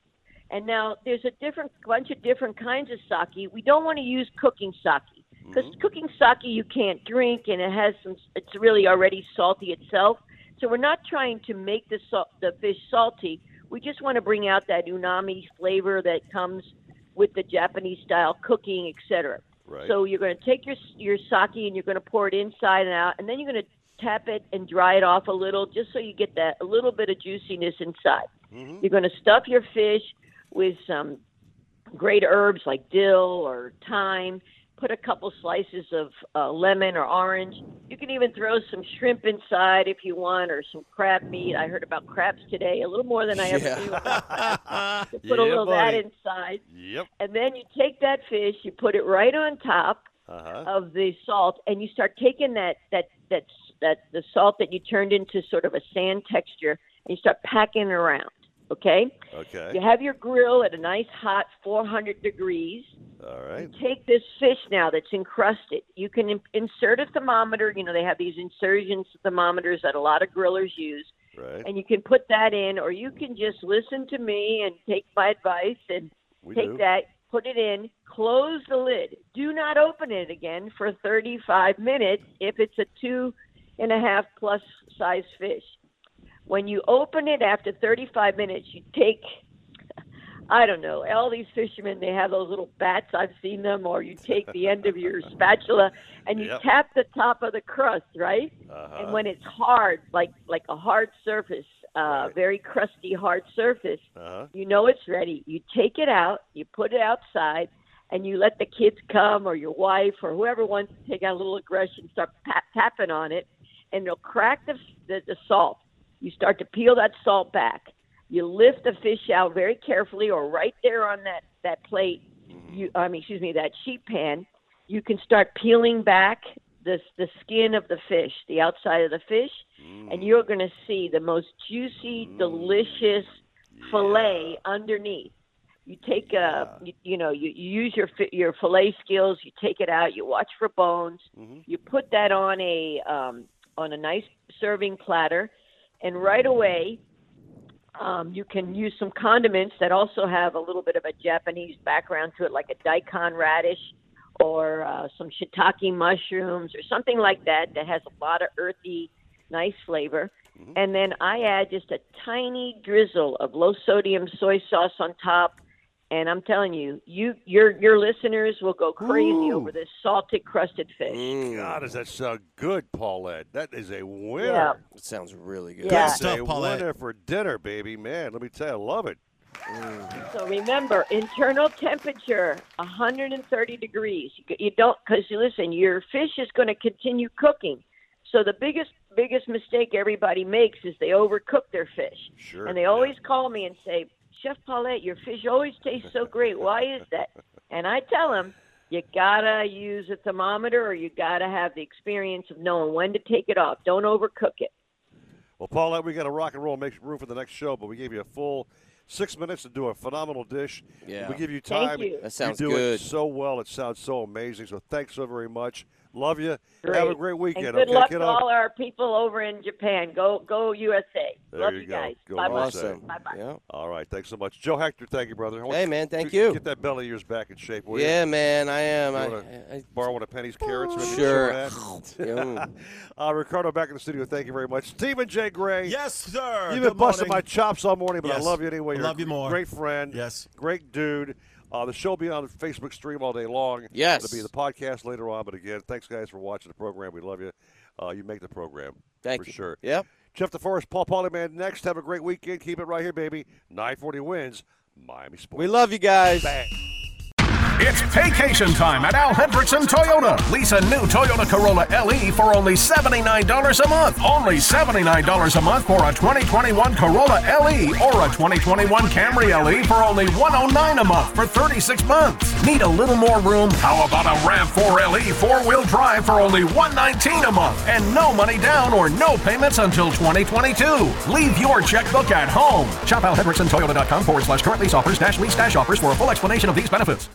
And now there's a different bunch of different kinds of sake. We don't want to use cooking sake because mm-hmm. cooking sake you can't drink and it has some. It's really already salty itself. So we're not trying to make the salt, the fish salty. We just want to bring out that umami flavor that comes with the Japanese style cooking, etc. Right. So you're going to take your your sake and you're going to pour it inside and out, and then you're going to tap it and dry it off a little, just so you get that a little bit of juiciness inside. Mm-hmm. You're going to stuff your fish with some great herbs like dill or thyme. Put a couple slices of uh, lemon or orange. You can even throw some shrimp inside if you want, or some crab meat. I heard about crabs today, a little more than I ever knew. About put Yeah, a little of that inside, Yep. and then you take that fish, you put it right on top Uh-huh. of the salt, and you start taking that that that that the salt that you turned into sort of a sand texture, and you start packing it around. Okay. Okay. You have your grill at a nice hot 400 degrees. All right. Take this fish now that's encrusted. You can in- insert a thermometer. You know they have these insertion thermometers that a lot of grillers use, Right. and you can put that in, or you can just listen to me and take my advice and We take do. that, put it in, close the lid. Do not open it again for 35 minutes if it's a two and a half plus size fish. When you open it after 35 minutes, you take, I don't know, all these fishermen, they have those little bats. I've seen them, or you take the end of your spatula and you Yep. tap the top of the crust, right? Uh-huh. And when it's hard, like like a hard surface, uh, very crusty hard surface, Uh-huh. you know it's ready. You take it out, you put it outside, and you let the kids come or your wife or whoever wants to take out a little aggression, start pat- tapping on it, and they'll crack the, the the salt. You start to peel that salt back. You lift the fish out very carefully, or right there on that that plate. Mm-hmm. You, I mean, excuse me, that sheet pan. You can start peeling back the the skin of the fish, the outside of the fish, and mm. you're going to see the most juicy, mm. delicious fillet underneath. You take a, you, you know, you, you use your your fillet skills. You take it out. You watch for bones. Mm-hmm. You put that on a um, on a nice serving platter, and right away, um, you can use some condiments that also have a little bit of a Japanese background to it, like a daikon radish or uh, some shiitake mushrooms or something like that that has a lot of earthy, nice flavor. And then I add just a tiny drizzle of low sodium soy sauce on top. And I'm telling you, you your your listeners will go crazy Ooh. over this salted crusted fish. Mm. God, does that sound good, Paulette? That is a winner. Yeah. It sounds really good. Good Yeah. That's stuff, a Paulette. winner for dinner, baby. Man, let me tell you, I love it. Mm. So remember, internal temperature 130 degrees. You, you don't because you listen, your fish is going to continue cooking. So the biggest biggest mistake everybody makes is they overcook their fish. Sure. And they always call me and say, "Chef Paulette, your fish always tastes so great. Why is that?" And I tell them, "You gotta use a thermometer, or you gotta have the experience of knowing when to take it off. Don't overcook it." Well, Paulette, we got to rock and roll, make room for the next show, but we gave you a full six minutes to do a phenomenal dish. Yeah. We give you time. Thank time. you. That sounds you do good. it so well. It sounds so amazing. So thanks so very much. Love you. Great. Have a great weekend. And good okay, luck kiddo? to all our people over in Japan. Go go USA. There Love you you go. guys. Go bye bye. USA. Bye bye. Yeah. All right. Thanks so much. Joe Hector, thank you, brother. Hey, man, thank you. Get that belly of yours back in shape, will Yeah, you? man, I am. You I, wanna I, borrow one of Penny's carrots? maybe Sure. show uh, Ricardo back in the studio. Thank you very much. Stephen J. Gray. Yes, sir. You've been busting my chops all morning, but I love you anyway. You're love a you more. Great friend. Yes. Great dude. Uh, the show will be on Facebook stream all day long. Yes. It'll be the podcast later on. But again, thanks guys for watching the program. We love you. Uh, you make the program. Thank for you. sure. Yep. Jeff DeForest, Paul Polyman next. Have a great weekend. Keep it right here, baby. 940 WINZ. Miami Sports. We love you guys. Bang. It's vacation time at Al Hendrickson Toyota. Lease a new Toyota Corolla LE for only $79 a month. Only $79 a month for a 2021 Corolla LE or a 2021 Camry LE for only 109 a month for 36 months. Need a little more room? How about a RAV4 LE four-wheel drive for only 119 a month and no money down or no payments until 2022. Leave your checkbook at home. Shop alhendricksontoyota.com forward slash current lease offers dash lease dash offers for a full explanation of these benefits.